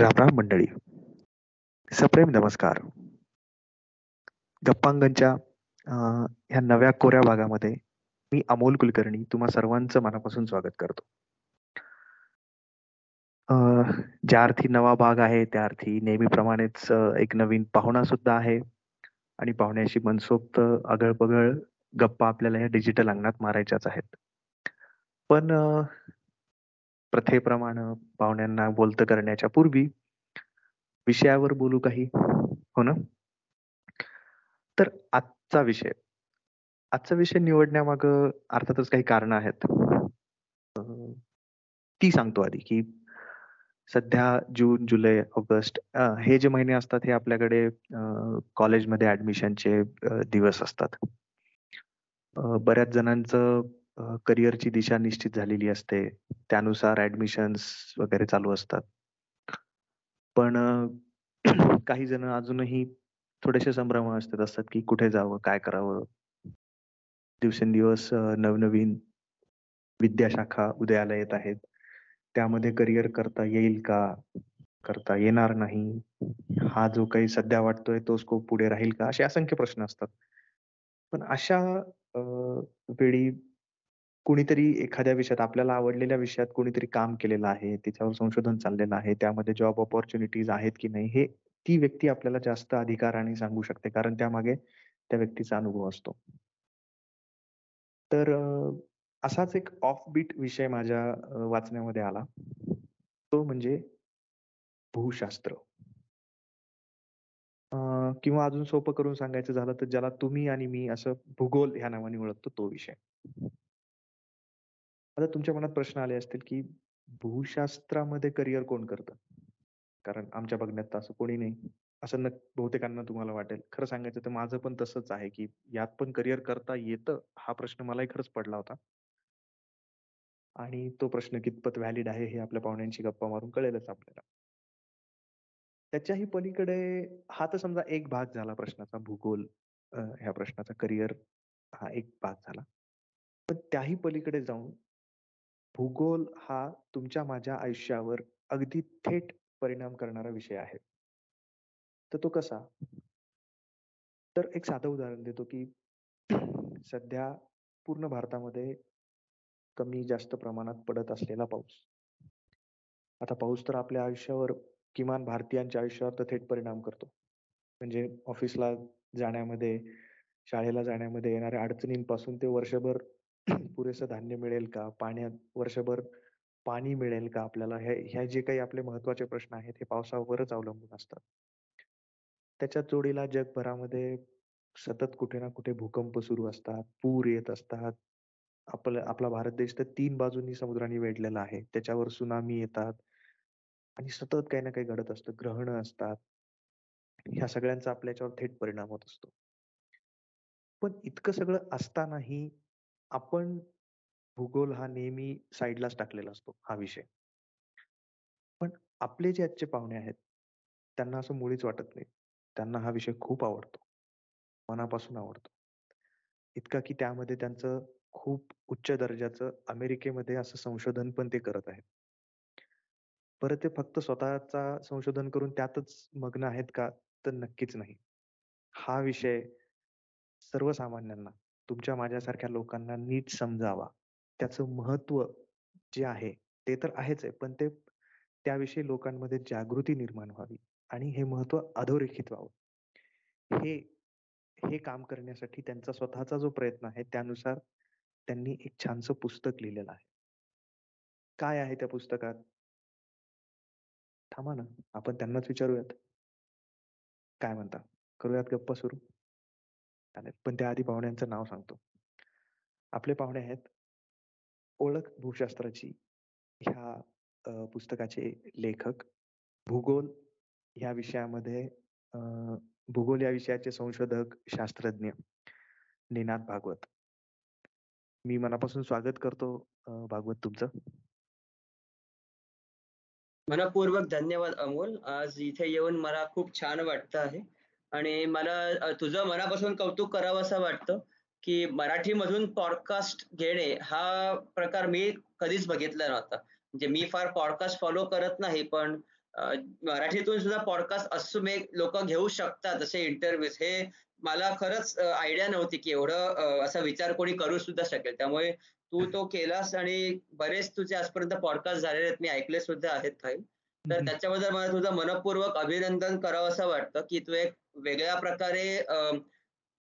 रामराम मंडळी सप्रेम नमस्कार. गप्पांगणच्या ह्या नव्या कोऱ्या भागामध्ये मी अमोल कुलकर्णी तुम्हा सर्वांचं मनापासून स्वागत करतो. ज्या अर्थी नवा भाग आहे त्या अर्थी नेहमीप्रमाणेच एक नवीन पाहुणा सुद्धा आहे. आणि पाहुण्याशी मनसोक्त आगळपगळ गप्पा आपल्याला या डिजिटल अंगणात मारायच्याच आहेत. पण प्रथेप्रमाणे पाहुण्यांना बोलत करण्याच्या पूर्वी विषयावर बोलू काही? हो ना? तर आजचा विषय. आजचा विषय निवडण्यामाग अर्थातच काही कारण आहेत. ती सांगतो आधी की सध्या जून जुलै ऑगस्ट हे जे महिने असतात हे आपल्याकडे कॉलेजमध्ये ऍडमिशनचे दिवस असतात. बऱ्याच जणांचं करिअरची दिशा निश्चित झालेली असते. त्यानुसार ऍडमिशन्स वगैरे चालू असतात. पण काही जण अजूनही थोडेसे संभ्रम असतात असतात की कुठे जावं काय करावं. दिवसेंदिवस नवनवीन विद्याशाखा उदयाला येत आहेत. त्यामध्ये करिअर करता येईल का? करता येणार नाही. हा जो काही सध्या वाटतोय तो स्कोप पुढे राहील का? असे असंख्य प्रश्न असतात. पण अशा वेळी कुणीतरी एखाद्या विषयात आपल्याला आवडलेल्या विषयात कुणीतरी काम केलेलं आहे त्याच्यावर संशोधन चाललेलं आहे त्यामध्ये जॉब ऑपॉर्च्युनिटीज आहेत की नाही हे ती व्यक्ती आपल्याला जास्त अधिकाराने सांगू शकते कारण त्यामागे त्या व्यक्तीचा अनुभव असतो. तर असाच एक ऑफ बीट विषय माझ्या वाचण्यामध्ये आला. तो म्हणजे भूशास्त्र. किंवा अजून सोपं करून सांगायचं झालं तर ज्याला तुम्ही आणि मी असं भूगोल ह्या नावाने ओळखतो तो विषय. आता तुमच्या मनात प्रश्न आले असतील की भूशास्त्रामध्ये करिअर कोण करतं? कारण आमच्या बघण्यात असं कोणी नाही. असं न बहुतेकांना तुम्हाला वाटेल. खरं सांगायचं तर माझं पण तसंच आहे की यात पण करिअर करता येतं हा प्रश्न मलाही खरंच पडला होता. आणि तो प्रश्न कितपत व्हॅलिड आहे हे आपल्या पाहुण्यांशी गप्पा मारून कळेलच आपल्याला. त्याच्याही पलीकडे हा तर समजा एक भाग झाला प्रश्नाचा भूगोल ह्या प्रश्नाचा. करिअर हा एक भाग झाला. पण त्याही पलीकडे जाऊन भूगोल हा तुमच्या माझ्या आयुष्यावर अगदी थेट परिणाम करणारा विषय आहे. तर तो कसा? तर एक साधं उदाहरण देतो की सध्या पूर्ण भारतामध्ये कमी जास्त प्रमाणात पडत असलेला पाऊस. आता पाऊस तर आपल्या आयुष्यावर किमान भारतीयांच्या आयुष्यावर तर थेट परिणाम करतो. म्हणजे ऑफिसला जाण्यामध्ये शाळेला जाण्यामध्ये येणाऱ्या अडचणींपासून ते वर्षभर पुरेसं धान्य मिळेल का? पाण्यात वर्षभर पाणी मिळेल का आपल्याला? ह्या जे काही आपले महत्त्वाचे प्रश्न आहेत हे पावसावरच अवलंबून असतात. त्याच्या जोडीला जगभरामध्ये सतत कुठे ना कुठे भूकंप सुरू असतात पूर येत असतात. आपलं आपला भारत देश तर तीन बाजूंनी समुद्राने वेढलेला आहे. त्याच्यावर सुनामी येतात आणि सतत काही ना काही घडत असतं. ग्रहण असतात. ह्या सगळ्यांचा आपल्याच्यावर थेट परिणाम होत असतो. पण इतकं सगळं असतानाही आपण भूगोल हा नेहमी साईडलाच टाकलेला असतो हा विषय. पण आपले जे आजचे पाहुणे आहेत त्यांना असं मुळीच वाटत नाही. त्यांना हा विषय खूप आवडतो. मनापासून आवडतो. इतका की त्यामध्ये त्यांचं खूप उच्च दर्जाचं अमेरिकेमध्ये असं संशोधन पण ते करत आहेत. परत ते फक्त स्वतःचा संशोधन करून त्यातच मग्न आहेत का? तर नक्कीच नाही. हा विषय सर्वसामान्यांना तुमच्या माझ्यासारख्या लोकांना नीट समजावा. त्याचं महत्त्व जे आहे ते तर आहेच आहे पण ते त्याविषयी लोकांमध्ये जागृती निर्माण व्हावी आणि हे महत्त्व अधोरेखित व्हावं. हे हे काम करण्यासाठी त्यांचा स्वतःचा जो प्रयत्न आहे त्यानुसार त्यांनी एक छानस पुस्तक लिहिलेलं आहे. काय आहे त्या पुस्तकात? थांबा ना आपण त्यांनाच विचारूयात. काय म्हणता? करूयात गप्पा सुरू? चालेल पण त्याआधी पाहुण्यांचं नाव सांगतो. आपले पाहुणे आहेत ओळख भूशास्त्राची ह्या पुस्तकाचे लेखक. भूगोल ह्या विषयामध्ये भूगोल या विषयाचे संशोधक शास्त्रज्ञ निनाद भागवत. मी मनापासून स्वागत करतो भागवत तुमचं. मनपूर्वक धन्यवाद अमोल. आज इथे येऊन मला खूप छान वाटत आहे. आणि मला तुझं मनापासून कौतुक करावं असं वाटतं की मराठीमधून पॉडकास्ट घेणे हा प्रकार मी कधीच बघितला नव्हता. म्हणजे मी फार पॉडकास्ट फॉलो करत नाही पण मराठीतून सुद्धा पॉडकास्ट असुमे लोक घेऊ शकतात असे इंटरव्ह्यूज हे मला खरंच आयडिया नव्हती की एवढं असा विचार कोणी करू सुद्धा शकेल. त्यामुळे तू तो केलास आणि बरेच तुझे आजपर्यंत पॉडकास्ट झालेले आहेत. मी ऐकले सुद्धा आहेत काही. तर त्याच्याबद्दल मला तुझं मनपूर्वक अभिनंदन करावं असं वाटतं की तू एक वेगळ्या प्रकारे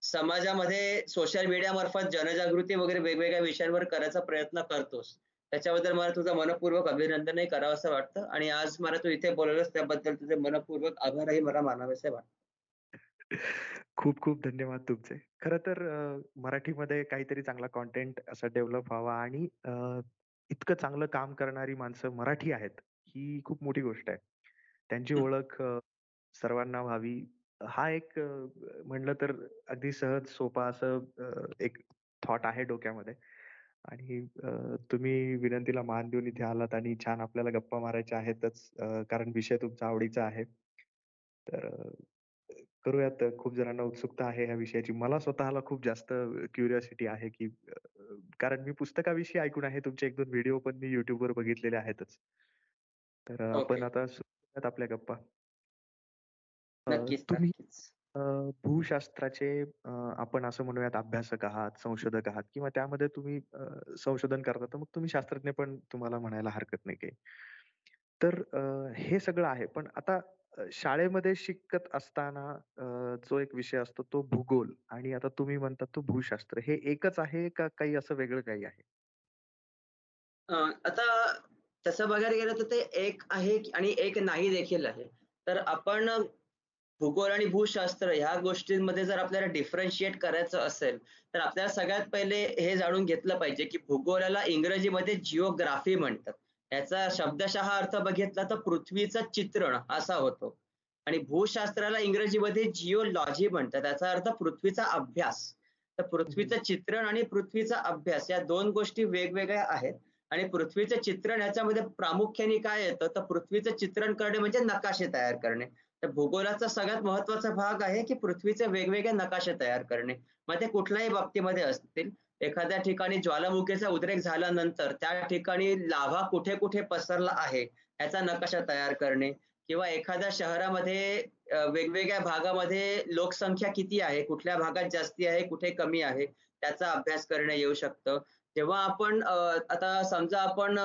समाजामध्ये सोशल मीडिया मार्फत जनजागृती वगैरे वेगवेगळ्या विषयांवर करायचा प्रयत्न करतोस. त्याच्याबद्दल मला तुझं मनपूर्वक अभिनंदनही करावं असं वाटतं आणि आज मला तू इथे बोलवलंस त्याबद्दल तुझे मनपूर्वक आभारही मला मानावेसे वाटतं. खूप खूप धन्यवाद तुमचे. खर तर मराठीमध्ये काहीतरी चांगला कॉन्टेंट असा डेव्हलप व्हावा आणि इतकं चांगलं काम करणारी माणसं मराठी आहेत. ही खूप मोठी गोष्ट आहे. त्यांची ओळख सर्वांना व्हावी हा एक म्हणलं तर अगदी सहज सोपा असं एक थॉट आहे डोक्यामध्ये. आणि तुम्ही विनंतीला मान देऊन इथे आलात आणि छान आपल्याला गप्पा मारायच्या आहेतच कारण विषय तुमचा आवडीचा आहे. तर करूयात खूप जणांना उत्सुकता आहे ह्या विषयाची. मला स्वतःला खूप जास्त क्युरिओसिटी आहे की कारण मी पुस्तकाविषयी ऐकून आहे तुमचे एक दोन व्हिडिओ पण मी युट्यूबवर बघितलेले आहेतच. तर आपण आता आपल्या गप्पा. तुम्ही भूशास्त्राचे आपण असं म्हणूयात अभ्यासक आहात संशोधक आहात किंवा त्यामध्ये तुम्ही संशोधन करता तर मग तुम्ही शास्त्रज्ञ पण तुम्हाला म्हणायला हरकत नाही काही. तर हे सगळं आहे पण आता शाळेमध्ये शिकत असताना जो एक विषय असतो तो भूगोल आणि आता तुम्ही म्हणतात तो भूशास्त्र. हे एकच आहे का काही असं वेगळं काही आहे? आता तसं बघायला गेलं तर ते एक आहे आणि एक नाही देखील आहे. तर आपण भूगोल आणि भूशास्त्र ह्या गोष्टींमध्ये जर आपल्याला डिफरन्शिएट करायचं असेल तर आपल्याला सगळ्यात पहिले हे जाणून घेतलं पाहिजे की भूगोलाला इंग्रजीमध्ये जिओग्राफी म्हणतात. याचा शब्दशः अर्थ बघितला तर पृथ्वीचं चित्रण असा होतो. आणि भूशास्त्राला इंग्रजीमध्ये जिओलॉजी म्हणतात. त्याचा अर्थ पृथ्वीचा अभ्यास. तर पृथ्वीचं चित्रण आणि पृथ्वीचा अभ्यास या दोन गोष्टी वेगवेगळ्या आहेत. आणि पृथ्वीचं चित्रण याच्यामध्ये प्रामुख्याने काय येतं? तर पृथ्वीचं चित्रण करणे म्हणजे नकाशे तयार करणे. तर भूगोलाचा सगळ्यात महत्त्वाचा भाग आहे की पृथ्वीचे वेगवेगळे नकाशे तयार करणे. मग ते कुठल्याही बाबतीमध्ये असतील. एखाद्या ठिकाणी ज्वालामुखीचा उद्रेक झाल्यानंतर त्या ठिकाणी लाभा कुठे कुठे पसरला आहे याचा नकाशा तयार करणे. किंवा एखाद्या शहरामध्ये वेगवेगळ्या भागामध्ये लोकसंख्या किती आहे? कुठल्या भागात जास्ती आहे? कुठे कमी आहे? त्याचा अभ्यास करणे येऊ शकतं. जेव्हा आपण आता समजा आपण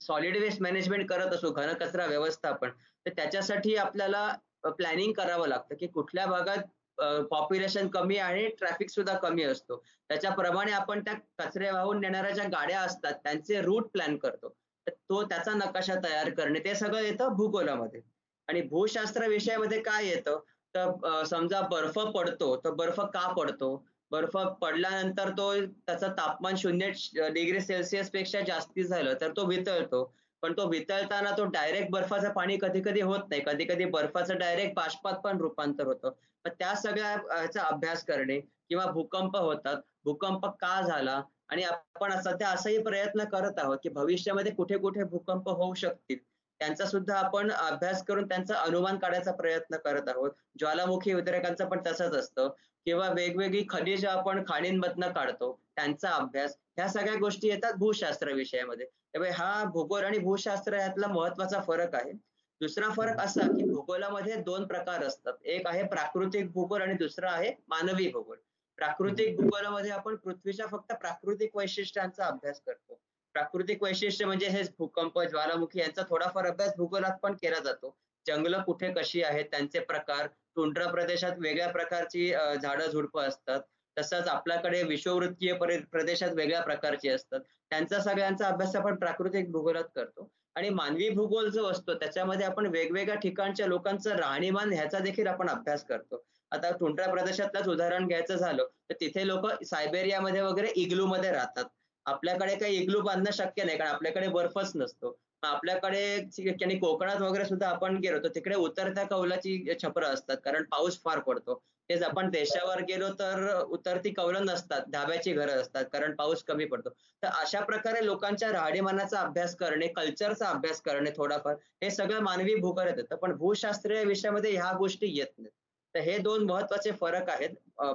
सॉलिड वेस्ट मॅनेजमेंट करत असू घनकचरा व्यवस्थापन तर त्याच्यासाठी आपल्याला प्लॅनिंग करावं लागतं की कुठल्या भागात पॉप्युलेशन कमी आहे ट्रॅफिक सुद्धा कमी असतो. त्याच्याप्रमाणे आपण त्या कचरे वाहून नेणाऱ्या ज्या गाड्या असतात त्यांचे रूट प्लॅन करतो. तो त्याचा नकाशा तयार करणे ते सगळं येतं भूगोलामध्ये. आणि भूशास्त्र विषयामध्ये काय येतं? तर समजा बर्फ पडतो तर बर्फ का पडतो? बर्फ पडल्यानंतर तो त्याचं तापमान शून्य डिग्री सेल्सिअसपेक्षा जास्ती झालं तर तो वितळतो. पण तो वितळताना तो डायरेक्ट बर्फाचं पाणी कधी कधी होत नाही. कधी कधी बर्फाचं डायरेक्ट बाष्पात पण रूपांतर होतं. त्या सगळ्या अभ्यास करणे किंवा भूकंप होतात. भूकंप का झाला? आणि आपण सध्या असाही प्रयत्न करत आहोत की भविष्यामध्ये कुठे कुठे भूकंप होऊ शकतील. त्यांचा सुद्धा आपण अभ्यास करून त्यांचा अनुमान काढायचा प्रयत्न करत आहोत. ज्वालामुखी उद्रेकांचं पण तसंच असतं. किंवा वेगवेगळी खनिज आपण खाणींमधनं काढतो. त्यांचा अभ्यास. ह्या सगळ्या गोष्टी येतात भूशास्त्र विषयामध्ये. त्यामुळे हा भूगोल आणि भूशास्त्र यातला महत्त्वाचा फरक आहे. दुसरा फरक असा की भूगोलामध्ये दोन प्रकार असतात. एक आहे प्राकृतिक भूगोल आणि दुसरा आहे मानवी भूगोल. प्राकृतिक भूगोलामध्ये आपण पृथ्वीच्या फक्त प्राकृतिक वैशिष्ट्यांचा अभ्यास करतो. प्राकृतिक वैशिष्ट्य म्हणजे हेच भूकंप ज्वालामुखी यांचा थोडाफार अभ्यास भूगोलात पण केला जातो. जंगलं कुठे कशी आहेत त्यांचे प्रकार टुंड्रा प्रदेशात वेगळ्या प्रकारची झाडं झुडपं असतात तसंच आपल्याकडे विश्ववृत्तीय प्रदेशात वेगळ्या प्रकारची असतात. त्यांचा सगळ्यांचा अभ्यास आपण प्राकृतिक भूगोलात करतो. आणि मानवी भूगोल जो असतो त्याच्यामध्ये आपण वेगवेगळ्या ठिकाणच्या लोकांचं राहणीमान ह्याचा देखील आपण अभ्यास करतो. आता टुंड्रा प्रदेशातलंच उदाहरण घ्यायचं झालं तर तिथे लोक सायबेरियामध्ये वगैरे इग्लू मध्ये राहतात. आपल्याकडे काही इग्लू बांधणं शक्य नाही कारण आपल्याकडे बर्फच नसतो. आपल्याकडे कोकणात वगैरे सुद्धा आपण गेलो तर तिकडे उतरत्या कौलाची छपर असतात कारण पाऊस फार पडतो. तेच आपण देशावर गेलो तर उतरती कौलं नसतात धाब्याची घरं असतात कारण पाऊस कमी पडतो. तर अशा प्रकारे लोकांच्या राहणीमानाचा अभ्यास करणे कल्चरचा अभ्यास करणे थोडाफार हे सगळं मानवी भूकर येतं. पण भूशास्त्रीय विषयामध्ये ह्या गोष्टी येत नाहीत. तर हे दोन महत्त्वाचे फरक आहेत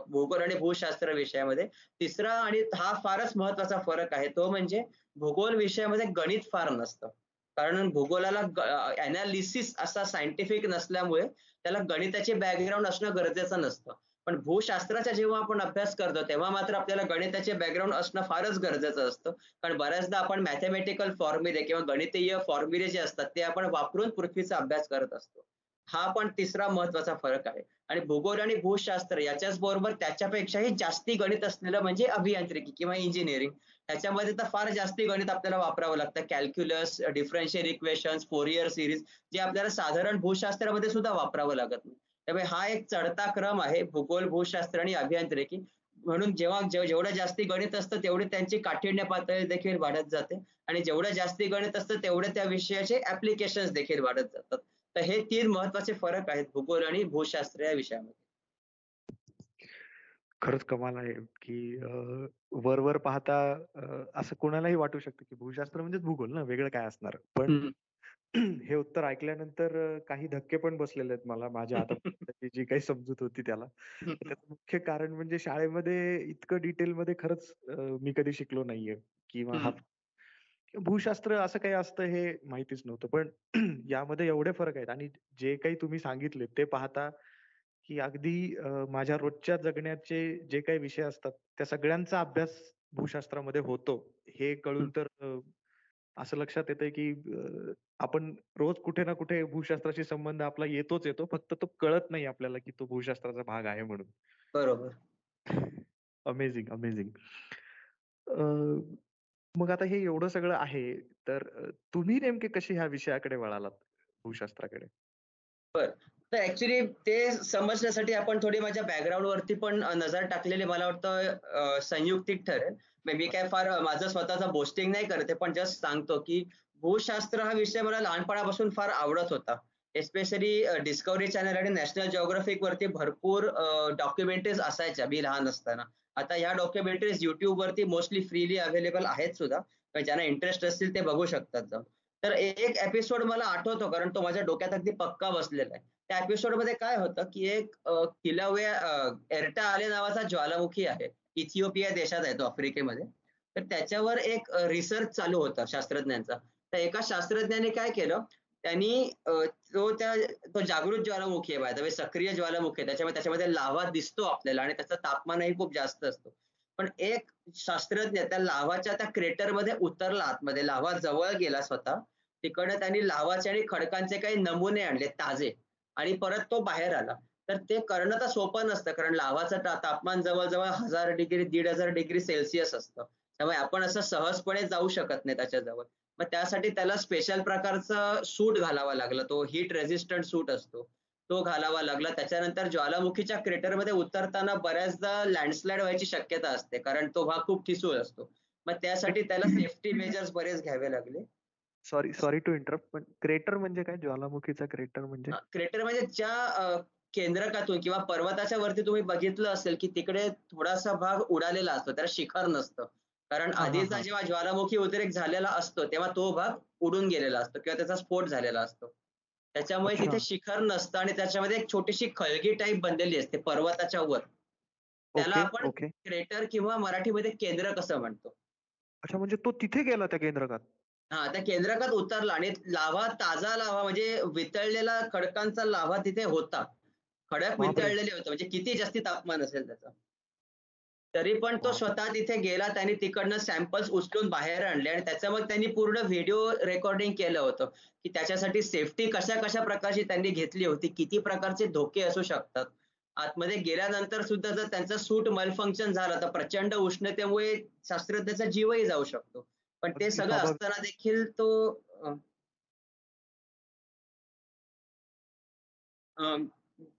भूगोल आणि भूशास्त्र विषयामध्ये. तिसरा आणि हा फारच महत्त्वाचा फरक आहे तो म्हणजे भूगोल विषयामध्ये गणित फार नसतं. कारण भूगोलाला अनालिसिस असा सायंटिफिक नसल्यामुळे त्याला गणिताचे बॅकग्राऊंड असणं गरजेचं नसतं. पण भूशास्त्राचा जेव्हा आपण अभ्यास करतो तेव्हा मात्र आपल्याला गणिताचे बॅकग्राऊंड असणं फारच गरजेचं असतं. कारण बऱ्याचदा आपण मॅथमॅटिकल फॉर्म्युले किंवा गणितीय फॉर्म्युले जे असतात ते आपण वापरून पृथ्वीचा अभ्यास करत असतो. हा पण तिसरा महत्त्वाचा फरक आहे. आणि भूगोल आणि भूशास्त्र याच्याच बरोबर त्याच्यापेक्षाही जास्ती गणित असलेलं म्हणजे अभियांत्रिकी किंवा इंजिनिअरिंग त्याच्यामध्ये तर फार जास्ती गणित आपल्याला वापरावं लागतं. Calculus differential equations Fourier series जे आपल्याला साधारण भूशास्त्रामध्ये सुद्धा वापरावं लागत नाही. त्यामुळे हा एक चढता क्रम आहे भूगोल भूशास्त्र आणि अभियांत्रिकी. म्हणून जेव्हा जेवढं जास्ती गणित असतं तेवढे त्यांची काठिण्य पातळी देखील वाढत जाते. आणि जेवढं जास्ती गणित असतं तेवढे त्या विषयाचे ऍप्लिकेशन देखील वाढत जातात. तर हे तीन महत्त्वाचे फरक आहेत भूगोल आणि भूशास्त्र या विषयामध्ये. खरंच कमाल आहे की वर वर पाहता असं कोणालाही वाटू शकतं की भूशास्त्र म्हणजेच भूगोल ना वेगळं काय असणार. पण हे उत्तर ऐकल्यानंतर काही धक्के पण बसलेले आहेत मला माझ्या आता जी काही समजूत होती त्याला. त्याचं मुख्य कारण म्हणजे शाळेमध्ये इतकं डिटेल मध्ये खरंच मी कधी शिकलो नाहीये. किंवा हा भूशास्त्र असं काही असतं हे माहितीच नव्हतं. पण यामध्ये एवढे फरक आहेत आणि जे काही तुम्ही सांगितले ते पाहता की अगदी माझ्या रोजच्या जगण्याचे जे काही विषय असतात त्या सगळ्यांचा अभ्यास भूशास्त्रामध्ये होतो. हे कळून तर असं लक्षात येतंय की आपण रोज कुठे ना कुठे भूशास्त्राशी संबंध आपला येतोच येतो. फक्त तो कळत नाही आपल्याला की तो भूशास्त्राचा भाग आहे म्हणून. बरोबर. अमेझिंग अमेझिंग मग आता हे एवढं सगळं आहे तर तुम्ही नेमके कसे ह्या विषयाकडे वळालात भूशास्त्राकडे? बर. तर ऍक्च्युली ते समजण्यासाठी आपण थोडी माझ्या बॅकग्राऊंड वरती पण नजर टाकलेली मला वाटतं संयुक्तिक ठरेल. मी काय फार माझं स्वतःचा बोस्टिंग नाही करते पण जस्ट सांगतो की भूशास्त्र हा विषय मला लहानपणापासून फार आवडत होता. एस्पेशली डिस्कवरी चॅनल आणि नॅशनल जिओग्राफिक वरती भरपूर uh, डॉक्युमेंटरीज असायच्या मी लहान असताना. आता ह्या डॉक्युमेंटरीज युट्यूब वरती मोस्टली फ्रीली अवेलेबल आहेत सुद्धा. ज्यांना इंटरेस्ट असतील ते बघू शकतात जाऊन. तर एक एपिसोड मला आठवतो कारण तो माझ्या डोक्यात अगदी पक्का बसलेला आहे. त्या एपिसोडमध्ये काय होतं की एक किलाव्या एरटा आले नावाचा ज्वालामुखी आहे. इथिओपिया देशात आहे तो आफ्रिकेमध्ये. तर त्याच्यावर एक रिसर्च चालू होता शास्त्रज्ञांचा. तर एका शास्त्रज्ञाने काय केलं त्यांनी तो त्या तो जागृत ज्वालामुखी आहे बाय सक्रिय ज्वालामुखी आहे. त्याच्यामुळे त्याच्यामध्ये लावा दिसतो आपल्याला आणि त्याचं तापमानही खूप जास्त असतो. पण एक शास्त्रज्ञ त्या लावाच्या त्या क्रेटरमध्ये उतरला आतमध्ये. लाव्हा जवळ गेला स्वतः. तिकडे त्यांनी लाव्हाचे आणि खडकांचे काही नमुने आणले ताजे. आणि परत तो बाहेर आला. तर ते करणं तर सोपं नसतं कारण लाव्हाचं तापमान जवळजवळ हजार डिग्री दीड हजार डिग्री सेल्सिअस असतं. त्यामुळे आपण असं सहजपणे जाऊ शकत नाही त्याच्याजवळ. मग त्यासाठी त्याला स्पेशल प्रकारचा सूट घालावा लागला. तो हीट रेझिस्टंट सूट असतो. तो घालावा लागला. त्याच्यानंतर ज्वालामुखीच्या क्रेटरमध्ये उतरताना बऱ्याचदा लँडस्लाइड व्हायची शक्यता असते. कारण तो भाग खूप ठिसूळ असतो. मग त्यासाठी त्याला सेफ्टी मेजर्स बरेच घ्यावे लागले. सॉरी सॉरी टू इंटरप्ट पण क्रेटर म्हणजे काय? ज्वालामुखीचा क्रेटर म्हणजे? क्रेटर म्हणजे ज्या केंद्रकातून किंवा पर्वताच्या वरती तुम्ही बघितलं असेल की तिकडे थोडासा भाग उडालेला असतो. त्याला शिखर नसतं. कारण आधीचा जेव्हा ज्वालामुखी उद्रेक झालेला असतो तेव्हा तो भाग उडून गेलेला असतो किंवा त्याचा स्फोट झालेला असतो. त्याच्यामुळे तिथे शिखर नसतं आणि त्याच्यामध्ये एक छोटीशी खळगी टाईप बनलेली असते पर्वताच्या वर. त्याला आपण क्रेटर किंवा मराठीमध्ये केंद्र कसं म्हणतो? अच्छा म्हणजे तो तिथे गेला त्या केंद्रकात? हा त्या केंद्रकात उतरला आणि लावा ताजा लावा म्हणजे वितळलेला खडकांचा लावा तिथे होता. खडक वितळलेले होते म्हणजे किती जास्ती तापमान असेल त्याचं. तरी पण तो स्वतः तिथे गेला त्यांनी तिकडनं सॅम्पल्स उचलून बाहेर आणले आणि त्याच्यामध्ये त्यांनी पूर्ण व्हिडिओ रेकॉर्डिंग केलं होतं की त्याच्यासाठी सेफ्टी कशा कशा प्रकारची त्यांनी घेतली होती किती प्रकारचे धोके असू शकतात. आतमध्ये गेल्यानंतर सुद्धा जर त्यांचा सूट मलफंक्शन झालं तर प्रचंड उष्णतेमुळे शास्त्रज्ञाचा जीवही जाऊ शकतो. पण ते सगळं असताना देखील तो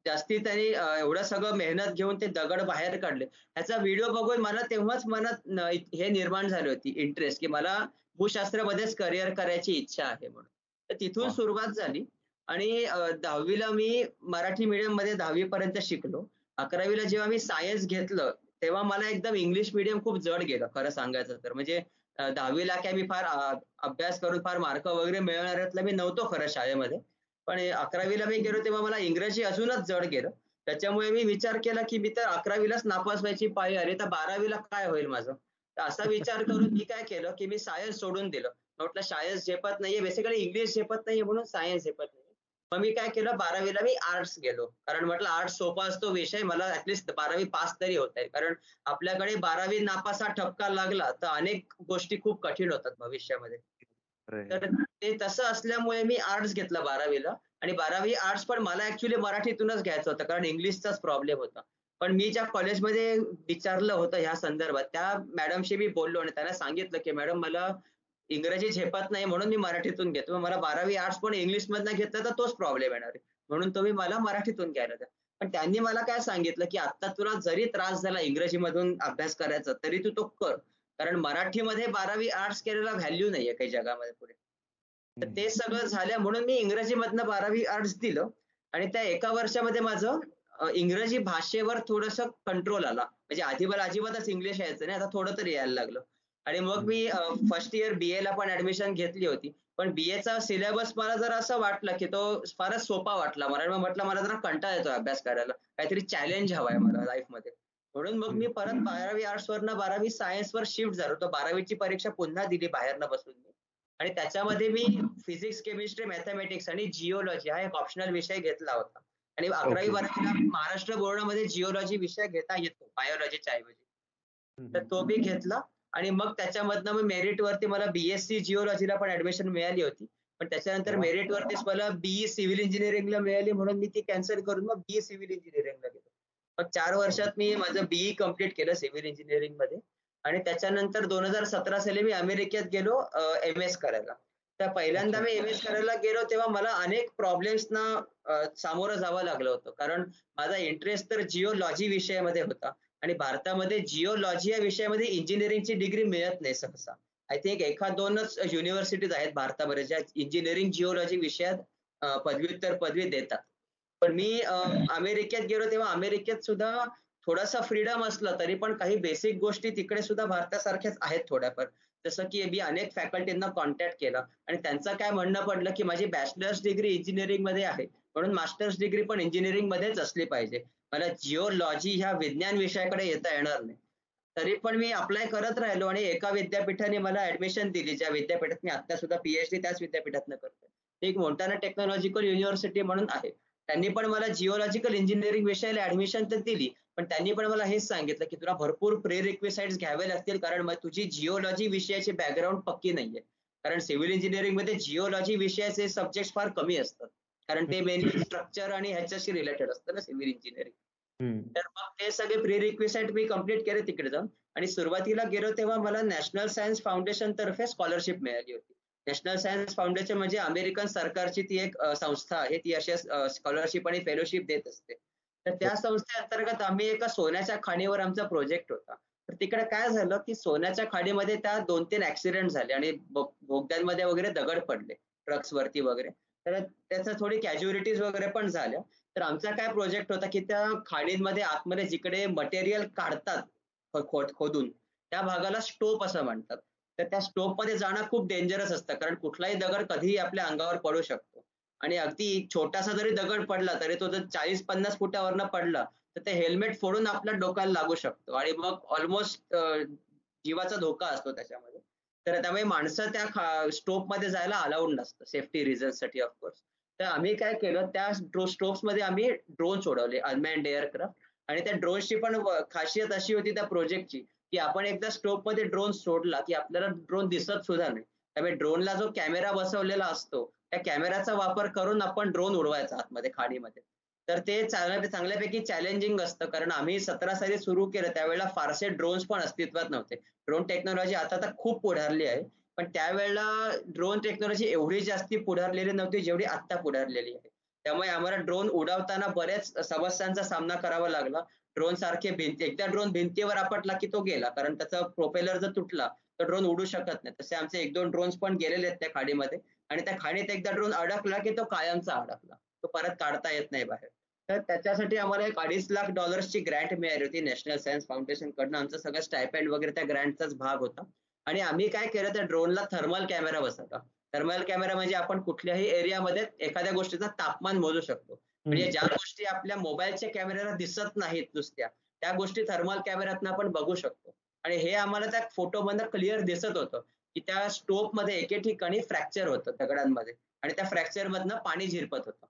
जास्ती त्यांनी एवढं सगळं मेहनत घेऊन ते दगड बाहेर काढले. ह्याचा व्हिडिओ बघून मला तेव्हाच मनात हे निर्माण झाली होती इंटरेस्ट की मला भूशास्त्रामध्येच करिअर करायची इच्छा आहे म्हणून. तर तिथून सुरुवात झाली. आणि दहावीला मी मराठी मीडियममध्ये दहावी पर्यंत शिकलो. अकरावीला जेव्हा मी सायन्स घेतलं तेव्हा मला एकदम इंग्लिश मिडियम खूप जड गेलं खरं सांगायचं तर. म्हणजे दहावीला काय मी फार अभ्यास करून फार मार्क वगैरे मिळवणाऱ्यातलं मी नव्हतो खरं शाळेमध्ये. पण अकरावीला मी गेलो तेव्हा मला इंग्रजी अजूनच जड गेलं. त्याच्यामुळे मी विचार केला की मी तर अकरावीलाच नापास व्हायची पाहिजे अरे तर बारावीला काय होईल माझं? तर असा विचार करून मी काय केलं की मी सायन्स सोडून दिलं. म्हटलं सायन्स झेपत नाहीये. बेसिकली इंग्लिश झेपत नाहीये म्हणून सायन्स झेपत नाही मग मी काय केलं बारावीला मी आर्ट्स गेलो. कारण म्हटलं आर्ट्स सोपा असतो विषय. मला ऍटलिस्ट बारावी पास तरी होत आहे. कारण आपल्याकडे बारावी नापास हा ठपका लागला तर अनेक गोष्टी खूप कठीण होतात भविष्यामध्ये. तर ते तसं असल्यामुळे मी आर्ट्स घेतला बारावीला. आणि बारावी आर्ट्स पण मला ऍक्च्युली मराठीतूनच घ्यायचं होतं कारण इंग्लिशचाच प्रॉब्लेम होता. पण मी ज्या कॉलेजमध्ये विचारलं होतं ह्या संदर्भात त्या मॅडमशी मी बोललो आणि त्यांना सांगितलं की मॅडम मला इंग्रजी झेपत नाही म्हणून मी मराठीतून घेतो मला बारावी आर्ट्स पण इंग्लिश मधनं घेतलं तर तोच प्रॉब्लेम येणार आहे. म्हणून तुम्ही मला मराठीतून घ्यायला द्या. पण त्यांनी मला काय सांगितलं की आता तुला जरी त्रास झाला इंग्रजीमधून अभ्यास करायचा तरी तू तो कर. कारण मराठीमध्ये बारावी आर्ट्स केलेला व्हॅल्यू नाहीये काही जगामध्ये पुढे. तर ते सगळं झालं म्हणून मी इंग्रजीमधनं बारावी आर्ट्स दिलं आणि त्या एका वर्षामध्ये माझं इंग्रजी भाषेवर थोडस कंट्रोल आला. म्हणजे आधी मला अजिबातच इंग्लिश यायचं नाही आता थोडं तरी यायला लागलं. आणि मग मी फर्स्ट इयर बीए ला पण ऍडमिशन घेतली होती. पण बीएचा सिलेबस मला जर असं वाटलं की तो फारच सोपा वाटला मला. म्हटलं मला जरा कंटाळा येतो अभ्यास करायला. काहीतरी चॅलेंज हवाय मला लाईफमध्ये म्हणून मग मी परत बारावी आर्ट्स वरनं बारावी सायन्स वर शिफ्ट झालो. तर बारावीची परीक्षा पुन्हा दिली बाहेरनं बसून मी. आणि त्याच्यामध्ये मी फिजिक्स केमिस्ट्री मॅथमॅटिक्स आणि जिओलॉजी हा एक ऑप्शनल विषय घेतला होता. आणि अकरावी बारावीला महाराष्ट्र बोर्डामध्ये जिओलॉजी विषय घेता येतो बायोलॉजीच्या ऐवजी. तर तो मी घेतला. आणि मग त्याच्यामधनं मग मेरिट वरती मला बीएससी जिओलॉजीला पण ऍडमिशन मिळाली होती. पण त्याच्यानंतर मेरिट वरतीच मला बीई सिव्हिल इंजिनिअरिंगला मिळाली म्हणून मी ती कॅन्सल करून मग बीई सिव्हिल इंजिनिअरिंगला गेलो. मग चार वर्षात मी माझं बीई कंप्लीट केलं सिव्हिल इंजिनिअरिंगमध्ये. आणि त्याच्यानंतर दोन हजार सतरा साली मी अमेरिकेत गेलो एम एस करायला. तर पहिल्यांदा मी एम एस करायला गेलो तेव्हा मला अनेक प्रॉब्लेम्सना सामोरं जावं लागलं होतं. कारण माझा इंटरेस्ट तर जिओलॉजी विषयामध्ये होता. आणि भारतामध्ये जिओलॉजी या विषयामध्ये इंजिनिअरिंगची डिग्री मिळत नाही सहसा. आय थिंक एखाद दोनच युनिव्हर्सिटीज आहेत भारतामध्ये ज्या इंजिनिअरिंग जिओलॉजी विषयात पदव्युत्तर पदवी देतात. पण मी अमेरिकेत गेलो तेव्हा अमेरिकेत सुद्धा थोडासा फ्रीडम असला तरी पण काही बेसिक गोष्टी तिकडे सुद्धा भारतासारख्याच आहेत थोड्याफार. जसं की मी अनेक फॅकल्टींना कॉन्टॅक्ट केला आणि त्यांचं काय म्हणणं पडलं की माझी बॅचलर्स डिग्री इंजिनिअरिंगमध्ये आहे म्हणून मास्टर्स डिग्री पण इंजिनिअरिंग मध्येच असली पाहिजे. मला जिओलॉजी ह्या विज्ञान विषयाकडे येता येणार नाही. तरी पण मी अप्लाय करत राहिलो आणि एका विद्यापीठाने मला ऍडमिशन दिली ज्या विद्यापीठात मी आता सुद्धा पीएचडी त्याच विद्यापीठातनं करतोय. एक मोंटाना टेक्नॉलॉजिकल युनिव्हर्सिटी म्हणून आहे. त्यांनी पण मला जिओलॉजिकल इंजिनिअरिंग विषयाला ऍडमिशन तर दिली पण त्यांनी पण मला हेच सांगितलं की तुला भरपूर प्रे रिक्विसाइड्स घ्यावे लागतील कारण मग तुझी जिओलॉजी विषयाची बॅकग्राऊंड पक्की नाहीये. कारण सिव्हिल इंजिनिअरिंगमध्ये जिओलॉजी विषयाचे सब्जेक्ट फार कमी असतात. कारण ते मेनली स्ट्रक्चर आणि ह्याच्याशी रिलेटेड असतं ना सिव्हिल इंजिनिअरिंग तर मग ते सगळे प्री रिक्विसाइड मी कंप्लीट केले तिकडे जाऊन. आणि सुरुवातीला गेलो तेव्हा मला नॅशनल सायन्स फाउंडेशन तर्फे स्कॉलरशिप मिळाली होती. नॅशनल सायन्स फाउंडेशन म्हणजे अमेरिकन सरकारची ती एक संस्था आहे. ती अशी स्कॉलरशिप आणि फेलोशिप देत असते. तर त्या संस्थेअंतर्गत आम्ही एका सोन्याच्या खाणीवर आमचा प्रोजेक्ट होता. तर तिकडे काय झालं की सोन्याच्या खाडीमध्ये त्या दोन तीन ऍक्सिडेंट झाले आणि बोगद्यांमध्ये वगैरे दगड पडले ट्रक्स वरती वगैरे. तर त्याच्या थोडी कॅज्युअलिटीज वगैरे पण झाल्या. तर आमचा काय प्रोजेक्ट होता की त्या खाडींमध्ये आतमध्ये जिकडे मटेरियल काढतात खोदून त्या भागाला स्टोप असं म्हणतात. तर त्या स्टोपमध्ये जाणं खूप डेंजरस असतं. कारण कुठलाही दगड कधीही आपल्या अंगावर पडू शकतो. आणि अगदी छोटासा जरी दगड पडला तरी तो जर चाळीस पन्नास फुटावरनं पडला तर ते हेल्मेट फोडून आपल्या डोक्याला लागू शकतो. आणि मग ऑलमोस्ट जीवाचा धोका असतो त्याच्यामध्ये. तर त्यामुळे माणसं त्या स्टोपमध्ये जायला अलाउड नसतं. सेफ्टी रिझन्ससाठी साठी ऑफकोर्स तर आम्ही काय केलं त्या स्टोप्समध्ये आम्ही ड्रोन सोडवले अनमॅन्ड एअरक्राफ्ट आणि त्या ड्रोनची पण खासियत अशी होती त्या प्रोजेक्टची की आपण एकदा स्टोपमध्ये ड्रोन सोडला की आपल्याला ड्रोन दिसत सुद्धा नाही. त्यामुळे ड्रोनला जो कॅमेरा बसवलेला असतो त्या कॅमेराचा वापर करून आपण ड्रोन उडवायचा आतमध्ये खाडीमध्ये. तर ते चांगल्या चांगल्यापैकी चॅलेंजिंग असतं. कारण आम्ही सतरा साली सुरू केलं त्यावेळेला फारसे ड्रोन्स पण अस्तित्वात नव्हते. ड्रोन टेक्नॉलॉजी आता तर खूप पुढारली आहे. पण त्यावेळेला ड्रोन टेक्नॉलॉजी एवढी जास्ती पुढारलेली नव्हती जेवढी आत्ता पुढारलेली आहे. त्यामुळे आम्हाला ड्रोन उडवताना बऱ्याच समस्यांचा सामना करावा लागला. ड्रोन सारखे भिंती एकदा ड्रोन भिंतीवर आपटला की तो गेला. कारण त्याचा प्रोपेलर जर तुटला तर ड्रोन उडू शकत नाही. तसे आमचे एक दोन ड्रोन्स पण गेलेले आहेत त्या खाडीमध्ये. आणि त्या खाडीत एकदा ड्रोन अडकला की तो कायमचा अडकला. तो परत काढता येत नाही बाहेर. तर त्याच्यासाठी आम्हाला एक अडीच लाख डॉलर्सची ग्रँट मिळाली होती नॅशनल सायन्स फाउंडेशन कडनं. आमचं सगळं स्टायपेंड वगैरे त्या ग्रँटचाच भाग होता. आणि आम्ही काय केलं त्या ड्रोनला थर्मल कॅमेरा बसवला. थर्मल कॅमेरा म्हणजे आपण कुठल्याही एरियामध्ये एखाद्या गोष्टीचा तापमान मोजू शकतो. म्हणजे ज्या गोष्टी आपल्या मोबाईलच्या कॅमेऱ्याला दिसत नाहीत नुसत्या त्या गोष्टी थर्मल कॅमेऱ्यातनं आपण बघू शकतो. आणि हे आम्हाला त्या फोटो मधनं क्लिअर दिसत होतं की त्या स्टोपमध्ये एके ठिकाणी फ्रॅक्चर होतं दगडांमध्ये आणि त्या फ्रॅक्चर मधनं पाणी झिरपत होतं.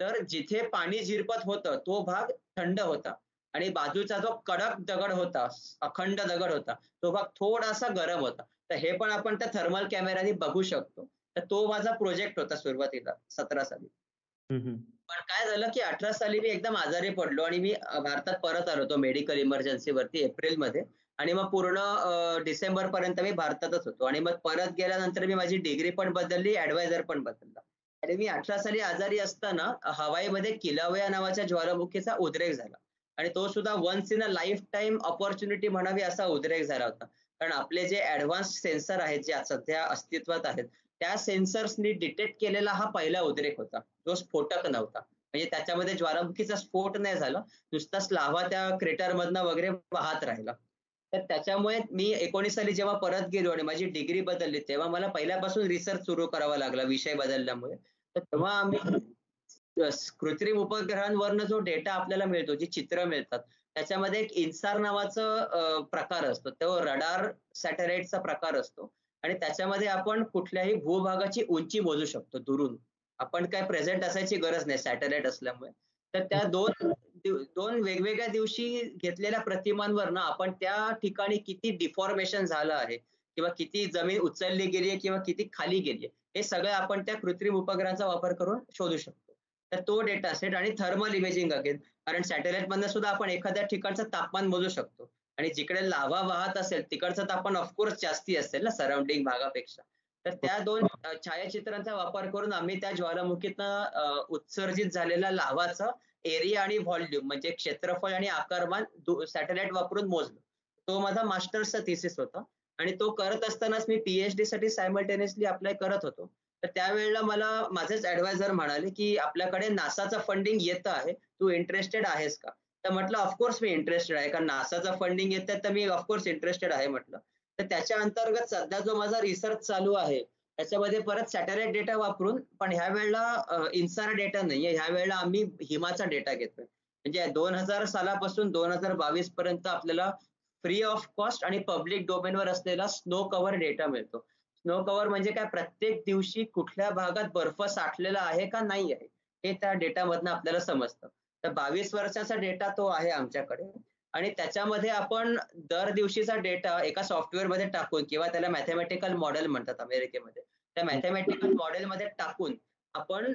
तर जिथे पाणी झिरपत होतं तो भाग थंड होता आणि बाजूचा जो कडक दगड होता अखंड दगड होता तो भाग थोडासा गरम होता. तर हे पण आपण त्या थर्मल कॅमेराने बघू शकतो. तर तो माझा प्रोजेक्ट होता सुरुवातीला सतरा साली. पण काय झालं की अठरा साली मी एकदम आजारी पडलो आणि मी भारतात परत आलो होतो मेडिकल इमर्जन्सी वरती एप्रिलमध्ये. आणि मग पूर्ण डिसेंबर पर्यंत मी भारतातच होतो. आणि मग परत गेल्यानंतर मी माझी डिग्री पण बदलली ऍडवायझर पण बदलला. आणि मी अठरा साली आजारी असताना हवाईमध्ये किलावया नावाच्या ज्वालामुखीचा उद्रेक झाला. आणि तो सुद्धा once in a lifetime opportunity म्हणावी असा उद्रेक झाला होता. कारण आपले जे ऍडव्हान्स सेन्सर आहेत जे सध्या अस्तित्वात आहेत त्या सेन्सर्सनी डिटेक्ट केलेला हा पहिला उद्रेक होता. जो स्फोटक नव्हता. म्हणजे त्याच्यामध्ये ज्वालामुखीचा स्फोट नाही झाला. नुसता स्लाव्हा त्या क्रेटरमधनं वगैरे वाहत राहिला. तर त्याच्यामुळे मी एकोणीस साली जेव्हा परत गेलो आणि माझी डिग्री बदलली तेव्हा मला पहिल्यापासून रिसर्च सुरू करावा लागला विषय बदलल्यामुळे. तर तेव्हा आम्ही कृत्रिम उपग्रहांवरनं जो डेटा आपल्याला मिळतो जी चित्र मिळतात त्याच्यामध्ये एक इन्सार नावाचा प्रकार असतो. तो रडार सॅटेलाइटचा प्रकार असतो. आणि त्याच्यामध्ये आपण कुठल्याही भूभागाची उंची मोजू शकतो दुरून. आपण काय प्रेझेंट असायची गरज नाही सॅटेलाइट असल्यामुळे. तर त्या दोन दोन वेगवेगळ्या दिवशी घेतलेल्या प्रतिमांवर ना आपण त्या ठिकाणी किती डिफॉर्मेशन झालं आहे किंवा किती जमीन उचलली गेली आहे किंवा किती खाली गेली आहे हे सगळं आपण त्या कृत्रिम उपग्रहांचा वापर करून शोधू शकतो. तर तो डेटा सेट आणि थर्मल इमेजिंग अगेन कारण सॅटेलाइट मधनं सुद्धा आपण एखाद्या ठिकाणचं तापमान मोजू शकतो. आणि जिकडे लावा वाहत असेल तिकडचं तापमान ऑफकोर्स जास्ती असेल ना सराउंडिंग भागापेक्षा. तर त्या दोन छायाचित्रांचा वापर करून आम्ही त्या ज्वालामुखीतनं उत्सर्जित झालेल्या लावाचं एरिया आणि व्हॉल्यूम म्हणजे क्षेत्रफळ आणि आकारमान सॅटेलाइट वापरून मोजलं. तो माझा मास्टर्सचा थिसिस होता. आणि तो करत असतानाच मी पीएचडी साठी सायमल्टेनियसली अप्लाय करत होतो. तर त्यावेळेला मला माझेच ऍडवायझर म्हणाले की आपल्याकडे नासाचं फंडिंग येतं आहे. तू इंटरेस्टेड आहेस का? तर म्हटलं ऑफकोर्स मी इंटरेस्टेड आहे कारण नासाचं फंडिंग येत तर मी ऑफकोर्स इंटरेस्टेड आहे म्हटलं. तर त्याच्या अंतर्गत सध्या जो माझा रिसर्च चालू आहे त्याच्यामध्ये परत सॅटेलाइट डेटा वापरून पण ह्या वेळेला इन्सार डेटा नाहीये. ह्या वेळेला आम्ही हिमाचा डेटा घेतोय. म्हणजे दोन हजार सालापासून दोन हजार बावीस पर्यंत आपल्याला फ्री ऑफ कॉस्ट आणि पब्लिक डोमेनवर असलेला स्नो कव्हर डेटा मिळतो. स्नो कव्हर म्हणजे काय? प्रत्येक दिवशी कुठल्या भागात बर्फ साठलेला आहे का नाही आहे हे त्या डेटामधनं आपल्याला समजतं. तर बावीस वर्षाचा डेटा तो आहे आमच्याकडे. आणि त्याच्यामध्ये आपण दर दिवशीचा डेटा एका सॉफ्टवेअरमध्ये टाकून किंवा त्याला मॅथमॅटिकल मॉडेल म्हणतात अमेरिकेमध्ये. त्या मॅथमॅटिकल मॉडेलमध्ये टाकून आपण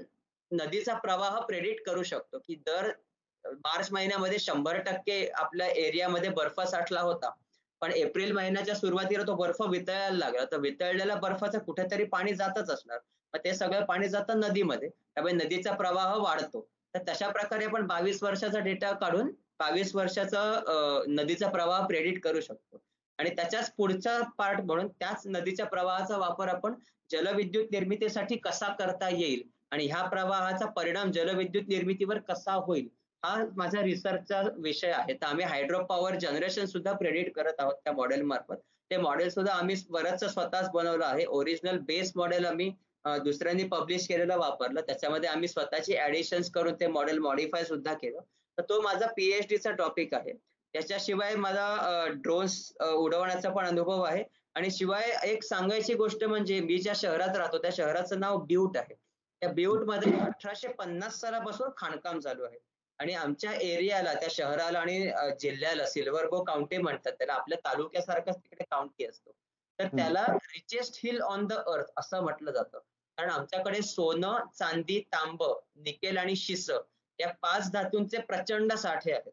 नदीचा प्रवाह प्रेडिक्ट करू शकतो की दर मार्च महिन्यामध्ये शंभर टक्के आपल्या एरियामध्ये बर्फ साठला होता. पण एप्रिल महिन्याच्या सुरुवातीला तो बर्फ वितळायला लागला. तर वितळलेल्या बर्फाचं कुठेतरी पाणी जातच असणार. मग ते सगळं पाणी जातं नदीमध्ये. त्यामुळे नदीचा प्रवाह वाढतो. तर तशा प्रकारे आपण बावीस वर्षाचा डेटा काढून बावीस वर्षाचा नदीचा प्रवाह प्रेडिट करू शकतो. आणि त्याच्याच पुढचा पार्ट म्हणून त्याच नदीच्या प्रवाहाचा वापर आपण जलविद्युत निर्मितीसाठी कसा करता येईल आणि ह्या प्रवाहाचा परिणाम जलविद्युत निर्मितीवर कसा होईल हा माझा रिसर्चचा विषय आहे. तर आम्ही हायड्रो पॉवर जनरेशन सुद्धा प्रेडिट करत आहोत त्या मॉडेल मार्फत. ते मॉडेल सुद्धा आम्ही बरंच स्वतःच बनवलं आहे. ओरिजिनल बेस मॉडेल आम्ही दुसऱ्यांनी पब्लिश केलेलं वापरलं. त्याच्यामध्ये आम्ही स्वतःची ऍडिशन्स करून ते मॉडेल मॉडिफाय सुद्धा केलं. तर तो माझा पीएचडीचा टॉपिक आहे. त्याच्याशिवाय माझा ड्रोन्स उडवण्याचा पण अनुभव आहे. आणि शिवाय एक सांगायची गोष्ट म्हणजे मी ज्या शहरात राहतो त्या शहराचं नाव ब्यूट आहे. त्या ब्यूटमध्ये अठराशे पन्नास सालापासून खाणकाम चालू आहे. आणि आमच्या एरियाला त्या शहराला आणि जिल्ह्याला सिल्वर बो काउंटी म्हणतात. त्याला आपल्या तालुक्यासारखंच तिकडे काउंटी असतो. तर त्याला richest hill on the earth असं म्हटलं जातं. कारण आमच्याकडे सोनं चांदी तांब निकेल आणि शिस या पाच धातूंचे प्रचंड साठे आहेत.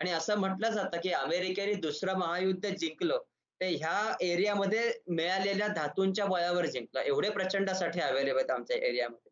आणि असं म्हटलं जातं की अमेरिकेने दुसरं महायुद्ध जिंकलं ते ह्या एरियामध्ये मिळालेल्या धातूंच्या बळावर जिंकलं. एवढे प्रचंड साठे अवेलेबल आहेत आमच्या एरियामध्ये.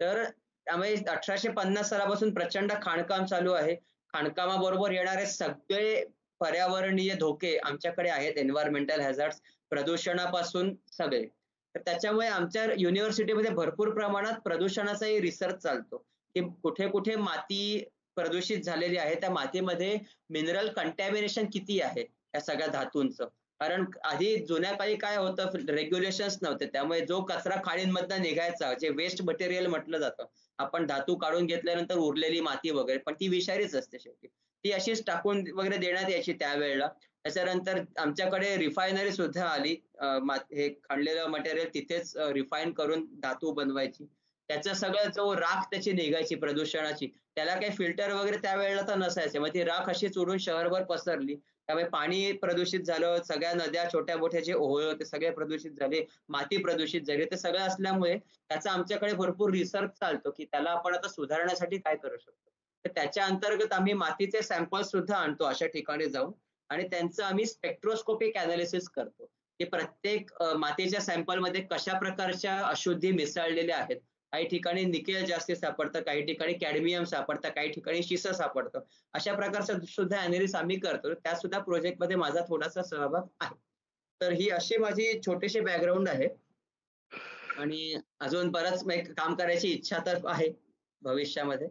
तर त्यामुळे अठराशे पन्नास सालापासून प्रचंड खाणकाम चालू आहे. खाणकामाबरोबर येणारे सगळे पर्यावरणीय धोके आमच्याकडे आहेत. एन्व्हायरमेंटल हॅझार्ड प्रदूषणापासून सगळे. तर त्याच्यामुळे आमच्या युनिव्हर्सिटीमध्ये भरपूर प्रमाणात प्रदूषणाचाही रिसर्च चालतो. की कुठे कुठे माती प्रदूषित झालेली आहे त्या मातीमध्ये मिनरल कंटॅमिनेशन किती आहे या सगळ्या धातूंचं. कारण आधी जुन्या काळी काय होतं रेग्युलेशन्स नव्हते. त्यामुळे जो कचरा खाणींमधनं निघायचा जे वेस्ट मटेरियल म्हटलं जातं आपण धातू काढून घेतल्यानंतर उरलेली माती वगैरे पण ती विषारीच असते शेवटी. ती अशीच टाकून वगैरे देण्यात यायची त्यावेळेला. त्याच्यानंतर आमच्याकडे रिफायनरी सुद्धा आली. हे खणलेलं मटेरियल तिथेच रिफाईन करून धातू बनवायची. त्याचा सगळं जो राख त्याची निघायची प्रदूषणाची. त्याला काही फिल्टर वगैरे त्यावेळेला तर नसायचे. मग ती राख अशी चोरून शहरभर पसरली. त्यामुळे पाणी प्रदूषित झालं. सगळ्या नद्या छोट्या मोठ्या जे ओहळ ते सगळे प्रदूषित झाले. माती प्रदूषित झाली. ते सगळं असल्यामुळे त्याचा आमच्याकडे भरपूर रिसर्च चालतो की त्याला आपण आता सुधारण्यासाठी काय करू शकतो. तर त्याच्या अंतर्गत आम्ही मातीचे सॅम्पल्स सुद्धा आणतो अशा ठिकाणी जाऊन. आणि त्यांचं आम्ही स्पेक्ट्रोस्कोपिक अनालिसिस करतो. की प्रत्येक मातीच्या सॅम्पलमध्ये कशा प्रकारच्या अशुद्धी मिसळलेल्या आहेत? काही ठिकाणी निकेल जास्ती सापडतं काही ठिकाणी कॅडमियम सापडतं काही ठिकाणी शिस सापडतं. अशा प्रकारचं सुद्धा अनालिसिस आम्ही करतो. त्या सुद्धा प्रोजेक्टमध्ये माझा थोडासा सहभाग आहे. तर ही अशी माझी छोटीशी बॅकग्राऊंड आहे. आणि अजून बरंच काम करायची इच्छा तर आहे भविष्यामध्ये.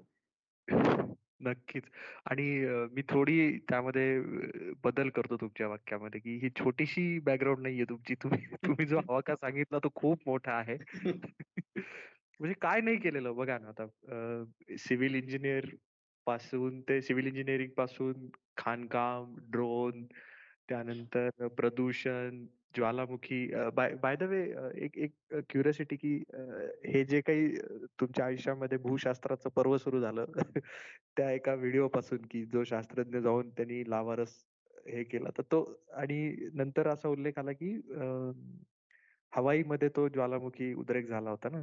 नक्कीच आणि मी थोडी त्यामध्ये बदल करतो तुमच्या वाक्यामध्ये, की ही छोटीशी बॅकग्राऊंड नाहीये तुमची. तुम्ही तुम्ही जो आवाका सांगितला तो खूप मोठा आहे. म्हणजे काय नाही केलेलं बघा ना आता सिव्हिल इंजिनियरपासून ते सिव्हिल इंजिनिअरिंगपासून खाणकाम, ड्रोन त्यानंतर प्रदूषण, ज्वालामुखी बाय बाय द वे एक एक क्युरिओसिटी की हे जे काही तुमच्या आयुष्यामध्ये भूशास्त्राचं पर्व सुरू झालं त्या एका व्हिडिओ पासून की जो शास्त्रज्ञ जाऊन त्यांनी लावारस हे केला. तर तो आणि नंतर असा उल्लेख आला की हवाई मध्ये तो ज्वालामुखी उद्रेक झाला होता ना?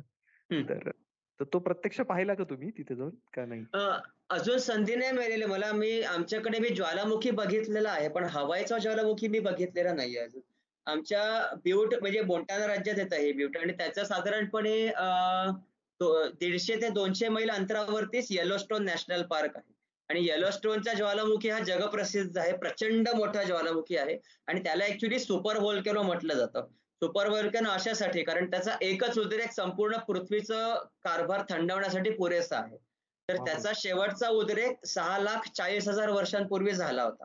तर तो प्रत्यक्ष पाहिला का तुम्ही तिथे जाऊन? का नाही? अजून संधी नाही मिळालेली. मला मी आमच्याकडे मी ज्वालामुखी बघितलेला आहे पण हवाईचा ज्वालामुखी मी बघितलेला नाही अजून. आमच्या ब्यूट म्हणजे मोंटाना राज्यात येत आहे ब्यूट. आणि त्याचं साधारणपणे दीडशे ते दोनशे मैल अंतरावरतीच येलोस्टोन नॅशनल पार्क आहे. आणि येलोस्टोनचा ज्वालामुखी हा जगप्रसिद्ध आहे प्रचंड मोठा ज्वालामुखी आहे. आणि त्याला ऍक्च्युली सुपर व्होल्केनो म्हटलं जातं. सुपर व्होल्केनो अशासाठी कारण त्याचा एकच उद्रेक संपूर्ण पृथ्वीचं कारभार थंडवण्यासाठी पुरेसा आहे. तर त्याचा शेवटचा उद्रेक सहा लाख चाळीस हजार वर्षांपूर्वी झाला होता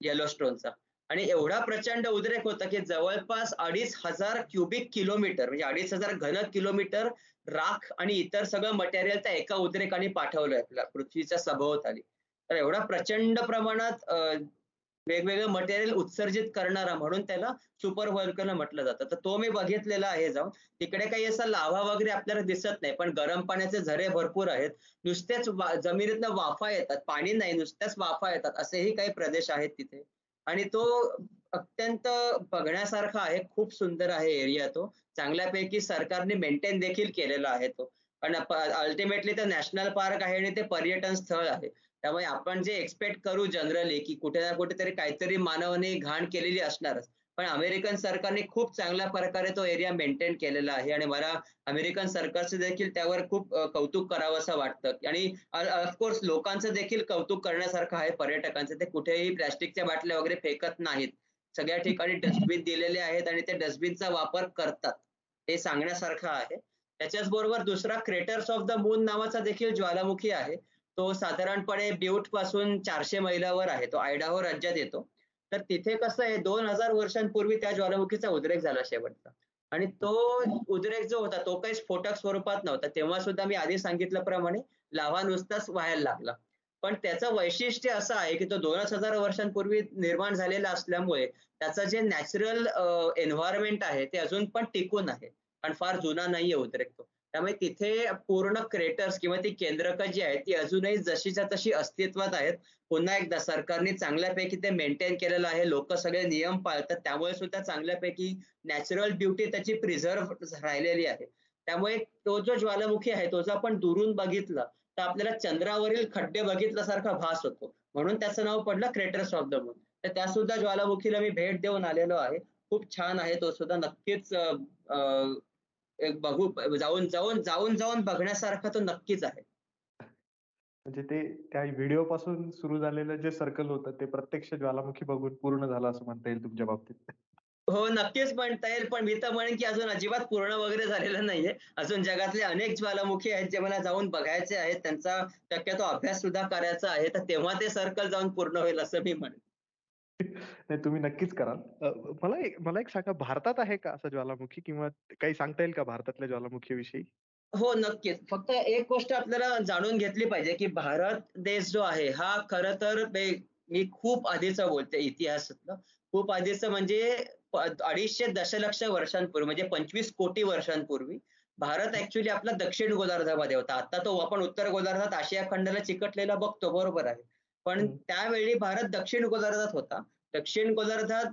येलोस्टोनचा आणि एवढा प्रचंड उद्रेक होता की जवळपास अडीच हजार क्युबिक किलोमीटर म्हणजे अडीच हजार घन किलोमीटर राख आणि इतर सगळं मटेरियल त्या एका उद्रेकाने पाठवलं आपल्या पृथ्वीच्या सभोवताली. तर एवढा प्रचंड प्रमाणात वेगवेगळं मटेरियल उत्सर्जित करणारा म्हणून त्याला सुपर व्हॉल्कन म्हटलं जातं. तर तो मी बघितलेला आहे जाऊन. तिकडे काही असा लावा वगैरे आपल्याला दिसत नाही पण गरम पाण्याचे झरे भरपूर आहेत. नुसतेच जमिनीतनं वाफा येतात. पाणी नाही नुसत्याच वाफा येतात. असेही काही प्रदेश आहेत तिथे. आणि तो अत्यंत बघण्यासारखा आहे खूप सुंदर आहे एरिया तो. चांगल्यापैकी सरकारने मेंटेन देखील केलेला आहे तो. पण अल्टिमेटली तर नॅशनल पार्क आहे आणि ते पर्यटन स्थळ आहे. त्यामुळे आपण जे एक्सपेक्ट करू जनरली की कुठे ना कुठेतरी काहीतरी मानवाने घाण केलेली असणारच. पण अमेरिकन सरकारने खूप चांगल्या प्रकारे तो एरिया मेंटेन केलेला आहे. आणि मला अमेरिकन सरकारचं देखील त्यावर खूप कौतुक करावं असं वाटतं. आणि ऑफकोर्स लोकांचं देखील कौतुक करण्यासारखं आहे. पर्यटकांचं. ते कुठेही प्लॅस्टिकच्या बाटल्या वगैरे फेकत नाहीत. सगळ्या ठिकाणी डस्टबिन दिलेले आहेत आणि ते डस्टबिनचा वापर करतात. हे सांगण्यासारखं आहे. त्याच्याच बरोबर दुसरा क्रेटर्स ऑफ द मून नावाचा देखील ज्वालामुखी आहे. तो साधारणपणे ब्यूटपासून चारशे मैलावर आहे. तो आयडाहो राज्यात येतो. तर तिथे कसं आहे दोन हजार वर्षांपूर्वी त्या ज्वालामुखीचा उद्रेक झाला शेवटचा. आणि तो उद्रेक जो होता तो काही स्फोटक स्वरूपात नव्हता. तेव्हा सुद्धा मी आधी सांगितल्याप्रमाणे लाव्हा नुसताच व्हायला लागला. पण त्याचं वैशिष्ट्य असं आहे की तो दोनच हजार वर्षांपूर्वी निर्माण झालेला असल्यामुळे त्याचं जे नॅचरल एन्व्हायरमेंट आहे ते अजून पण टिकून आहे. आणि फार जुना नाहीये उद्रेक तो. त्यामुळे तिथे पूर्ण क्रेटर्स किंवा ती केंद्रक जी आहेत ती अजूनही जशीच्या तशी अस्तित्वात आहेत. पुन्हा एकदा सरकारने चांगल्यापैकी ते मेंटेन केलेलं आहे. लोक सगळे नियम पाळतात. त्यामुळे सुद्धा चांगल्यापैकी नॅचरल ब्युटी त्याची प्रिझर्व राहिलेली आहे. त्यामुळे तो जो ज्वालामुखी आहे तो जर आपण दुरून बघितला तर आपल्याला चंद्रावरील खड्डे बघितल्यासारखा भास होतो. म्हणून त्याचं नाव पडलं क्रेटर्स ऑफ द मून तर त्या सुद्धा ज्वालामुखीला मी भेट देऊन आलेलो आहे. खूप छान आहे. तो सुद्धा नक्कीच बघू जाऊन जाऊन जाऊन जाऊन बघण्यासारखा तो नक्कीच आहे. म्हणजे ते त्या व्हिडिओ पासून सुरू झालेलं जे सर्कल होतं ते प्रत्यक्ष ज्वालामुखी बघून पूर्ण झालं असं म्हणता येईल तुमच्या बाबतीत. हो नक्कीच म्हणता येईल पण मी तर म्हणेन की अजून अजिबात पूर्ण वगैरे झालेलं नाहीये. अजून जगातले अनेक ज्वालामुखी आहेत जे मला जाऊन बघायचे आहेत. त्यांचा शक्यतो अभ्यास सुद्धा करायचा आहे. तर तेव्हा ते सर्कल जाऊन पूर्ण होईल असं मी म्हणेन. नाही तुम्ही नक्कीच कराल मला एक मला एक सांगा भारतात आहे का असं ज्वालामुखी किंवा काही सांगता येईल का भारतातल्या ज्वालामुखी विषयी हो नक्कीच फक्त एक गोष्ट आपल्याला जाणून घेतली पाहिजे की भारत देश जो आहे हा खर तर मी खूप आधीचं बोलतोय इतिहासातलं. खूप आधीचं म्हणजे अडीचशे दशलक्ष वर्षांपूर्वी म्हणजे 25 कोटी वर्षांपूर्वी भारत ऍक्च्युली आपला दक्षिण गोलार्धामध्ये होता. आता तो आपण उत्तर गोलार्धात आशिया खंडाला चिकटलेला बघतो बरोबर आहे. पण त्यावेळी भारत दक्षिण गोलार्धात होता. दक्षिण गोलार्धात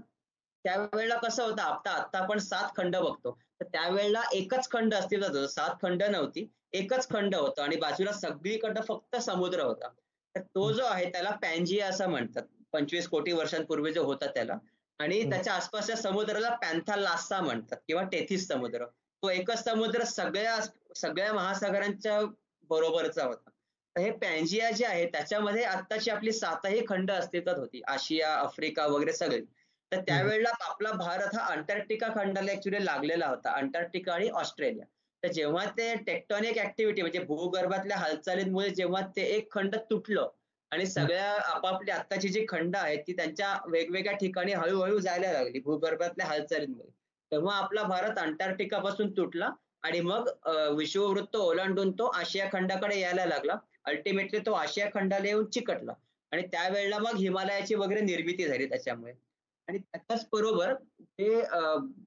त्यावेळेला कसं होतं आता आता आपण सात खंड बघतो. तर त्यावेळेला एकच खंड अस्तित्वात होता. सात खंड नव्हती. एकच खंड होतं आणि बाजूला सगळीकडं फक्त समुद्र होता. तर तो जो आहे त्याला पॅन्जिया असं म्हणतात. 25 कोटी वर्षांपूर्वी जो होता त्याला आणि त्याच्या आसपासच्या समुद्राला पॅन्थालासा म्हणतात किंवा टेथिस समुद्र. तो एकच समुद्र सगळ्या सगळ्या महासागरांच्या बरोबरचा होता. हे पॅन्जिया जे आहे त्याच्यामध्ये आत्ताची आपली सातही खंड अस्तित्वात होती. आशिया, आफ्रिका वगैरे सगळे. तर त्यावेळेला आपला भारत हा अंटार्क्टिका खंडाला ऍक्च्युली लागलेला होता. अंटार्क्टिका आणि ऑस्ट्रेलिया. तर जेव्हा ते टेक्टॉनिक ऍक्टिव्हिटी म्हणजे भूगर्भातल्या हालचालींमुळे जेव्हा ते एक खंड तुटलं आणि सगळ्या आपापली आत्ताची जी खंड आहेत ती त्यांच्या वेगवेगळ्या ठिकाणी हळूहळू जायला लागली भूगर्भातल्या हालचालींमुळे. तेव्हा आपला भारत अंटार्क्टिकापासून तुटला आणि मग विश्ववृत्त ओलांडून तो आशिया खंडाकडे यायला लागला. अल्टिमेटली तो आशिया खंडाला येऊन चिकटला आणि त्यावेळेला मग हिमालयाची वगैरे निर्मिती झाली त्याच्यामुळे. आणि त्याच्याच बरोबर ते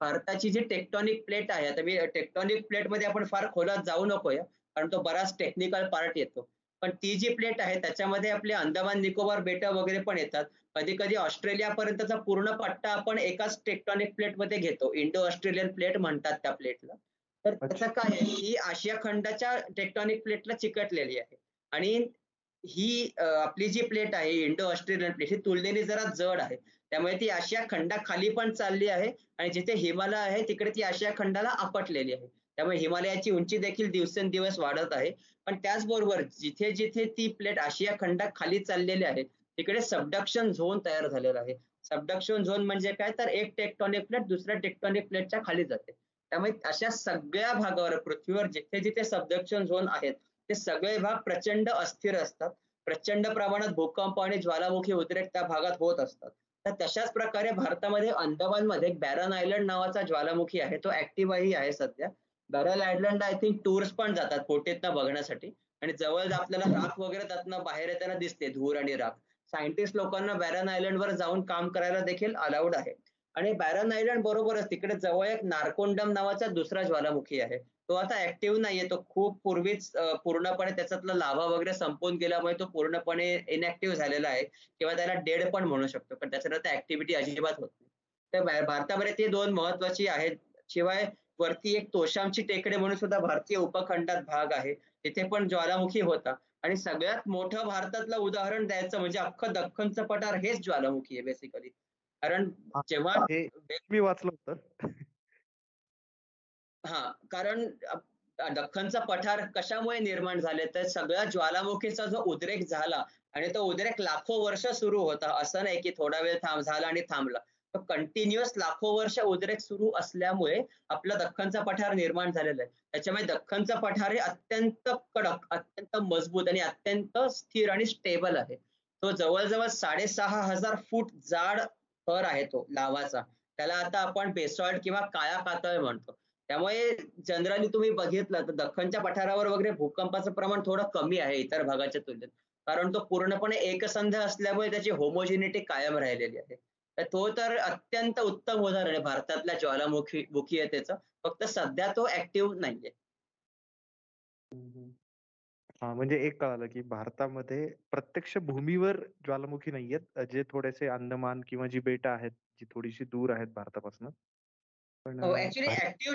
भारताची जी टेक्टॉनिक प्लेट आहे आता मी टेक्टॉनिक प्लेटमध्ये आपण फार खोलात जाऊ नकोया कारण तो बराच टेक्निकल पार्ट येतो. पण ती जी प्लेट आहे त्याच्यामध्ये आपले अंदमान निकोबार बेट वगैरे पण येतात. कधी कधी ऑस्ट्रेलियापर्यंतचा पूर्ण पट्टा आपण एकाच टेक्टॉनिक प्लेटमध्ये घेतो. इंडो ऑस्ट्रेलियन प्लेट म्हणतात त्या प्लेटला. तर त्याचं काय आहे ही आशिया खंडाच्या टेक्टॉनिक प्लेटला चिकटलेली आहे आणि ही आपली जी प्लेट आहे इंडो ऑस्ट्रेलियन प्लेट ही तुलनेने जरा जड आहे. त्यामुळे ती आशिया खंडाखाली पण चालली आहे आणि जिथे हिमालय आहे तिकडे ती आशिया खंडाला आपटलेली आहे. त्यामुळे हिमालयाची उंची देखील दिवसेंदिवस वाढत आहे. पण त्याचबरोबर जिथे जिथे ती प्लेट आशिया खंडाखाली चाललेली आहे तिकडे सबडक्शन झोन तयार झालेला आहे. सबडक्शन झोन म्हणजे काय तर एक टेक्टॉनिक प्लेट दुसऱ्या टेक्टॉनिक प्लेटच्या खाली जाते. त्यामुळे अशा सगळ्या भागावर पृथ्वीवर जिथे जिथे सबडक्शन झोन आहेत ते सगळे भाग प्रचंड अस्थिर असतात. प्रचंड प्रमाणात भूकंप आणि ज्वालामुखी उद्रेक त्या भागात होत असतात. तर तशाच प्रकारे भारतामध्ये अंदमानमध्ये बॅरन आयलंड नावाचा ज्वालामुखी आहे तो ऍक्टिव्हही आहे सध्या. Barren island I think tours पण जातात पोटेतनं बघण्यासाठी आणि जवळ आपल्याला राख वगैरे त्यातनं बाहेर येताना दिसते धूर आणि राख. सायंटिस्ट लोकांना बॅरन आयलंडवर जाऊन काम करायला देखील अलाउड आहे. आणि बॅरन आयलंड बरोबरच तिकडे जवळ एक नारकोंडम नावाचा दुसरा ज्वालामुखी आहे. तो आता ऍक्टिव्ह नाहीये तो खूप पूर्वीच पूर्णपणे त्याच्यातला लाभा वगैरे संपून गेल्यामुळे तो पूर्णपणे इनऍक्टिव्ह झालेला आहे किंवा त्याला डेड पण म्हणू शकतो. पण त्याच्यानंतर ऍक्टिव्हिटी अजिबात होत नाही. तर भारतामध्ये ते दोन महत्वाची आहेत. शिवाय वरती एक तोशामची टेकडे म्हणून सुद्धा भारतीय उपखंडात भाग आहे. तिथे पण ज्वालामुखी होता आणि सगळ्यात मोठं भारतातलं उदाहरण द्यायचं म्हणजे अख्खं दख्खनचं पठार हेच ज्वालामुखी आहे बेसिकली. कारण जेव्हा मी वाचलं होतं. हां, कारण दख्खनचा पठार कशामुळे निर्माण झाले तर सगळ्या ज्वालामुखीचा जो उद्रेक झाला आणि तो उद्रेक लाखो वर्ष सुरू होता. असं नाही की थोडा वेळ थांब झाला आणि थांबला. तर कंटिन्युअस लाखो वर्ष उद्रेक सुरू असल्यामुळे आपला दख्खनचा पठार निर्माण झालेला आहे. त्याच्यामुळे दख्खनचा पठार हे अत्यंत कडक, अत्यंत मजबूत आणि अत्यंत स्थिर आणि स्टेबल आहे. तो जवळ-जवळ 6,500 फूट जाड थर आहे तो लावाचा. त्याला आता आपण बेसॉल्ट किंवा काळा कातळ म्हणतो. त्यामुळे जनरली तुम्ही बघितलं तर दख्खनच्या पठारावर वगैरे भूकंपाचं प्रमाण थोडं कमी आहे इतर भागाच्या तुलनेत. कारण तो पूर्णपणे एकसंध असल्यामुळे त्याची होमोजिनिटी कायम राहिलेली आहे. तर तो तर अत्यंत उत्तम उदाहरण आहे भारतातल्या ज्वालामुखी मुखीयतेचं. फक्त सध्या तो ऍक्टिव्ह नाहीये. हां, म्हणजे एक कळालं की भारतामध्ये प्रत्यक्ष भूमीवर ज्वालामुखी नाहीयेत. जे थोडेसे अंदमान किंवा जी बेटं आहेत, जी थोडीशी दूर आहेत भारतापासून. पण हो,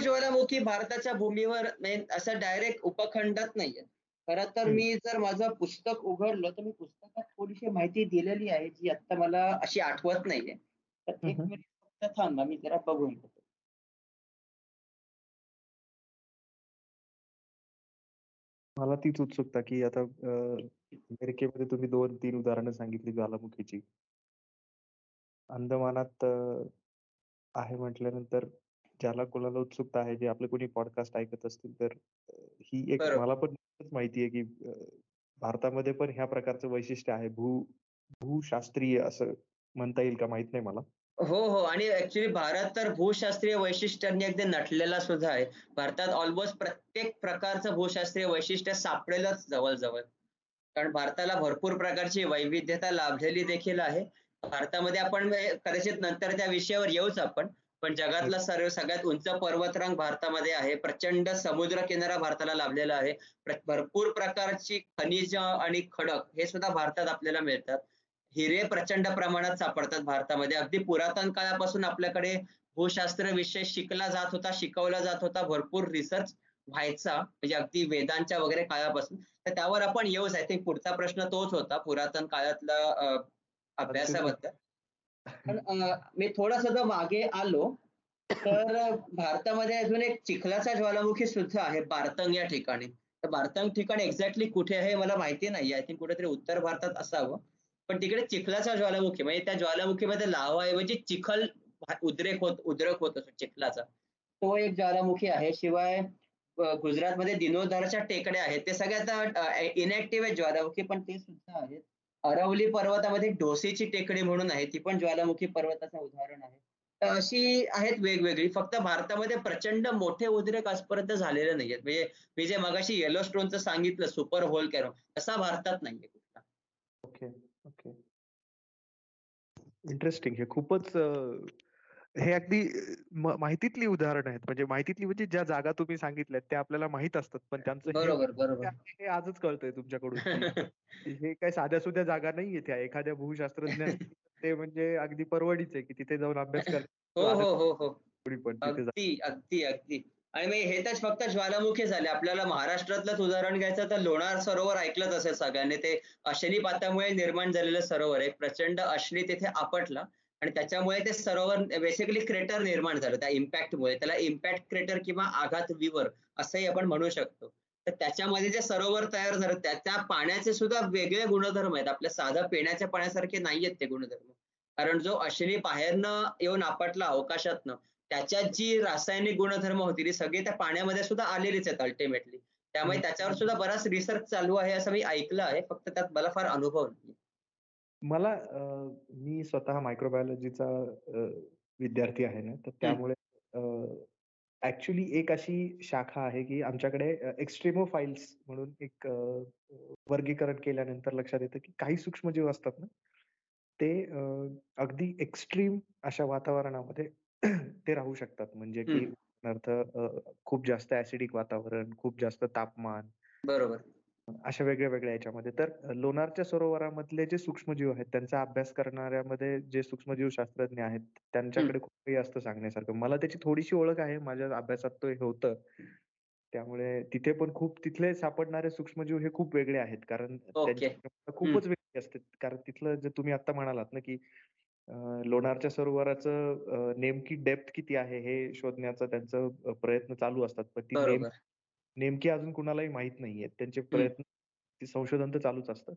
ज्वालामुखी भारताच्या भूमीवर असं डायरेक्ट उपखंडात नाहीये. खरं तर मी जर माझं पुस्तक उघडलं तर मी पुस्तकात थोडीशी माहिती दिलेली आहे जी आता मला अशी आठवत नाहीये. तर एक मिनिट फक्त थांबा मी जरा बघून घेतो. मला तीच उत्सुकता की आता अमेरिकेमध्ये तुम्ही दोन तीन उदाहरणं सांगितली ज्वालामुखीची. अंदमानात आहे म्हटल्यानंतर ज्याला कोणाला उत्सुकता आहे, जे आपले कोणी पॉडकास्ट ऐकत असतील तर ही एक मला पण माहिती आहे की भारतामध्ये पण ह्या प्रकारचं वैशिष्ट्य आहे. भू भूशास्त्रीय असं म्हणता येईल का माहीत नाही मला. हो, हो. आणि ऍक्च्युली भारत तर भूशास्त्रीय वैशिष्ट्यांनी अगदी नटलेला सुद्धा आहे. भारतात ऑलमोस्ट प्रत्येक प्रकारचं भूशास्त्रीय वैशिष्ट्य सापडेलच जवळ-जवळ. कारण भारताला भरपूर प्रकारची वैविध्यता लाभलेली देखील आहे भारतामध्ये आपण कदाचित नंतर त्या विषयावर येऊच आपण पण जगातला सर्व सगळ्यात उंच पर्वतरांग भारतामध्ये आहे प्रचंड समुद्र किनारा भारताला लाभलेला आहे भरपूर प्रकारची खनिज आणि खडक हे सुद्धा भारतात आपल्याला मिळतात हिरे प्रचंड प्रमाणात सापडतात भारतामध्ये. अगदी पुरातन काळापासून आपल्याकडे भूशास्त्र विषय शिकला जात होता शिकवला जात होता भरपूर रिसर्च व्हायचा म्हणजे अगदी वेदांच्या वगैरे काळापासून. तर त्यावर आपण येऊच. आय थिंक पुढचा प्रश्न तोच होता पुरातन काळातला अभ्यासाबद्दल. पण मी थोडस जर मागे आलो तर भारतामध्ये अजून एक चिखलाचा ज्वालामुखी सुद्धा आहे बारतंग या ठिकाणी. तर बारतंग ठिकाण एक्झॅक्टली कुठे आहे मला माहिती नाही. आय थिंक कुठेतरी उत्तर भारतात असावं. पण तिकडे चिखलाचा ज्वालामुखी म्हणजे त्या ज्वालामुखीमध्ये लावाऐवजी चिखल उद्रेक होत उद्रेक होत असतो चिखलाचा. तो एक ज्वालामुखी आहे. शिवाय गुजरातमध्ये दिनोदरच्या टेकड्या आहेत. ते सगळ्यात इनॅक्टिव्ह आहेत ज्वालामुखी पण ते सुद्धा आहेत. अरवली पर्वतामध्ये ढोसेची टेकडी म्हणून आहे. ती पण ज्वालामुखी पर्वताचं उदाहरण आहे. तर अशी आहेत वेगवेगळी. फक्त भारतामध्ये प्रचंड मोठे उद्रेक आजपर्यंत झालेले नाहीयेत. म्हणजे मी जे मगाशी येलो स्टोनचं सांगितलं सुपर होल कॅरो तसा भारतात नाहीये कुठला. Okay okay. इंटरेस्टिंग. हे खूपच हे अगदी माहितीतली उदाहरण आहेत. म्हणजे माहितीतली म्हणजे ज्या जागा तुम्ही सांगितल्यात त्या आपल्याला माहीत असतात. पण त्यांचं बरोबर बरोबर. हे आजच कळतंय तुमच्याकडून हे काही साध्या सुध्या जागा नाहीये त्या. एखाद्या भूशास्त्रज्ञ ते म्हणजे अगदी परवडीच आहे की तिथे जाऊन अभ्यास कर हो हो हो हो. अगदी अगदी अगदी. आणि मग हे तर फक्त ज्वालामुखी झाले. आपल्याला महाराष्ट्रातलंच उदाहरण घ्यायचं तर लोणार सरोवर ऐकलंच असेल सगळ्यांनी. ते अश्विनी पातामुळे निर्माण झालेलं सरोवर आहे. प्रचंड अश्विनी तिथे आपटला आणि त्याच्यामुळे ते सरोवर बेसिकली क्रेटर निर्माण झालं त्या इम्पॅक्टमुळे त्याला इम्पॅक्ट क्रेटर किंवा आघात विवर असंही आपण म्हणू शकतो. तर त्याच्यामध्ये जे सरोवर तयार झालं त्याच्या पाण्याचे सुद्धा वेगळे गुणधर्म आहेत. आपल्या साधं पिण्याच्या पाण्यासारखे नाहीयेत ते गुणधर्म. कारण जो अश्विनी बाहेरनं येऊन आपटला अवकाशातनं त्याच्यात जी रासायनिक गुणधर्म होती ती सगळी त्या पाण्यामध्ये सुद्धा आलेलीच आहेत अल्टिमेटली त्यामुळे त्याच्यावर सुद्धा बराच रिसर्च चालू आहे असं मी ऐकलं आहे फक्त त्यात मला फार अनुभव नाही मला मी स्वतः मायक्रोबायोलॉजीचा विद्यार्थी आहे ना, तर त्यामुळे ऍक्च्युली एक अशी शाखा आहे, की आमच्याकडे एक्स्ट्रीमोफाइल्स म्हणून एक वर्गीकरण केल्यानंतर लक्षात येतं, की काही सूक्ष्मजीव असतात ना, ते अगदी एक्स्ट्रीम अशा वातावरणामध्ये ते राहू शकतात. म्हणजे की अर्थ खूप जास्त ऍसिडिक वातावरण, खूप जास्त तापमान. बरोबर. अशा वेगळ्या वेगळ्या याच्यामध्ये. तर लोणारच्या सरोवरामधले जे सूक्ष्मजीव आहेत त्यांचा अभ्यास करणाऱ्यामध्ये जे सूक्ष्मजीव शास्त्रज्ञ आहेत त्यांच्याकडे खूप काही असतं सांगण्यासारखं. मला त्याची थोडीशी ओळख आहे माझ्या अभ्यासात तो होतं. त्यामुळे तिथे पण खूप तिथले सापडणारे सूक्ष्मजीव हे खूप वेगळे आहेत. कारण खूपच वेगळे असते. कारण तिथलं जे तुम्ही आता म्हणालात ना की लोणारच्या सरोवराचं नेमकी डेप्थ किती आहे हे शोधण्याचा त्यांचा प्रयत्न चालू असतात. पण ती नेमकी अजून कुणालाही माहीत नाहीये. त्यांचे प्रयत्न संशोधन तर चालूच असतं.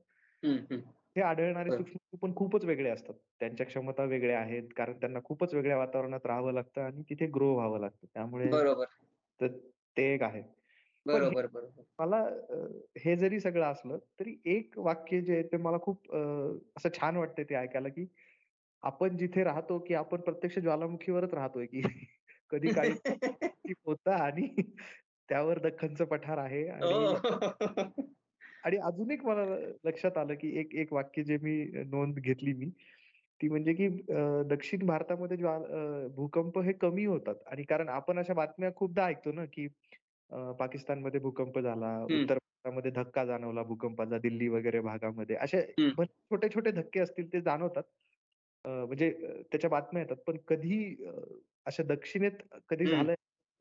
हे आढळणारे सूक्ष्म पण खूपच वेगळे असतात. त्यांच्या क्षमता वेगळ्या आहेत कारण त्यांना खूपच वेगळ्या वातावरणात राहावं लागतं आणि तिथे ग्रो व्हावं लागतं. त्यामुळे तर ते एक आहे. मला हे जरी सगळं असलं तरी एक वाक्य जे आहे ते मला खूप असं छान वाटतंय ते ऐकायला की आपण जिथे राहतो की आपण प्रत्यक्ष ज्वालामुखीवरच राहतोय की कधी काही होतं आणि त्यावर दख्खनचं पठार आहे आणि हो. आणि अजून एक मला लक्षात आलं की एक एक वाक्य जे मी नोंद घेतली मी ती म्हणजे की दक्षिण भारतामध्ये भूकंप हे कमी होतात आणि कारण आपण अशा बातम्या खूपदा ऐकतो ना की पाकिस्तानमध्ये भूकंप झाला उत्तर भारतामध्ये धक्का जाणवला भूकंपाचा दिल्ली वगैरे भागामध्ये असे छोटे छोटे धक्के असतील ते जाणवतात. म्हणजे त्याच्या बातम्या येतात. पण कधी अशा दक्षिणेत कधी झालंय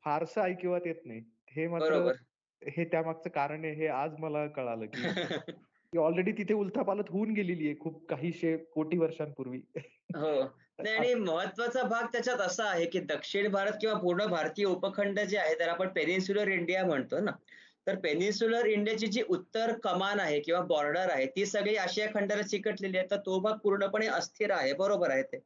फारसं ऐकिवात येत नाही. हे मात्र हे त्यामागचं कारण आहे हे आज मला कळालं की ऑलरेडी तिथे उलथापालथ होऊन गेलेली आहे खूप काहीशे कोटी वर्षांपूर्वी. हो. आणि महत्त्वाचा भाग त्याच्यात असा आहे की दक्षिण भारत किंवा पूर्ण भारतीय उपखंड जे आहे तर आपण पेनिन्सुलर इंडिया म्हणतो ना. तर पेनिन्सुलर इंडियाची जी उत्तर कमान आहे किंवा बॉर्डर आहे ती सगळी आशिया खंडाला चिकटलेली आहे. तर तो भाग पूर्णपणे अस्थिर आहे बरोबर आहे ते.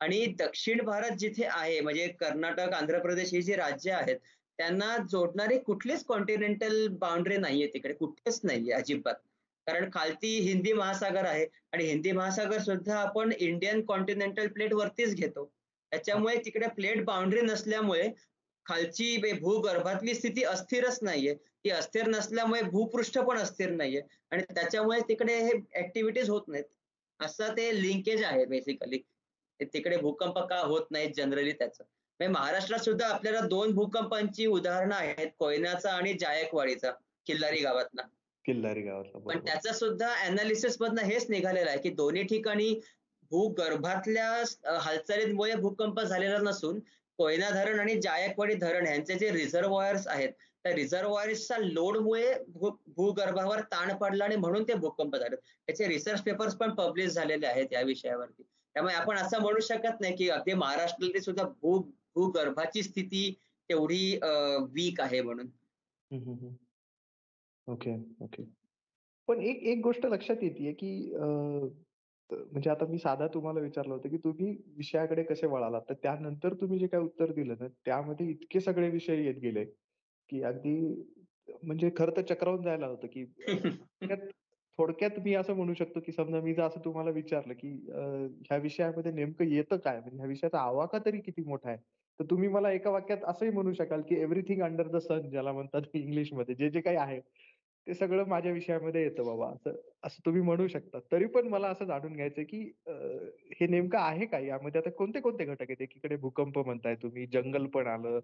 आणि दक्षिण भारत जिथे आहे म्हणजे कर्नाटक आंध्र प्रदेश ही जी राज्य आहेत त्यांना जोडणारी कुठलीच कॉन्टिनेंटल बाउंड्री नाहीये तिकडे कुठेच नाहीये अजिबात. कारण खालती हिंदी महासागर आहे आणि हिंदी महासागर सुद्धा आपण इंडियन कॉन्टिनेंटल प्लेट वरतीच घेतो. त्याच्यामुळे तिकडे प्लेट बाउंड्री नसल्यामुळे खालची भूगर्भातली स्थिती अस्थिरच नाहीये. ती अस्थिर नसल्यामुळे भूपृष्ठ पण अस्थिर नाहीये. आणि त्याच्यामुळे तिकडे हे ऍक्टिव्हिटीज होत नाहीत. असं ते लिंकेज आहे बेसिकली तिकडे भूकंप का होत नाहीत जनरली त्याचं. म्हणजे महाराष्ट्रात सुद्धा आपल्याला दोन भूकंपांची उदाहरणं आहेत कोयनाचा आणि जायकवाडीचा किल्लारी गावातला. किल्लारी गावातला पण त्याचा सुद्धा अनालिसिस मधनं हेच निघालेलं आहे की दोन्ही ठिकाणी भूगर्भातल्या हालचालींमुळे भूकंप झालेला नसून कोयना धरण आणि जायकवाडी धरण यांचे जे रिझर्वॉयर्स आहेत त्या रिझर्वॉयर्सच्या लोडमुळे भूगर्भावर ताण पडला आणि म्हणून ते भूकंप झाले. त्याचे रिसर्च पेपर्स पण पब्लिश झालेले आहेत या विषयावरती. त्यामुळे आपण असं म्हणू शकत नाही की अगदी महाराष्ट्रातली सुद्धा भू भूगर्भाची स्थिती तेवढी वीक आहे म्हणून. ओके ओके पण एक एक गोष्ट लक्षात येते की म्हणजे आता मी साधा तुम्हाला विचारलं होतं की तुम्ही विषयाकडे कसे वळालात? तर त्यानंतर तुम्ही जे काय उत्तर दिलं ना त्यामध्ये इतके सगळे विषय येत गेले. की अगदी म्हणजे खरं तर चक्रावून जायला होतं की थोडक्यात मी असं म्हणू शकतो की समजा मी जर असं तुम्हाला विचारलं की ह्या विषयामध्ये नेमकं येतं काय? म्हणजे ह्या विषयाचा आवाका तरी किती मोठा आहे? तर तुम्ही मला एका वाक्यात असंही म्हणू शकाल की एव्हरीथिंग अंडर द सन ज्याला म्हणतात इंग्लिशमध्ये जे जे काही आहे. ते सगळं माझ्या विषयामध्ये येतं बाबा. असं असं तुम्ही म्हणू शकता. तरी पण मला असं जाणून घ्यायचं की हे नेमकं आहे काय यामध्ये आता कोणते कोणते घटक आहेत? एकीकडे भूकंप म्हणताय तुम्ही जंगल पण आलं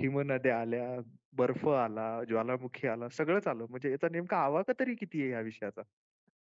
हिमनद्या आल्या बर्फ आला ज्वालामुखी आला सगळंच आलं. म्हणजे याचा नेमका आवाका तरी किती आहे या विषयाचा?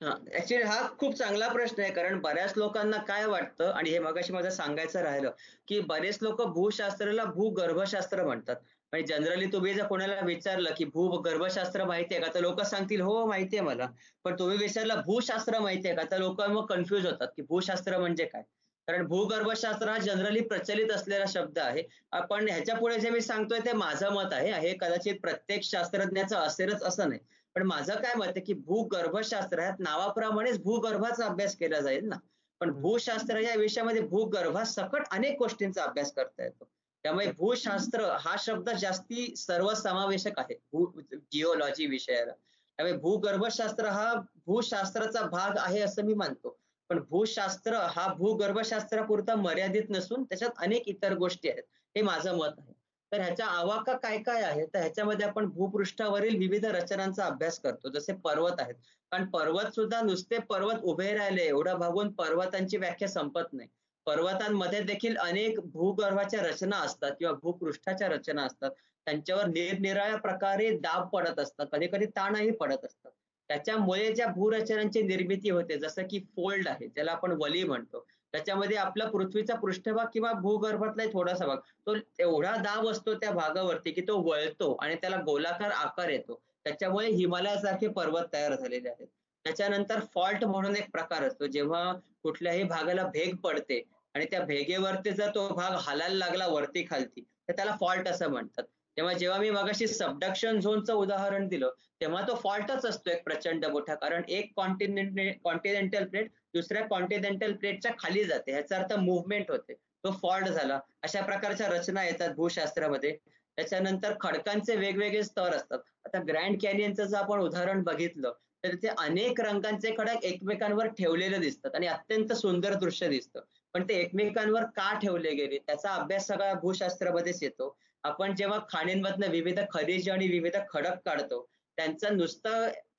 ऍक्च्युली हा खूप चांगला प्रश्न आहे. कारण बऱ्याच लोकांना काय वाटतं आणि हे मगाशी माझं सांगायचं राहिलं की बरेच लोक भूशास्त्राला भूगर्भशास्त्र म्हणतात. म्हणजे जनरली तुम्ही जर कोणाला विचारलं की भूगर्भशास्त्र माहिती आहे का तर लोक सांगतील हो माहिती आहे मला. पण तुम्ही विचारलं भूशास्त्र माहिती आहे का तर लोक मग कन्फ्युज होतात की भूशास्त्र म्हणजे काय? कारण भूगर्भशास्त्र हा जनरली प्रचलित असलेला शब्द आहे. आपण ह्याच्या पुढे जे मी सांगतोय ते माझं मत आहे. हे कदाचित प्रत्येक शास्त्रज्ञाचं असेलच असं नाही. पण माझं काय मत आहे की भूगर्भशास्त्र ह्यात नावाप्रमाणेच भूगर्भाचा अभ्यास केला जाईल ना. पण भूशास्त्र या विषयामध्ये भूगर्भासकट अनेक गोष्टींचा अभ्यास करता येतो. त्यामुळे भूशास्त्र हा शब्द जास्ती सर्वसमावेशक आहे. भू जिओलॉजी विषयाला. त्यामुळे भूगर्भशास्त्र हा भूशास्त्राचा भाग आहे असं मी मानतो. पण भूशास्त्र हा भूगर्भशास्त्रापुरता मर्यादित नसून त्याच्यात अनेक इतर गोष्टी आहेत. हे माझं मत आहे. तर ह्याच्या आवाका काय काय आहे? तर ह्याच्यामध्ये आपण भूपृष्ठावरील विविध रचनांचा अभ्यास करतो. जसे पर्वत आहेत. कारण पर्वत सुद्धा नुसते पर्वत उभे राहिले एवढं भागून पर्वतांची व्याख्या संपत नाही. पर्वतांमध्ये देखील अनेक भूगर्भाच्या रचना असतात किंवा भूपृष्ठाच्या रचना असतात. त्यांच्यावर निरनिराळ्या प्रकारे दाब पडत असतात. कधी कधी ताणही पडत असतात. त्याच्यामुळे ज्या भूरचनांची निर्मिती होते जसं की फोल्ड आहे ज्याला आपण वली म्हणतो त्याच्यामध्ये आपला पृथ्वीचा पृष्ठभाग किंवा भूगर्भातला थोडासा भाग तो एवढा दाब असतो त्या भागावरती की तो वळतो आणि त्याला गोलाकार आकार येतो. त्याच्यामुळे हिमालयासारखे पर्वत तयार झालेले आहेत. त्याच्यानंतर फॉल्ट म्हणून एक प्रकार असतो. जेव्हा कुठल्याही भागाला भेग पडते आणि त्या भेगेवरती जर तो भाग हालायला लागला वरती खालती तर त्याला फॉल्ट असं म्हणतात. तेव्हा जेव्हा मी मगाशी सबडक्शन झोनचं उदाहरण दिलं तेव्हा तो फॉल्टच असतो एक प्रचंड मोठा. कारण एक कॉन्टिनेंट कॉन्टिनेंटल प्लेट दुसऱ्या कॉन्टिनेंटल प्लेटच्या खाली जाते. ह्याचा अर्थ मुवमेंट होते. तो फॉल्ट झाला. अशा प्रकारच्या रचना येतात भूशास्त्रामध्ये. त्याच्यानंतर खडकांचे वेगवेगळे स्तर असतात. आता ग्रँड कॅनियनचं जर आपण उदाहरण बघितलं तर ते अनेक रंगांचे खडक एकमेकांवर ठेवलेले दिसतात आणि अत्यंत सुंदर दृश्य दिसतं. पण ते एकमेकांवर का ठेवले गेले? त्याचा अभ्यास सगळा भूशास्त्रामध्येच येतो. आपण जेव्हा खाणींमधनं विविध खनिज आणि विविध खडक काढतो त्यांचा नुसता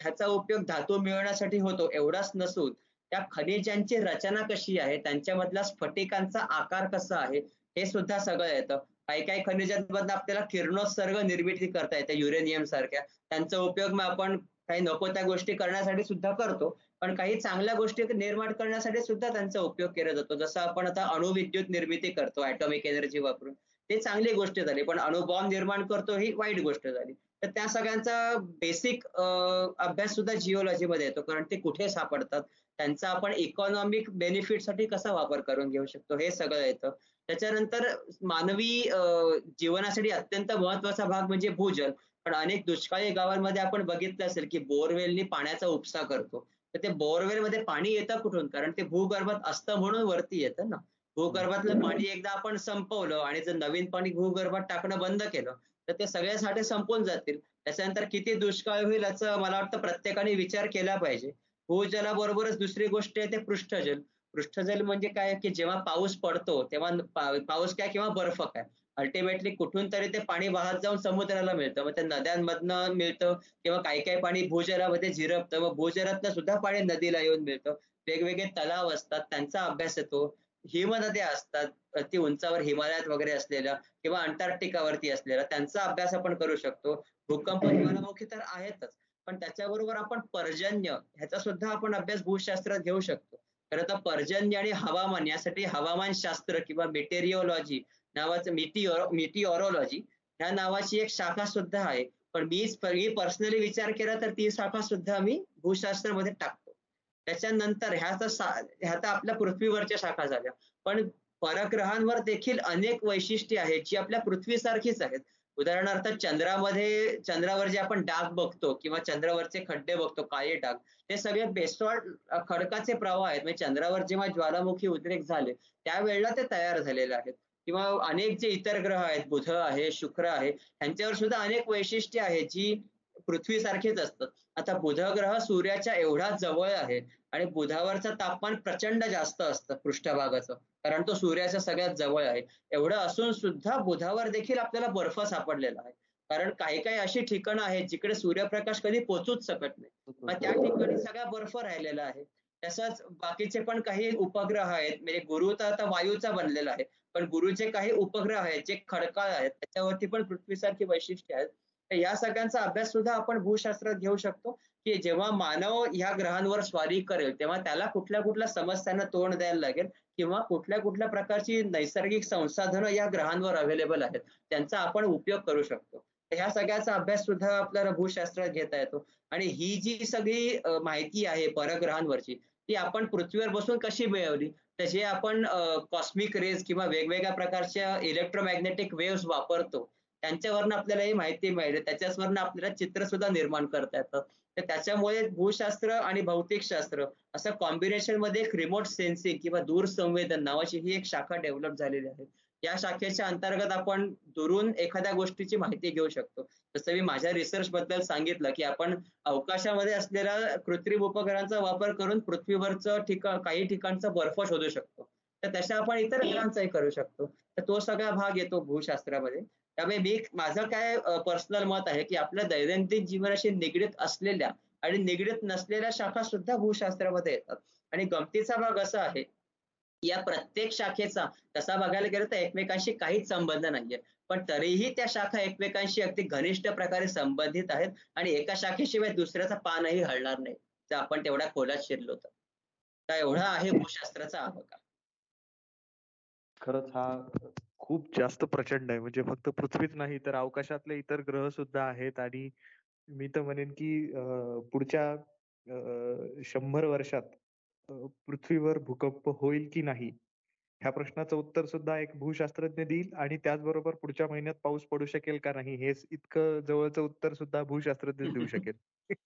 ह्याचा उपयोग धातू मिळवण्यासाठी होतो एवढाच नसून त्या खनिजांची रचना कशी आहे? त्यांच्यामधला स्फटिकांचा आकार कसा आहे? हे सुद्धा सगळं येतं. काही काही खनिजांमधनं आपल्याला किरणोत्सर्ग निर्मिती करता येते युरेनियम सारख्या त्यांचा उपयोग मग आपण काही नको त्या गोष्टी करण्यासाठी सुद्धा करतो. पण काही चांगल्या गोष्टी निर्माण करण्यासाठी सुद्धा त्यांचा उपयोग केला जातो. जसं आपण आता अणुविद्युत निर्मिती करतो ऍटॉमिक एनर्जी वापरून. ते चांगली गोष्ट झाली पण अणुबॉम्ब निर्माण करतो ही वाईट गोष्ट झाली. तर त्या सगळ्यांचा बेसिक अभ्यास सुद्धा जिओलॉजीमध्ये येतो. कारण ते कुठे सापडतात? त्यांचा आपण इकॉनॉमिक बेनिफिटसाठी कसा वापर करून घेऊ शकतो? हे सगळं येतं. त्याच्यानंतर मानवी जीवनासाठी अत्यंत महत्त्वाचा भाग म्हणजे भूजल. पण अनेक दुष्काळी गावांमध्ये आपण बघितलं असेल की बोरवेलनी पाण्याचा उपसा करतो. तर ते बोरवेल मध्ये पाणी येतं कुठून? कारण ते भूगर्भात असतं म्हणून वरती येतं ना. भूगर्भातलं पाणी एकदा आपण संपवलं आणि जर नवीन पाणी भूगर्भात टाकणं बंद केलं तर ते सगळ्यासाठी संपून जातील. त्याच्यानंतर किती दुष्काळ होईल याचा मला वाटतं प्रत्येकाने विचार केला पाहिजे. भूजलाबरोबरच दुसरी गोष्ट आहे ते पृष्ठजल. पृष्ठजल म्हणजे काय? की जेव्हा पाऊस पडतो तेव्हा पाऊस काय किंवा बर्फ काय? अल्टिमेटली कुठून तरी ते पाणी वाहत जाऊन समुद्राला मिळतं. मग त्या नद्यांमधनं मिळतं किंवा काही काही पाणी भूजलामध्ये झिरपतं. मग भूजलातनं सुद्धा पाणी नदीला येऊन मिळतं. वेगवेगळे तलाव असतात. त्यांचा अभ्यास येतो. हिमनद्या असतात. अति उंचावर हिमालयात वगैरे असलेल्या किंवा अंटार्क्टिकावरती असलेल्या त्यांचा अभ्यास आपण करू शकतो. भूकंप ज्वालामुखी तर आहेतच. पण त्याच्याबरोबर आपण पर्जन्य ह्याचा सुद्धा आपण अभ्यास भूशास्त्रात घेऊ शकतो. खरं तर पर्जन्य आणि हवामान यासाठी हवामानशास्त्र किंवा मेटेरिओलॉजी नावाचं मिटिओ मिटिओरोलॉजी ह्या नावाची एक शाखा सुद्धा आहे. पण मी पर्सनली विचार केला तर ती शाखा सुद्धा मी भूशास्त्रामध्ये टाकतो. त्याच्यानंतर ह्या तर ह्या तर आपल्या पृथ्वीवरच्या शाखा झाल्या. पण परग्रहांवर देखील अनेक वैशिष्ट्ये आहेत जी आपल्या पृथ्वीसारखीच आहेत. उदाहरणार्थ चंद्रामध्ये चंद्रावर जे आपण डाग बघतो किंवा चंद्रावरचे खड्डे बघतो काळे डाग हे सगळे बेसॉल्ट खडकाचे प्रवाह आहेत. म्हणजे चंद्रावर जेव्हा ज्वालामुखी उद्रेक झाले त्यावेळेला ते तयार झालेले आहेत. किंवा अनेक जे इतर ग्रह आहेत बुध आहे शुक्र आहे यांच्यावर सुद्धा अनेक वैशिष्ट्ये आहेत जी पृथ्वीसारखीच असतात. आता बुध ग्रह सूर्याच्या एवढा जवळ आहे आणि बुधावरचं तापमान प्रचंड जास्त असतं पृष्ठभागाचं कारण तो सूर्याच्या सगळ्यात जवळ आहे. एवढं असून सुद्धा बुधावर देखील आपल्याला बर्फ सापडलेला आहे. कारण काही काही अशी ठिकाणं आहेत जिकडे सूर्यप्रकाश कधी पोचूच शकत नाही. मग त्या ठिकाणी सगळा बर्फ राहिलेला आहे. तसंच बाकीचे पण काही उपग्रह आहेत म्हणजे गुरु तर आता वायूचा बनलेला आहे. पण गुरुचे काही उपग्रह आहेत जे खडकाळ आहेत त्याच्यावरती पण पृथ्वीसारखी वैशिष्ट्ये आहेत. या सगळ्यांचा अभ्यास सुद्धा आपण भूशास्त्रात घेऊ शकतो की जेव्हा मानव ह्या ग्रहांवर स्वारी करेल तेव्हा त्याला कुठल्या कुठल्या समस्यांना तोंड द्यायला लागेल किंवा कुठल्या कुठल्या प्रकारची नैसर्गिक संसाधनं या ग्रहांवर अवेलेबल आहेत त्यांचा आपण उपयोग करू शकतो. ह्या सगळ्याचा अभ्यास सुद्धा आपल्याला भूशास्त्रात घेता येतो. आणि ही जी सगळी माहिती आहे परग्रहांवरची ती आपण पृथ्वीवर बसून कशी मिळवली? तसे जे आपण कॉस्मिक रेज किंवा वेगवेगळ्या प्रकारच्या इलेक्ट्रोमॅग्नेटिक वेव्स वापरतो. त्यांच्यावरनं आपल्याला ही माहिती मिळते. त्याच्यावरनं आपल्याला चित्र सुद्धा निर्माण करता येतं. तर त्याच्यामुळे भूशास्त्र आणि भौतिक शास्त्र असं कॉम्बिनेशनमध्ये एक रिमोट सेन्सिंग किंवा दूरसंवेदन नावाची ही एक शाखा डेव्हलप झालेली आहे. या शाखेच्या अंतर्गत आपण दुरून एखाद्या गोष्टीची माहिती घेऊ शकतो. जसं मी माझ्या रिसर्च बद्दल सांगितलं की आपण अवकाशामध्ये असलेल्या कृत्रिम उपकरणांचा वापर करून पृथ्वीवरचं ठिकाण काही ठिकाणचा बर्फ शोधू शकतो. तर तशा आपण इतर ग्रहांचाही करू शकतो. तर तो सगळा भाग येतो भूशास्त्रामध्ये. त्यामुळे मी माझं काय पर्सनल मत आहे की आपल्या दैनंदिन जीवनाशी निगडीत असलेल्या आणि निगडीत नसलेल्या शाखा सुद्धा भूशास्त्रामध्ये येतात. आणि गमतीचा भाग असा आहे या प्रत्येक शाखेचा तसा बघायला गेलं तर एकमेकांशी काहीच संबंध नाहीये. पण तरीही त्या शाखा एकमेकांशी अगदी घनिष्ठ प्रकारे संबंधित आहेत आणि एका शाखेशिवाय दुसऱ्याचा पानही हलणार नाही. तर आपण तेवढ्या खोलात शिरलो तर. एवढा आहे भूशास्त्राचा आवका. खरंच हा खूप जास्त प्रचंड आहे. म्हणजे फक्त पृथ्वीच नाही तर अवकाशातले इतर ग्रह सुद्धा आहेत आणि मी तर म्हणेन की पुढच्या शंभर वर्षात पृथ्वीवर भूकंप होईल की नाही ह्या प्रश्नाचं उत्तर सुद्धा एक भूशास्त्रज्ञ देईल आणि त्याचबरोबर पुढच्या महिन्यात पाऊस पडू शकेल का नाही हे इतकं जवळचं उत्तर सुद्धा भूशास्त्रज्ञ देऊ शकेल.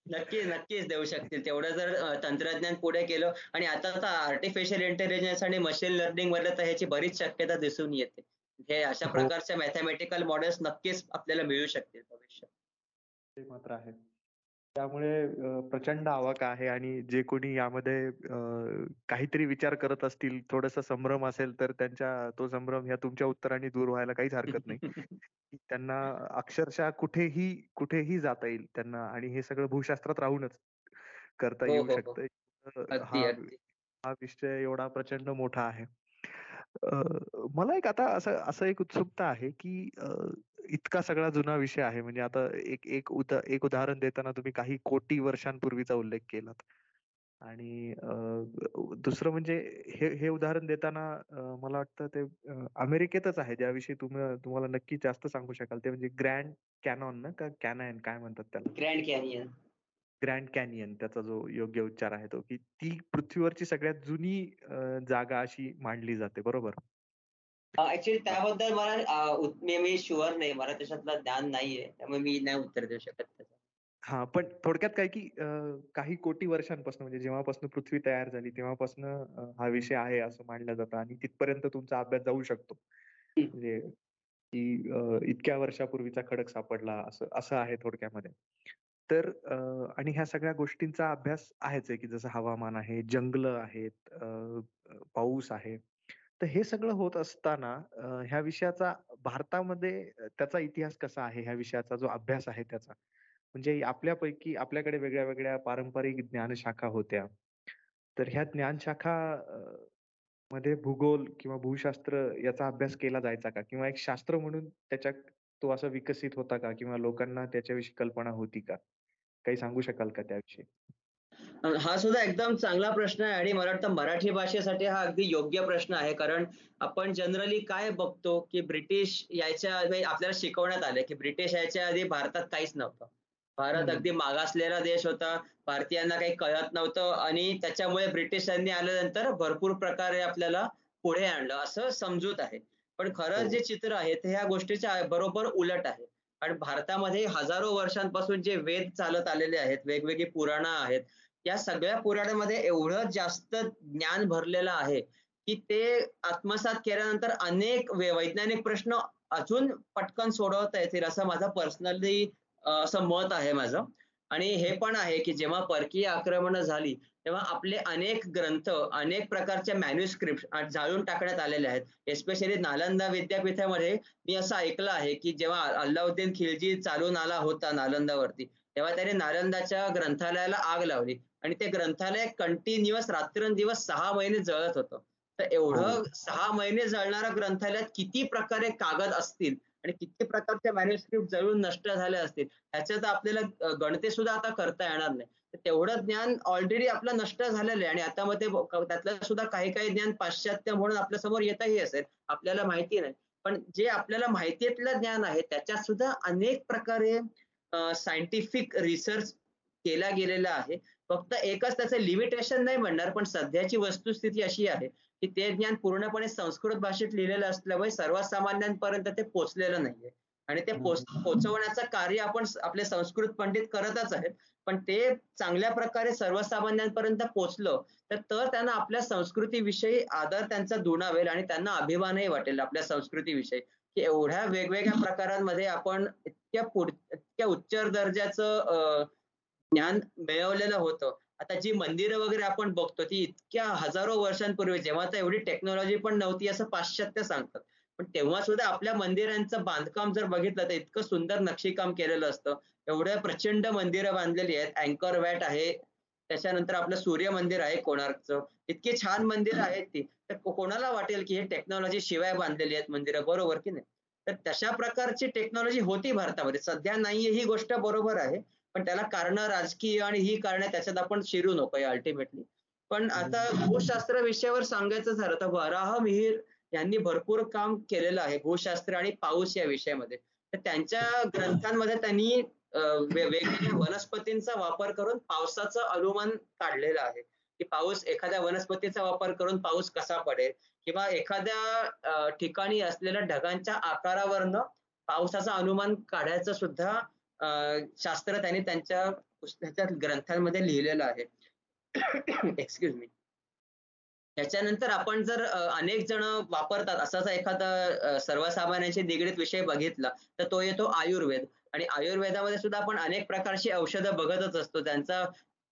नक्कीच नक्कीच देऊ शकतील. तेवढं जर तंत्रज्ञान पुढे केलं आणि आता तर आर्टिफिशियल इंटेलिजन्स आणि मशीन लर्निंगमध्ये तर ह्याची बरीच शक्यता दिसून येते. हे अशा हो. प्रकारच्या मॅथमॅटिकल मॉडेल्स नक्कीच आपल्याला मिळू शकतील भविष्यात. मात्र आहे. त्यामुळे प्रचंड आवाका आहे आणि जे कोणी यामध्ये काहीतरी विचार करत असतील थोडस संभ्रम असेल तर त्यांच्या तो संभ्रम ह्या तुमच्या उत्तराने दूर व्हायला काहीच हरकत नाही. त्यांना अक्षरशः कुठेही कुठेही जाता येईल त्यांना आणि हे सगळं भूशास्त्रात राहूनच करता येऊ हो, हो, शकत. हा विषय एवढा प्रचंड मोठा आहे. मला एक आता असं असं एक उत्सुकता आहे की इतका सगळा जुना विषय आहे. म्हणजे आता एक एक उदा एक उदाहरण देताना तुम्ही काही कोटी वर्षांपूर्वीचा उल्लेख केलात. आणि दुसरं म्हणजे हे हे उदाहरण देताना मला वाटतं ते अमेरिकेतच आहे. ज्याविषयी तुम्ही तुम्हाला नक्की जास्त सांगू शकाल. ते म्हणजे ग्रँड कॅनॉन ना? का कॅनायन? काय म्हणतात त्याला? Grand canyon. ग्रँड कॅनियन त्याचा जो योग्य उच्चार आहे तो. की ती पृथ्वीवरची सगळ्यात जुनी जागा अशी मांडली जाते. बरोबर? ऍक्च्युली त्याबद्दल मला मी शुअर नाही. मला त्याच्यातलं ज्ञान नाहीये. त्यामुळे मी नाही उत्तर देऊ शकत त्याचं. हा पण थोडक्यात काय की काही कोटी वर्षांपासून म्हणजे जेव्हापासून पृथ्वी तयार झाली तेव्हापासून हा विषय आहे असं मानलं जातं आणि तिथपर्यंत तुमचा अभ्यास जाऊ शकतो. म्हणजे की इतक्या वर्षापूर्वीचा खडक सापडला असं असं आहे थोडक्यामध्ये. तर आणि ह्या सगळ्या गोष्टींचा अभ्यास आहेच आहे की जसं हवामान आहे जंगल आहेत पाऊस आहे. तर हे सगळं होत असताना ह्या विषयाचा भारतामध्ये त्याचा इतिहास कसा आहे? ह्या विषयाचा जो अभ्यास आहे त्याचा. म्हणजे आपल्यापैकी आपल्याकडे वेगळ्या वेगळ्या पारंपरिक ज्ञानशाखा होत्या. तर ह्या ज्ञानशाखा मध्ये भूगोल किंवा भूशास्त्र याचा अभ्यास केला जायचा का? किंवा एक शास्त्र म्हणून त्याच्या तो असा विकसित होता का? किंवा लोकांना त्याच्याविषयी कल्पना होती का? काही सांगू शकाल का त्याविषयी? हा सुद्धा एकदम चांगला प्रश्न आहे आणि मला वाटतं मराठी भाषेसाठी हा अगदी योग्य प्रश्न आहे. कारण आपण जनरली काय बघतो की ब्रिटिश यायच्या आपल्याला शिकवण्यात आलं की ब्रिटिश यायच्या आधी भारतात काहीच नव्हतं. भारत अगदी मागासलेला देश होता. भारतीयांना काही कळत नव्हतं आणि त्याच्यामुळे ब्रिटिशांनी आल्यानंतर भरपूर प्रकारे आपल्याला पुढे आणलं असं समजूत आहे. पण खरं हो. जे चित्र आहे ते ह्या गोष्टीच्या बरोबर उलट आहे. कारण भारतामध्ये हजारो वर्षांपासून जे वेद चालत आलेले आहेत वेगवेगळी पुराणं आहेत या सगळ्या पुराणामध्ये एवढं जास्त ज्ञान भरलेलं आहे की ते आत्मसात केल्यानंतर अनेक वैज्ञानिक प्रश्न अजून पटकन सोडवता येतील असं माझं पर्सनली असं मत आहे माझं. आणि हे पण आहे की जेव्हा परकीय आक्रमण झाली तेव्हा आपले अनेक ग्रंथ अनेक प्रकारच्या मॅन्युस्क्रिप्ट जाळून टाकण्यात आलेले आहेत. एस्पेशली नालंदा विद्यापीठामध्ये मी असं ऐकलं आहे की जेव्हा अल्लाउद्दीन खिलजी चालून आला होता नालंदावरती तेव्हा त्याने नालंदाच्या ग्रंथालयाला आग लावली. आणि ते ग्रंथालय कंटिन्युअस रात्रंदिवस सहा महिने जळत होतं. तर एवढं हो. सहा महिने जळणाऱ्या ग्रंथालयात किती प्रकारे कागद असतील आणि किती प्रकारच्या मॅन्युस्क्रिप्ट जळून नष्ट झाल्या असतील ह्याच्यात आपल्याला गणते सुद्धा आता करता येणार नाही. तेवढं ज्ञान ऑलरेडी आपलं नष्ट झालेलं आहे आणि आता मग ते त्यातलं सुद्धा काही काही ज्ञान पाश्चात्य म्हणून आपल्यासमोर येतही असेल आपल्याला माहिती नाही. पण जे आपल्याला माहितीतलं ज्ञान आहे त्याच्यात सुद्धा अनेक प्रकारे सायंटिफिक रिसर्च केला गेलेला आहे. फक्त एकच त्याचं लिमिटेशन नाही म्हणणार पण सध्याची वस्तुस्थिती अशी आहे की ते ज्ञान पूर्णपणे संस्कृत भाषेत लिहिलेलं असल्यामुळे सर्वसामान्यांपर्यंत ते पोचलेलं नाहीये. आणि ते पोचवण्याचं कार्य आपण आपले संस्कृत पंडित करतच आहेत. पण ते चांगल्या प्रकारे सर्वसामान्यांपर्यंत पोचलं तर तर त्यांना आपल्या संस्कृतीविषयी आदर त्यांचा दुणावेल आणि त्यांना अभिमानही वाटेल आपल्या संस्कृतीविषयी की एवढ्या वेगवेगळ्या प्रकारांमध्ये आपण इतक्या पुढ इतक्या उच्च दर्जाचं ज्ञान मिळवलेलं होतं. आता जी मंदिरं वगैरे आपण बघतो ती इतक्या हजारो वर्षांपूर्वी जेव्हा तर एवढी टेक्नॉलॉजी पण नव्हती असं पाश्चात्य सांगतात. पण तेव्हा सुद्धा आपल्या मंदिरांचं बांधकाम जर बघितलं तर इतकं सुंदर नक्षीकाम केलेलं असतं. एवढ्या प्रचंड मंदिरं बांधलेली आहेत. अँकर वॅट आहे. त्याच्यानंतर आपलं सूर्य मंदिर आहे कोणार्कचं इतकी छान मंदिर आहेत ती. तर कोणाला वाटेल की हे टेक्नॉलॉजी शिवाय बांधलेली आहेत मंदिरं? बरोबर की नाही? तर तशा प्रकारची टेक्नॉलॉजी होती भारतामध्ये. सध्या नाहीये. ही गोष्ट बरोबर आहे. पण त्याला कारण राजकीय आणि ही कारण त्याच्यात आपण शिरू नको अल्टिमेटली पण आता भूशास्त्र विषयावर सांगायचं झालं तर वराह मिहीर यांनी भरपूर काम केलेलं आहे भूशास्त्र आणि पाऊस या विषयामध्ये. तर त्यांच्या ग्रंथांमध्ये त्यांनी वेगवेगळ्या वनस्पतींचा वापर करून पावसाचं अनुमान काढलेलं आहे. की पाऊस एखाद्या वनस्पतीचा वापर करून पाऊस कसा पडेल? किंवा एखाद्या ठिकाणी असलेल्या ढगांच्या आकारावरनं पावसाचं अनुमान काढायचं सुद्धा शास्त्र त्यांनी त्यांच्या पुस्तकाच्या ग्रंथांमध्ये लिहिलेलं आहे. एक्सक्यूज मी त्याच्यानंतर आपण जर अनेक जण वापरतात असाच एखादा सर्वसामान्यांशी निगडीत विषय बघितला तर तो येतो आयुर्वेद. आणि आयुर्वेदामध्ये सुद्धा आपण अनेक प्रकारची औषधं बघतच असतो. त्यांचा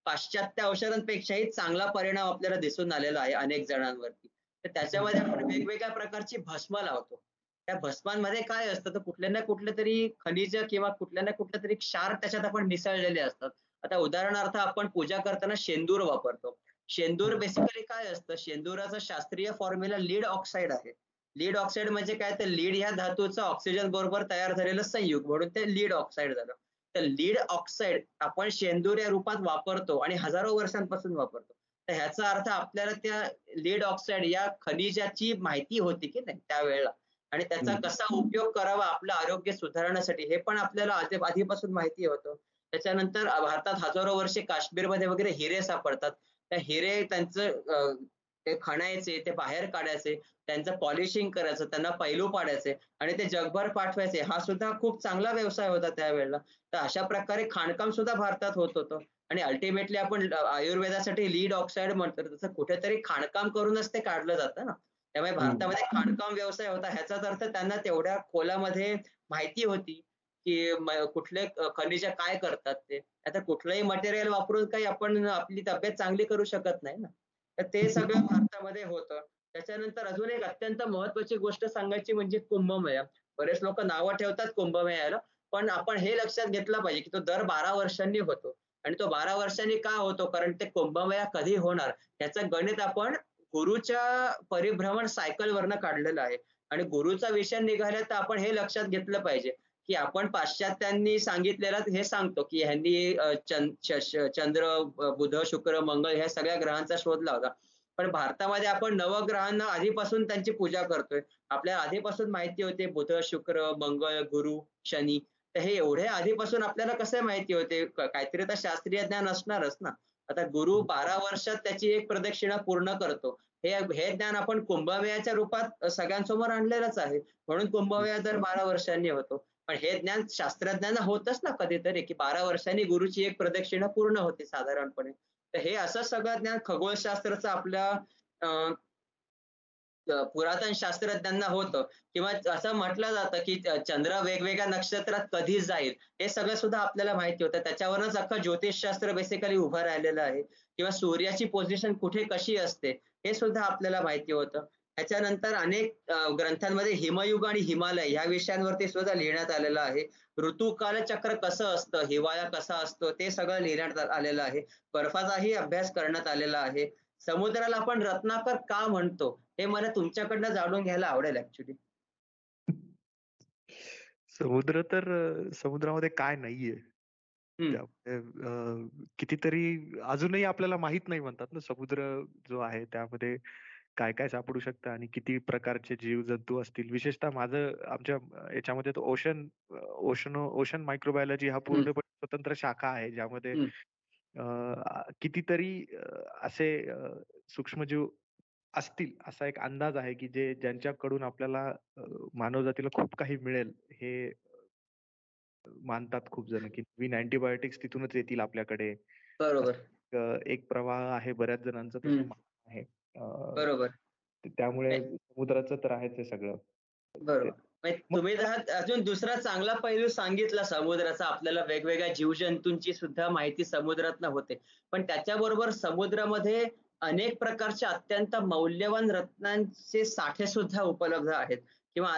पाश्चात्य औषधांपेक्षाही चांगला परिणाम आपल्याला दिसून आलेला आहे अनेक जणांवरती. तर त्याच्यामध्ये आपण वेगवेगळ्या प्रकारची भस्म लावतो. त्या भस्मांमध्ये काय असतं? तर कुठल्या ना कुठल्या तरी खनिज किंवा कुठल्या ना कुठल्या तरी क्षार त्याच्यात आपण मिसळलेले असतात. आता उदाहरणार्थ आपण पूजा करताना शेंदूर वापरतो. शेंदूर बेसिकली काय असतं? शेंदुराचा शास्त्रीय फॉर्म्युला लीड ऑक्साईड आहे. लीड ऑक्साईड म्हणजे काय? तर लीड ह्या धातूचं ऑक्सिजन बरोबर तयार झालेलं संयुग म्हणून ते लीड ऑक्साईड झालं. तर लीड ऑक्साईड आपण शेंदूर या रूपात वापरतो आणि हजारो वर्षांपासून वापरतो. तर ह्याचा अर्थ आपल्याला त्या लीड ऑक्साईड या खनिजाची माहिती होती की नाही त्यावेळेला. आणि त्याचा कसा उपयोग करावा आपलं आरोग्य सुधारण्यासाठी हे पण आपल्याला आधीपासून माहिती होतं. त्याच्यानंतर भारतात हजारो वर्षे काश्मीरमध्ये वगैरे हिरे सापडतात. त्या हिरे त्यांचं ते खणायचे ते बाहेर काढायचे त्यांचं पॉलिशिंग करायचं त्यांना पैलू पाडायचे आणि ते जगभर पाठवायचे. हा सुद्धा खूप चांगला व्यवसाय होता त्यावेळेला. तर अशा प्रकारे खाणकाम सुद्धा भारतात होत होतं. आणि अल्टिमेटली आपण आयुर्वेदासाठी लीड ऑक्साईड म्हणतो. तसं कुठेतरी खाणकाम करूनच ते काढलं जातं ना. त्यामुळे भारतामध्ये खाणकाम व्यवसाय होता. ह्याचाच अर्थ त्यांना तेवढ्या खोलामध्ये माहिती होती की कुठले खनिज काय करतात ते. आता कुठलंही मटेरियल वापरून काही आपण आपली तब्येत चांगली करू शकत नाही ना. तर ते सगळं भारतामध्ये होतं. त्याच्यानंतर अजून एक अत्यंत महत्वाची गोष्ट सांगायची म्हणजे कुंभमेळा. बरेच लोक नावं ठेवतात कुंभमेळ्याला पण आपण हे लक्षात घेतलं पाहिजे की तो दर बारा वर्षांनी होतो. आणि तो बारा वर्षांनी का होतो? कारण ते कुंभमेळा कधी होणार? याचं गणित आपण गुरुच्या परिभ्रमण सायकल वरनं काढलेलं आहे. आणि गुरुचा विषय निघाला तर आपण हे लक्षात घेतलं पाहिजे की आपण पाश्चात्यांनी सांगितलेलं हे सांगतो की ह्यांनी चंद्र बुध शुक्र मंगळ ह्या सगळ्या ग्रहांचा शोध लावला. पण भारतामध्ये आपण नवग्रहांना आधीपासून त्यांची पूजा करतोय. आपल्याला आधीपासून माहिती होते बुध शुक्र मंगळ गुरु शनी. तर हे एवढे आधीपासून आपल्याला कसे माहिती होते? काहीतरी तर शास्त्रीय ज्ञान असणारच ना. आता गुरु बारा वर्षात त्याची एक प्रदक्षिणा पूर्ण करतो. हे हे ज्ञान आपण कुंभमेळ्याच्या रूपात सगळ्यांसमोर आणलेलंच आहे. म्हणून कुंभमेळा दर बारा वर्षांनी होतो. पण हे ज्ञान शास्त्रज्ञांना होतच ना कधीतरी की बारा वर्षांनी गुरुची एक प्रदक्षिणा पूर्ण होते साधारणपणे. तर हे असं सगळं ज्ञान खगोलशास्त्राचं आपल्या पुरातन शास्त्रज्ञांना होतं. किंवा असं म्हटलं जातं की चंद्र वेगवेगळ्या नक्षत्रात कधी जाईल हे सगळं सुद्धा आपल्याला माहिती होतं. त्याच्यावरच अख्खं ज्योतिषशास्त्र बेसिकली उभं राहिलेलं आहे. किंवा सूर्याची पोझिशन कुठे कशी असते हे सुद्धा आपल्याला माहिती होतं. त्याच्यानंतर अनेक ग्रंथांमध्ये हिमयुग आणि हिमालय ह्या विषयांवरती सुद्धा लिहिण्यात आलेलं आहे. ऋतुकाल चक्र कसं असतं हिवाळा कसा असतो ते सगळं लिहिण्यात आलेलं आहे. बर्फाचाही अभ्यास करण्यात आलेला आहे. समुद्राला आपण रत्नाकर का म्हणतो? हे मला तुमच्याकडनं जाणून घ्यायला आवडेल ऍक्च्युली समुद्र तर समुद्रामध्ये काय नाहीये. कितीतरी अजूनही आपल्याला माहीत नाही म्हणतात ना समुद्र जो आहे त्यामध्ये काय काय सापडू शकतं आणि किती प्रकारचे जीव जंतू असतील. विशेषतः माझं आमच्या याच्यामध्ये ओशन ओशन ओशन मायक्रोबायोलॉजी हा पूर्णपणे स्वतंत्र शाखा आहे ज्यामध्ये कितीतरी असे सूक्ष्मजीव असतील असा एक अंदाज आहे की जे ज्यांच्याकडून आपल्याला मानवजातीला खूप काही मिळेल हे मानतात खूप जण की नवीन अँटीबायोटिक्स तिथूनच येतील आपल्याकडे. बरोबर. एक प्रवाह आहे बऱ्याच जणांचं तसं आहे. बरोबर. त्यामुळे समुद्राचं तर आहेच हे सगळं. बरोबर. तुम्ही अजून दुसरा चांगला पैलू सांगितला समुद्राचा आपल्याला वेगवेगळ्या जीवजंतूंची सुद्धा माहिती समुद्रात होते. पण त्याच्याबरोबर समुद्रामध्ये अनेक प्रकारच्या अत्यंत मौल्यवान रत्नांचे साठे सुद्धा उपलब्ध आहेत. किंवा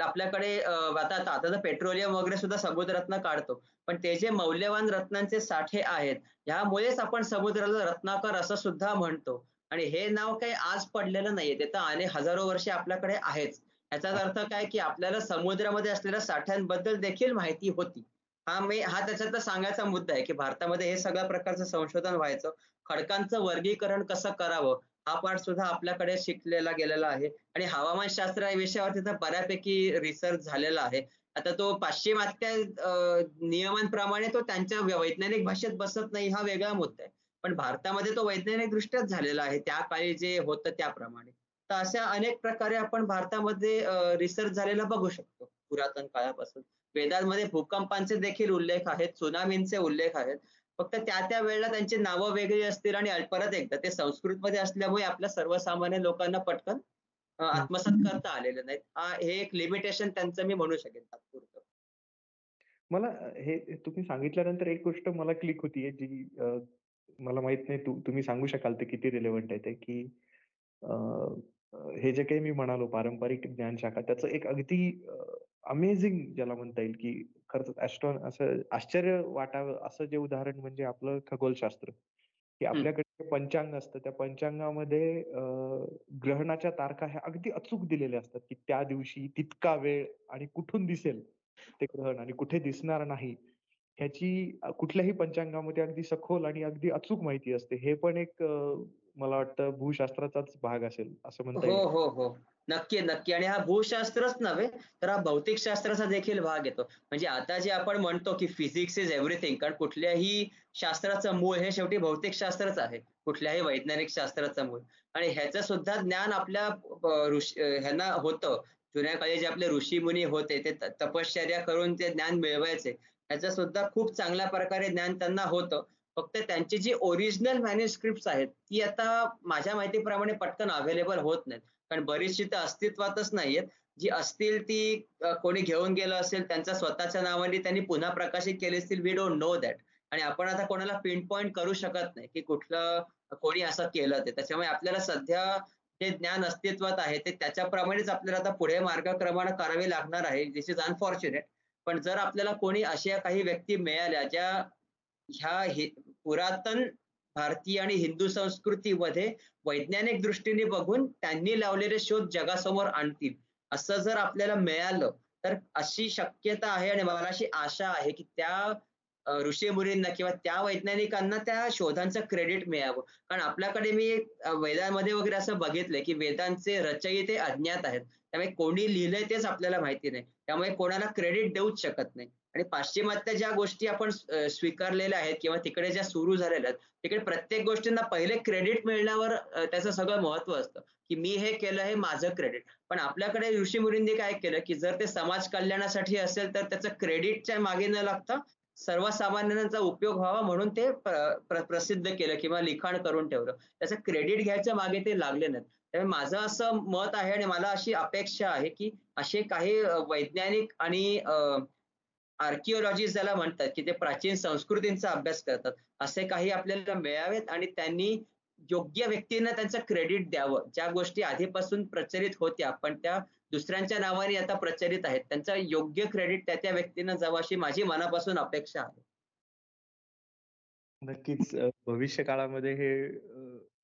आपल्याकडे आता आता पेट्रोलियम वगैरे सुद्धा समुद्रातनं काढतो. पण ते जे मौल्यवान रत्नांचे साठे आहेत यामुळेच आपण समुद्राला रत्नाकर असं सुद्धा म्हणतो. आणि हे नाव काही आज पडलेलं नाहीये ते तर अनेक हजारो वर्षे आपल्याकडे आहेच. याचाच अर्थ काय की आपल्याला समुद्रामध्ये असलेल्या साठ्यांबद्दल देखील माहिती होती. हा मी हा त्याच्यातला सांगायचा मुद्दा आहे की भारतामध्ये हे सगळ्या प्रकारचं संशोधन व्हायचं. खडकांचं वर्गीकरण कसं करावं? हा पाठ सुद्धा आपल्याकडे शिकलेला गेलेला आहे. आणि हवामानशास्त्र या विषयावरती तर बऱ्यापैकी रिसर्च झालेला आहे. आता तो पाश्चिमात्य नियमांप्रमाणे तो त्यांच्या वैज्ञानिक भाषेत बसत नाही हा वेगळा मुद्दा आहे. पण भारतामध्ये तो वैज्ञानिक दृष्ट्याच झालेला आहे. त्या काळी जे होतं त्याप्रमाणे. तर अशा अनेक प्रकारे आपण भारतामध्ये रिसर्च झालेला बघू शकतो. पुरातन काळापासून. वेदांमध्ये भूकंपांचे देखील उल्लेख आहेत सुनामींचे उल्लेख आहेत. फक्त त्या त्या वेळेला त्यांची नावं वेगळी असतील आणि परत एकदा ते संस्कृत मध्ये असल्यामुळे आपल्या सर्वसामान्य लोकांना पटकन आत्मसात करता आलेले नाहीत. हा हे एक लिमिटेशन त्यांचं मी म्हणू शकेन तात्पुरतं. मला हे तुम्ही सांगितल्यानंतर एक गोष्ट मला क्लिक होतीये जी मला माहीत नाही तुम्ही सांगू शकाल ते किती रिलेव्हंट आहे ते की हे जे काही मी म्हणालो पारंपरिक ज्ञानशाखा त्याचं एक अगदी अमेझिंग ज्याला म्हणता येईल की खरंच ऍस्ट्रॉन असं आश्चर्य वाटावं असं जे उदाहरण म्हणजे आपलं खगोलशास्त्र. की आपल्याकडे पंचांग असतं त्या पंचांगामध्ये ग्रहणाच्या तारखा ह्या अगदी अचूक दिलेल्या असतात की त्या दिवशी तितका वेळ आणि कुठून दिसेल ते ग्रहण आणि कुठे दिसणार नाही ह्याची कुठल्याही पंचांगामध्ये अगदी सखोल आणि अगदी अचूक माहिती असते. हे पण एक मला वाटतं भूशास्त्राचाच भाग असेल असं म्हणता हो हो हो. नक्की नक्की. आणि हा भूशास्त्रच नव्हे तर हा भौतिक शास्त्राचा देखील भाग येतो. म्हणजे आता जे आपण म्हणतो की फिजिक्स इज एव्हरीथिंग कारण कुठल्याही शास्त्राचं मूळ हे शेवटी भौतिक शास्त्रच आहे. कुठल्याही वैज्ञानिक शास्त्राचं मूळ. आणि ह्याचं सुद्धा ज्ञान आपल्या ह्यांना होतं. जुन्या काळी जे आपले ऋषी मुनी होते ते तपश्चर्या करून ते ज्ञान मिळवायचे. ह्याचं सुद्धा खूप चांगल्या प्रकारे ज्ञान त्यांना होतं. फक्त त्यांची जी ओरिजिनल मॅन्युस्क्रिप्ट आहेत ती आता माझ्या माहितीप्रमाणे पटकन अवेलेबल होत नाहीत. कारण बरीचशी तर अस्तित्वातच नाहीयेत. जी असतील ती कोणी घेऊन गेलं असेल त्यांच्या स्वतःच्या नावाने त्यांनी पुन्हा प्रकाशित केली असतील वी डोंट नो दॅट आणि आपण आता कोणाला पिन पॉइंट करू शकत नाही की कुठलं कोणी असं केलं ते. त्याच्यामुळे आपल्याला सध्या जे ज्ञान अस्तित्वात आहे ते त्याच्याप्रमाणेच आपल्याला आता पुढे मार्गक्रमण करावे लागणार आहे दिस इज अनफॉर्च्युनेट पण जर आपल्याला कोणी अशा काही व्यक्ती मिळाल्या ज्या ह्या पुरातन भारतीय आणि हिंदू संस्कृतीमध्ये वैज्ञानिक दृष्टीने बघून त्यांनी लावलेले शोध जगासमोर आणतील. असं जर आपल्याला मिळालं तर अशी शक्यता आहे आणि मला अशी आशा आहे की त्या ऋषी मुलींना किंवा त्या वैज्ञानिकांना त्या शोधांचं क्रेडिट मिळावं. कारण आपल्याकडे मी वेदांमध्ये वगैरे असं बघितलंय की वेदांचे रचयिते अज्ञात आहेत. त्यामुळे कोणी लिहिलंय तेच आपल्याला माहिती नाही. त्यामुळे कोणाला क्रेडिट देऊच शकत नाही. आणि पाश्चिमात्य ज्या गोष्टी आपण स्वीकारलेल्या आहेत किंवा तिकडे ज्या सुरू झालेल्या आहेत तिकडे प्रत्येक गोष्टींना पहिले क्रेडिट मिळण्यावर त्याचं सगळं महत्त्व असतं. की मी हे केलं हे माझं क्रेडिट पण आपल्याकडे ऋषी मुरींनी काय केलं की जर ते समाज कल्याणासाठी असेल तर त्याचं क्रेडिटच्या मागे न लागता सर्वसामान्यांचा उपयोग व्हावा म्हणून ते प्रसिद्ध केलं किंवा लिखाण करून ठेवलं. त्याचं क्रेडिट घ्यायच्या मागे ते लागले नाहीत. त्यामुळे माझं असं मत आहे आणि मला अशी अपेक्षा आहे की असे काही वैज्ञानिक आणि आर्किओलॉजी ज्याला म्हणतात की ते प्राचीन संस्कृतींचा अभ्यास करतात असे काही आपल्याला मिळावेत आणि त्यांनी योग्य व्यक्तींना त्यांचं क्रेडिट द्यावं. ज्या गोष्टी आधीपासून प्रचलित होत्या पण त्या दुसऱ्यांच्या नावाने आता प्रचलित आहेत. त्यांचा योग्य क्रेडिट त्या त्या व्यक्तींना जावं अशी माझी मनापासून अपेक्षा आहे. नक्कीच भविष्य काळामध्ये हे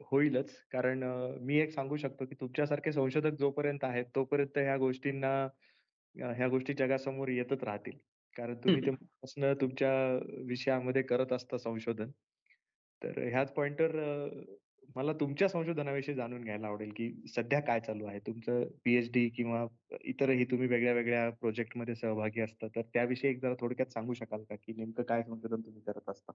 होईलच. कारण मी एक सांगू शकतो की तुमच्यासारखे संशोधक जोपर्यंत आहेत तोपर्यंत ह्या गोष्टींना ह्या गोष्टी जगासमोर येतच राहतील. कारण तुम्ही ते तुमच्या विषयामध्ये करत असता संशोधन. तर ह्याच पॉइंटवर मला तुमच्या संशोधनाविषयी जाणून घ्यायला आवडेल की सध्या काय चालू आहे? तुमचं पीएचडी किंवा इतरही तुम्ही वेगळ्या वेगळ्या प्रोजेक्टमध्ये सहभागी असता तर त्याविषयी एक जरा थोडक्यात सांगू शकाल का की नेमकं काय संशोधन तुम्ही करत असता?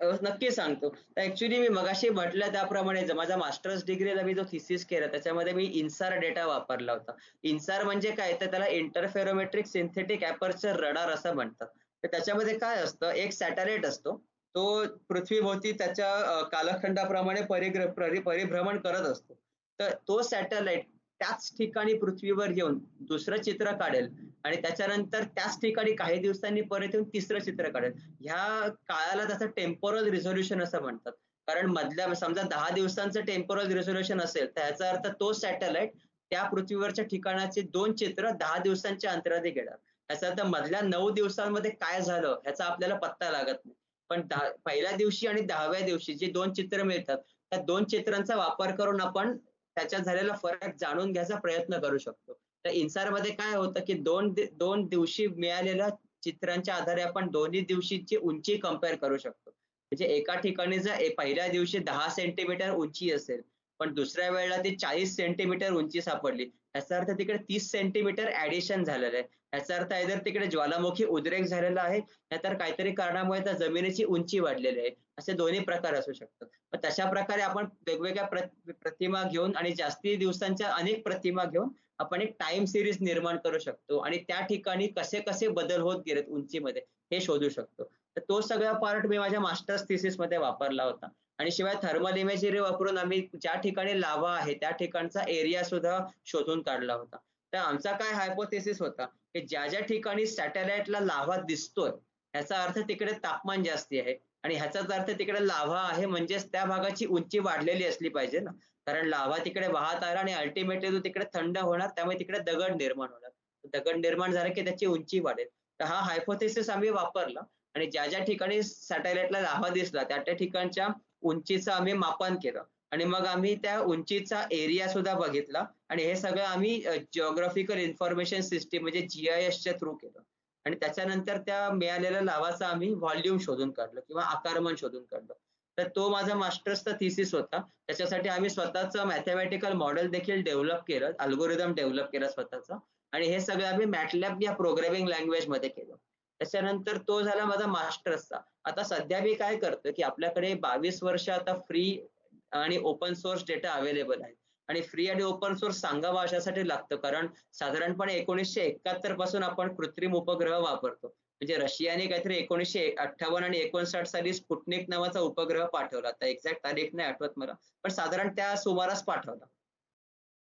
नक्की सांगतो. ऍक्च्युली मी मगाशी म्हटलं त्याप्रमाणे माझा मास्टर्स डिग्रीला मी जो थिसिस केला त्याच्यामध्ये मी इन्सार डेटा वापरला होता. इन्सार म्हणजे काय? तर त्याला इंटरफेरोमेट्रिक सिंथेटिक ऍपर्चर रडार असं म्हणतात. तर त्याच्यामध्ये काय असतं? एक सॅटेलाइट असतो. तो पृथ्वीभोवती त्याच्या कालखंडाप्रमाणे परिग्र परिभ्रमण करत असतो. तर तो सॅटेलाइट त्याच ठिकाणी पृथ्वीवर येऊन दुसरं चित्र काढेल आणि त्याच्यानंतर त्याच ठिकाणी काही दिवसांनी परत येऊन तिसरं चित्र काढेल. ह्या काळाला त्याचं टेम्पोरल रिझोल्युशन असं म्हणतात. कारण मधल्या समजा दहा दिवसांचं टेम्पोरल रिझोल्युशन असेल तर याचा अर्थ तो सॅटेलाइट त्या पृथ्वीवरच्या ठिकाणाचे दोन चित्र दहा दिवसांच्या अंतराने घेणार. याचा अर्थ मधल्या नऊ दिवसांमध्ये काय झालं ह्याचा आपल्याला पत्ता लागत नाही. पण पहिल्या दिवशी आणि दहाव्या दिवशी जे दोन चित्र मिळतात त्या दोन चित्रांचा वापर करून आपण त्याच्यात झालेला फरक जाणून घ्यायचा प्रयत्न करू शकतो. तर इन्सारमध्ये काय होतं की दोन दोन दिवशी मिळालेल्या चित्रांच्या आधारे आपण दोन्ही दिवशीची उंची कंपेअर करू शकतो. म्हणजे एका ठिकाणी जर पहिल्या दिवशी दहा सेंटीमीटर उंची असेल पण दुसऱ्या वेळेला ती चाळीस सेंटीमीटर उंची सापडली. याचा अर्थ तिकडे तीस सेंटीमीटर ऍडिशन झालेलं आहे. याचा अर्थ आहे जर तिकडे ज्वालामुखी उद्रेक झालेला आहे तर काहीतरी कारणामुळे त्या जमिनीची उंची वाढलेली आहे. असे दोन्ही प्रकार असू शकतात. मग तशा प्रकारे आपण वेगवेगळ्या प्रतिमा घेऊन आणि जास्ती दिवसांच्या अनेक प्रतिमा घेऊन आपण एक टाइम सिरीज निर्माण करू शकतो आणि त्या ठिकाणी कसे कसे बदल होत गेलेत उंचीमध्ये हे शोधू शकतो. तर तो सगळा पार्ट मी माझ्या मास्टर्स थिसिसमध्ये वापरला होता. आणि शिवाय थर्मल इमेजरी वापरून आम्ही ज्या ठिकाणी लावा आहे त्या ठिकाणचा एरिया सुद्धा शोधून काढला होता. तर आमचा काय हायपोथेसिस होता की ज्या ज्या ठिकाणी सॅटेलाइटला लाव्हा दिसतोय ह्याचा अर्थ तिकडे तापमान जास्ती आहे. आणि ह्याचाच अर्थ तिकडे लाव्हा आहे म्हणजेच त्या भागाची उंची वाढलेली असली पाहिजे ना. कारण लाव्हा तिकडे वाहत आला आणि अल्टिमेटली तो तिकडे थंड होणार त्यामुळे तिकडे दगड निर्माण होणार. दगड निर्माण झाला की त्याची उंची वाढेल. तर हा हायपोथेसिस आम्ही वापरला आणि ज्या ज्या ठिकाणी सॅटेलाइटला लाव्हा दिसला त्या त्या ठिकाणच्या उंचीचं आम्ही मापन केलं. आणि मग आम्ही त्या उंचीचा एरिया सुद्धा बघितला. आणि हे सगळं आम्ही जिओग्राफिकल इन्फॉर्मेशन सिस्टीम म्हणजे जी आय एसच्या थ्रू केलं. आणि त्याच्यानंतर त्या मिळालेल्या लावाचा आम्ही व्हॉल्यूम शोधून काढलं किंवा आकारमन शोधून काढलं. तर तो माझा मास्टर्सचा थिसिस होता. त्याच्यासाठी आम्ही स्वतःचं मॅथमॅटिकल मॉडेल देखील डेव्हलप केलं. अल्गोरिदम डेव्हलप केला स्वतःचा. आणि हे सगळं आम्ही मॅटलॅब या प्रोग्रामिंग लँग्वेजमध्ये केलं. त्याच्यानंतर तो झाला माझा मास्टर्सचा आता सध्या मी काय करतो की आपल्याकडे बावीस वर्ष आता फ्री आणि ओपन सोर्स डेटा अवेलेबल आहे आणि फ्री आणि ओपन सोर्स सांगावा अशासाठी लागतं. कारण साधारणपणे एकोणीसशे एकाहत्तरपासून आपण कृत्रिम उपग्रह वापरतो. म्हणजे रशियाने काहीतरी एकोणीसशे अठ्ठावन्न आणि एकोणसाठ साली स्पुटनिक नावाचा उपग्रह पाठवला. आता एक्झॅक्ट तारीख नाही आठवत मला. पण साधारण त्या सुमारास पाठवला.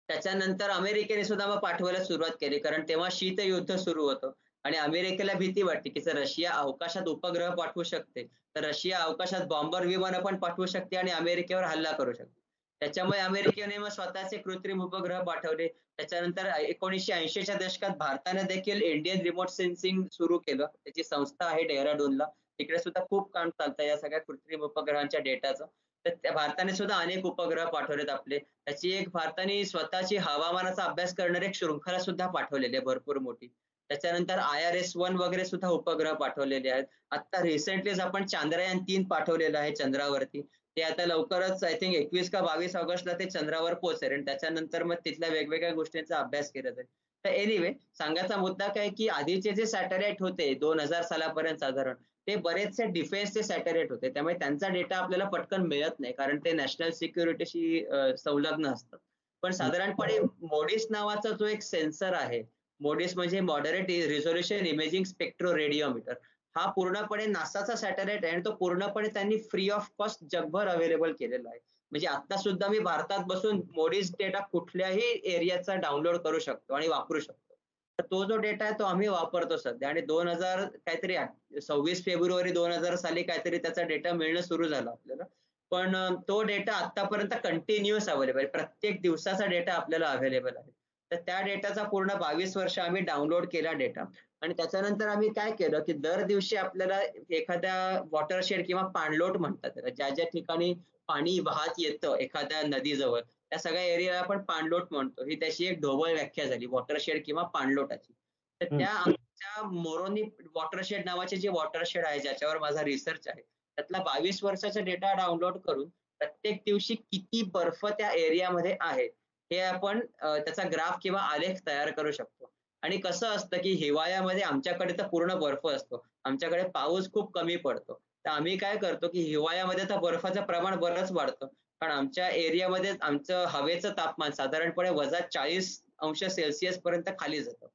त्याच्यानंतर अमेरिकेने सुद्धा मग पाठवायला सुरुवात केली. कारण तेव्हा शीतयुद्ध सुरू होतं. आणि अमेरिकेला भीती वाटते की जर रशिया अवकाशात उपग्रह पाठवू शकते. तर रशिया अवकाशात बॉम्बर विमानं पण पाठवू शकते आणि अमेरिकेवर हल्ला करू शकते. त्याच्यामुळे अमेरिकेने मग स्वतःचे कृत्रिम उपग्रह पाठवले. त्याच्यानंतर एकोणीसशे ऐंशीच्या दशकात भारताने देखील इंडियन रिमोट सेन्सिंग सुरू केलं. त्याची संस्था आहे डेहराडूनला. तिकडे सुद्धा खूप काम चालतं या सगळ्या कृत्रिम उपग्रहांच्या डेटाचं. तर त्या भारताने सुद्धा अनेक उपग्रह पाठवलेत आपले. त्याची एक भारताने स्वतःची हवामानाचा अभ्यास करणारी एक शृंखला सुद्धा पाठवलेली आहे भरपूर मोठी. त्याच्यानंतर आय आर एस वन वगैरे सुद्धा उपग्रह पाठवलेले आहेत. आता रिसेंटलीच आपण चांद्रयान तीन पाठवलेलं आहे चंद्रावरती. ते आता लवकरच आय थिंक एकवीस का बावीस ऑगस्टला ते चंद्रावर पोहोचेल आणि त्याच्यानंतर मग तिथल्या वेगवेगळ्या गोष्टींचा अभ्यास केला जाईल. तर एनिवे सांगायचा मुद्दा काय की आधीचे जे सॅटेलाइट होते दोन हजार सालापर्यंत साधारण ते बरेचसे डिफेन्सचे सॅटेलाइट होते. त्यामुळे त्यांचा डेटा आपल्याला पटकन मिळत नाही कारण ते नॅशनल सिक्युरिटीशी संलग्न असतात. पण साधारणपणे मोडीस नावाचा जो एक सेन्सर आहे मोडीस म्हणजे moderate resolution imaging spectroradiometer हा पूर्णपणे नासाचा सॅटेलाइट आहे आणि तो पूर्णपणे त्यांनी फ्री ऑफ कॉस्ट जगभर अवेलेबल केलेला आहे. म्हणजे आता सुद्धा मी भारतात बसून मोडीज डेटा कुठल्याही एरियाचा डाउनलोड करू शकतो आणि वापरू शकतो. तर तो जो डेटा आहे तो आम्ही वापरतो सध्या आणि दोन हजार काहीतरी सव्वीस फेब्रुवारी दोन हजार साली काहीतरी त्याचा डेटा मिळणं सुरू झालं आपल्याला. पण तो डेटा आतापर्यंत कंटिन्युअस अवेलेबल आहे. प्रत्येक दिवसाचा डेटा आपल्याला अवेलेबल आहे. तर त्या डेटाचा पूर्ण बावीस वर्ष आम्ही डाउनलोड केला डेटा. आणि त्याच्यानंतर आम्ही काय केलं की दर दिवशी आपल्याला एखाद्या वॉटरशेड किंवा पाणलोट म्हणतात ज्या ज्या ठिकाणी पाणी वाहत येतं एखाद्या नदीजवळ त्या सगळ्या एरियाला आपण पाणलोट म्हणतो. ही त्याची एक ढोबळ व्याख्या झाली वॉटरशेड किंवा पाणलोटाची. तर त्या आमच्या मोरोनी वॉटरशेड नावाचे जे वॉटरशेड आहे ज्याच्यावर माझा रिसर्च आहे त्यातला बावीस वर्षाचा डेटा डाउनलोड करून प्रत्येक दिवशी किती बर्फ त्या एरियामध्ये आहे हे आपण त्याचा ग्राफ किंवा आलेख तयार करू शकतो. आणि कसं असतं की हिवाळ्यामध्ये आमच्याकडे तर पूर्ण बर्फ असतो. आमच्याकडे पाऊस खूप कमी पडतो. तर आम्ही काय करतो की हिवाळ्यामध्ये तर बर्फाचं प्रमाण बरंच वाढतं. कारण आमच्या एरियामध्ये आमचं हवेचं तापमान साधारणपणे वजा चाळीस अंश सेल्सिअस पर्यंत खाली जातं.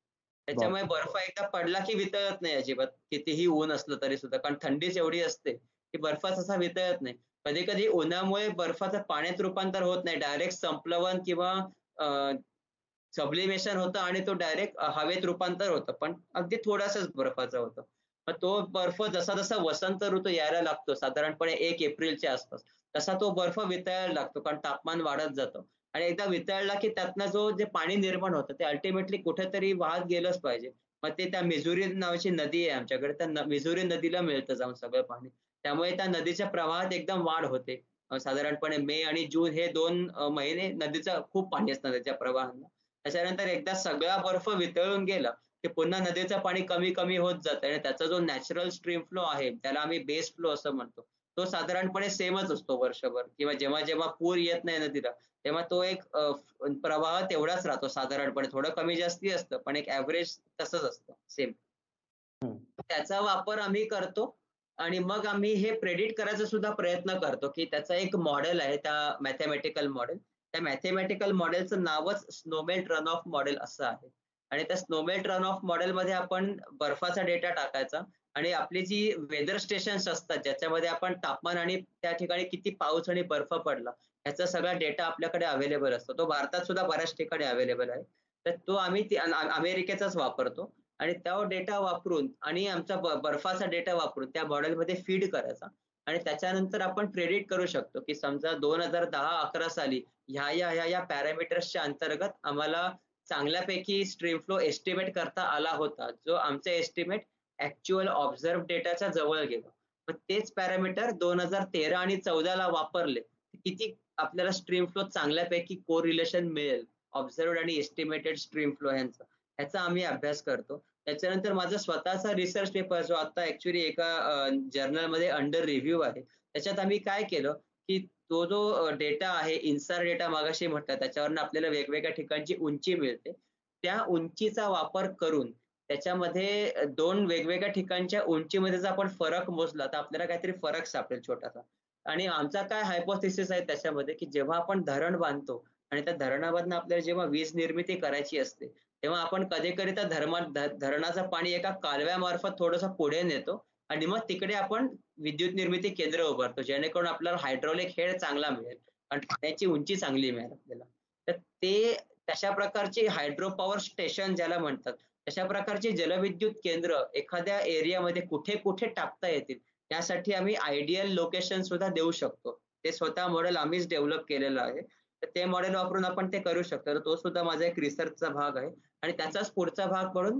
त्याच्यामुळे बर्फ एकदा पडला की वितळत नाही अजिबात. कितीही ऊन असलं तरी सुद्धा. कारण थंडीच एवढी असते की बर्फाच असा वितळत नाही. कधी कधी उन्हामुळे बर्फाचं पाण्यात रूपांतर होत नाही. डायरेक्ट संप्लवन किंवा सबलिमेशन होतं आणि तो डायरेक्ट हवेत रूपांतर होतं. पण अगदी थोडासाच बर्फाचं होतं. मग तो बर्फ जसा जसा वसंत ऋतू यायला लागतो साधारणपणे एक एप्रिलच्या आसपास तसा तो बर्फ वितळायला लागतो कारण तापमान वाढत जातं. आणि एकदा वितळला की त्यातनं जो जे पाणी निर्माण होतं ते अल्टिमेटली कुठेतरी वाहत गेलंच पाहिजे. मग ते त्या मिझुरी नावाची नदी आहे आमच्याकडे. त्या मिझुरी नदीला मिळतं जाऊन सगळं पाणी. त्यामुळे त्या नदीच्या प्रवाहात एकदम वाढ होते. साधारणपणे मे आणि जून हे दोन महिने नदीचं खूप पाणी असतं नदीच्या प्रवाहांना. त्याच्यानंतर एकदा सगळा बर्फ वितळून गेला की पुन्हा नदीचं पाणी कमी कमी होत जातं आणि त्याचा जो नॅचरल स्ट्रीम फ्लो आहे त्याला आम्ही बेस फ्लो असं म्हणतो. तो साधारणपणे सेमच असतो वर्षभर किंवा जेव्हा जेव्हा पूर येत नाही नदीला तेव्हा तो एक प्रवाह तेवढाच राहतो साधारणपणे. थोडं कमी जास्ती असतं पण एक ऍव्हरेज तसंच असतं सेम त्याचा वापर आम्ही करतो. आणि मग आम्ही हे प्रेडिट करायचा सुद्धा प्रयत्न करतो की त्याचा एक मॉडेल आहे त्या मॅथमॅटिकल मॉडेल त्या मॅथमॅटिकल मॉडेलचं नावच स्नोमेल्ट रन ऑफ मॉडेल असं आहे. आणि त्या स्नोमेल्ट रन ऑफ मॉडेलमध्ये आपण बर्फाचा डेटा टाकायचा आणि आपली जी वेदर स्टेशन्स असतात ज्याच्यामध्ये आपण तापमान आणि त्या ठिकाणी किती पाऊस आणि बर्फ पडला ह्याचा सगळा डेटा आपल्याकडे अवेलेबल असतो. तो भारतात सुद्धा बऱ्याच ठिकाणी अवेलेबल आहे. तर तो आम्ही अमेरिकेचाच वापरतो. आणि तो डेटा वापरून आणि आमचा बर्फाचा डेटा वापरून त्या मॉडेलमध्ये फीड करायचा. आणि त्याच्यानंतर आपण प्रेडिट करू शकतो की समजा दोन हजार दहा अकरा साली ह्या ह्या ह्या या पॅरामीटर्सच्या अंतर्गत आम्हाला चांगल्यापैकी स्ट्रीम फ्लो एस्टिमेट करता आला होता जो आमचा एस्टिमेट ऍक्च्युअल ऑब्झर्व डेटाच्या जवळ गेलो. मग तेच पॅरामीटर दोन हजार तेरा आणि चौदाला वापरले किती आपल्याला स्ट्रीम फ्लो चांगल्यापैकी को रिलेशन मिळेल? ऑब्झर्व आणि एस्टिमेटेड स्ट्रीम फ्लो यांचं ह्याचा आम्ही अभ्यास करतो. त्याच्यानंतर माझा स्वतःचा रिसर्च पेपर जो आता ऍक्च्युली एका जर्नलमध्ये अंडर रिव्ह्यू आहे त्याच्यात आम्ही काय केलं की तो जो डेटा आहे इन्सार डेटा मागाशी म्हटलं त्याच्यावरनं आपल्याला वेगवेगळ्या ठिकाणची उंची मिळते. त्या उंचीचा वापर करून त्याच्यामध्ये दोन वेगवेगळ्या ठिकाणच्या उंचीमध्ये जर आपण फरक मोजला तर आपल्याला काहीतरी फरक सापडेल छोटासा. आणि आमचा काय हायपोथिसिस आहे त्याच्यामध्ये की जेव्हा आपण धरण बांधतो आणि त्या धरणामधनं आपल्याला जेव्हा वीज निर्मिती करायची असते तेव्हा आपण कधी कधी धर्मा धरणाचं पाणी एका कालव्यामार्फत थोडंसं पुढे नेतो आणि मग तिकडे आपण विद्युत निर्मिती केंद्र उभारतो जेणेकरून आपल्याला हायड्रॉलिक हेड चांगला मिळेल आणि त्याची उंची चांगली मिळेल आपल्याला. तर ते तशा प्रकारची हायड्रो पॉवर स्टेशन ज्याला म्हणतात तशा प्रकारची जलविद्युत केंद्र एखाद्या एरियामध्ये कुठे कुठे टाकता येतील यासाठी आम्ही आयडियल लोकेशन सुद्धा देऊ शकतो. ते स्वतः मॉडेल आम्हीच डेव्हलप केलेलं आहे. तर ते मॉडेल वापरून आपण ते करू शकतो. तर तो सुद्धा माझा एक रिसर्चचा भाग आहे. आणि त्याचाच पुढचा भाग म्हणून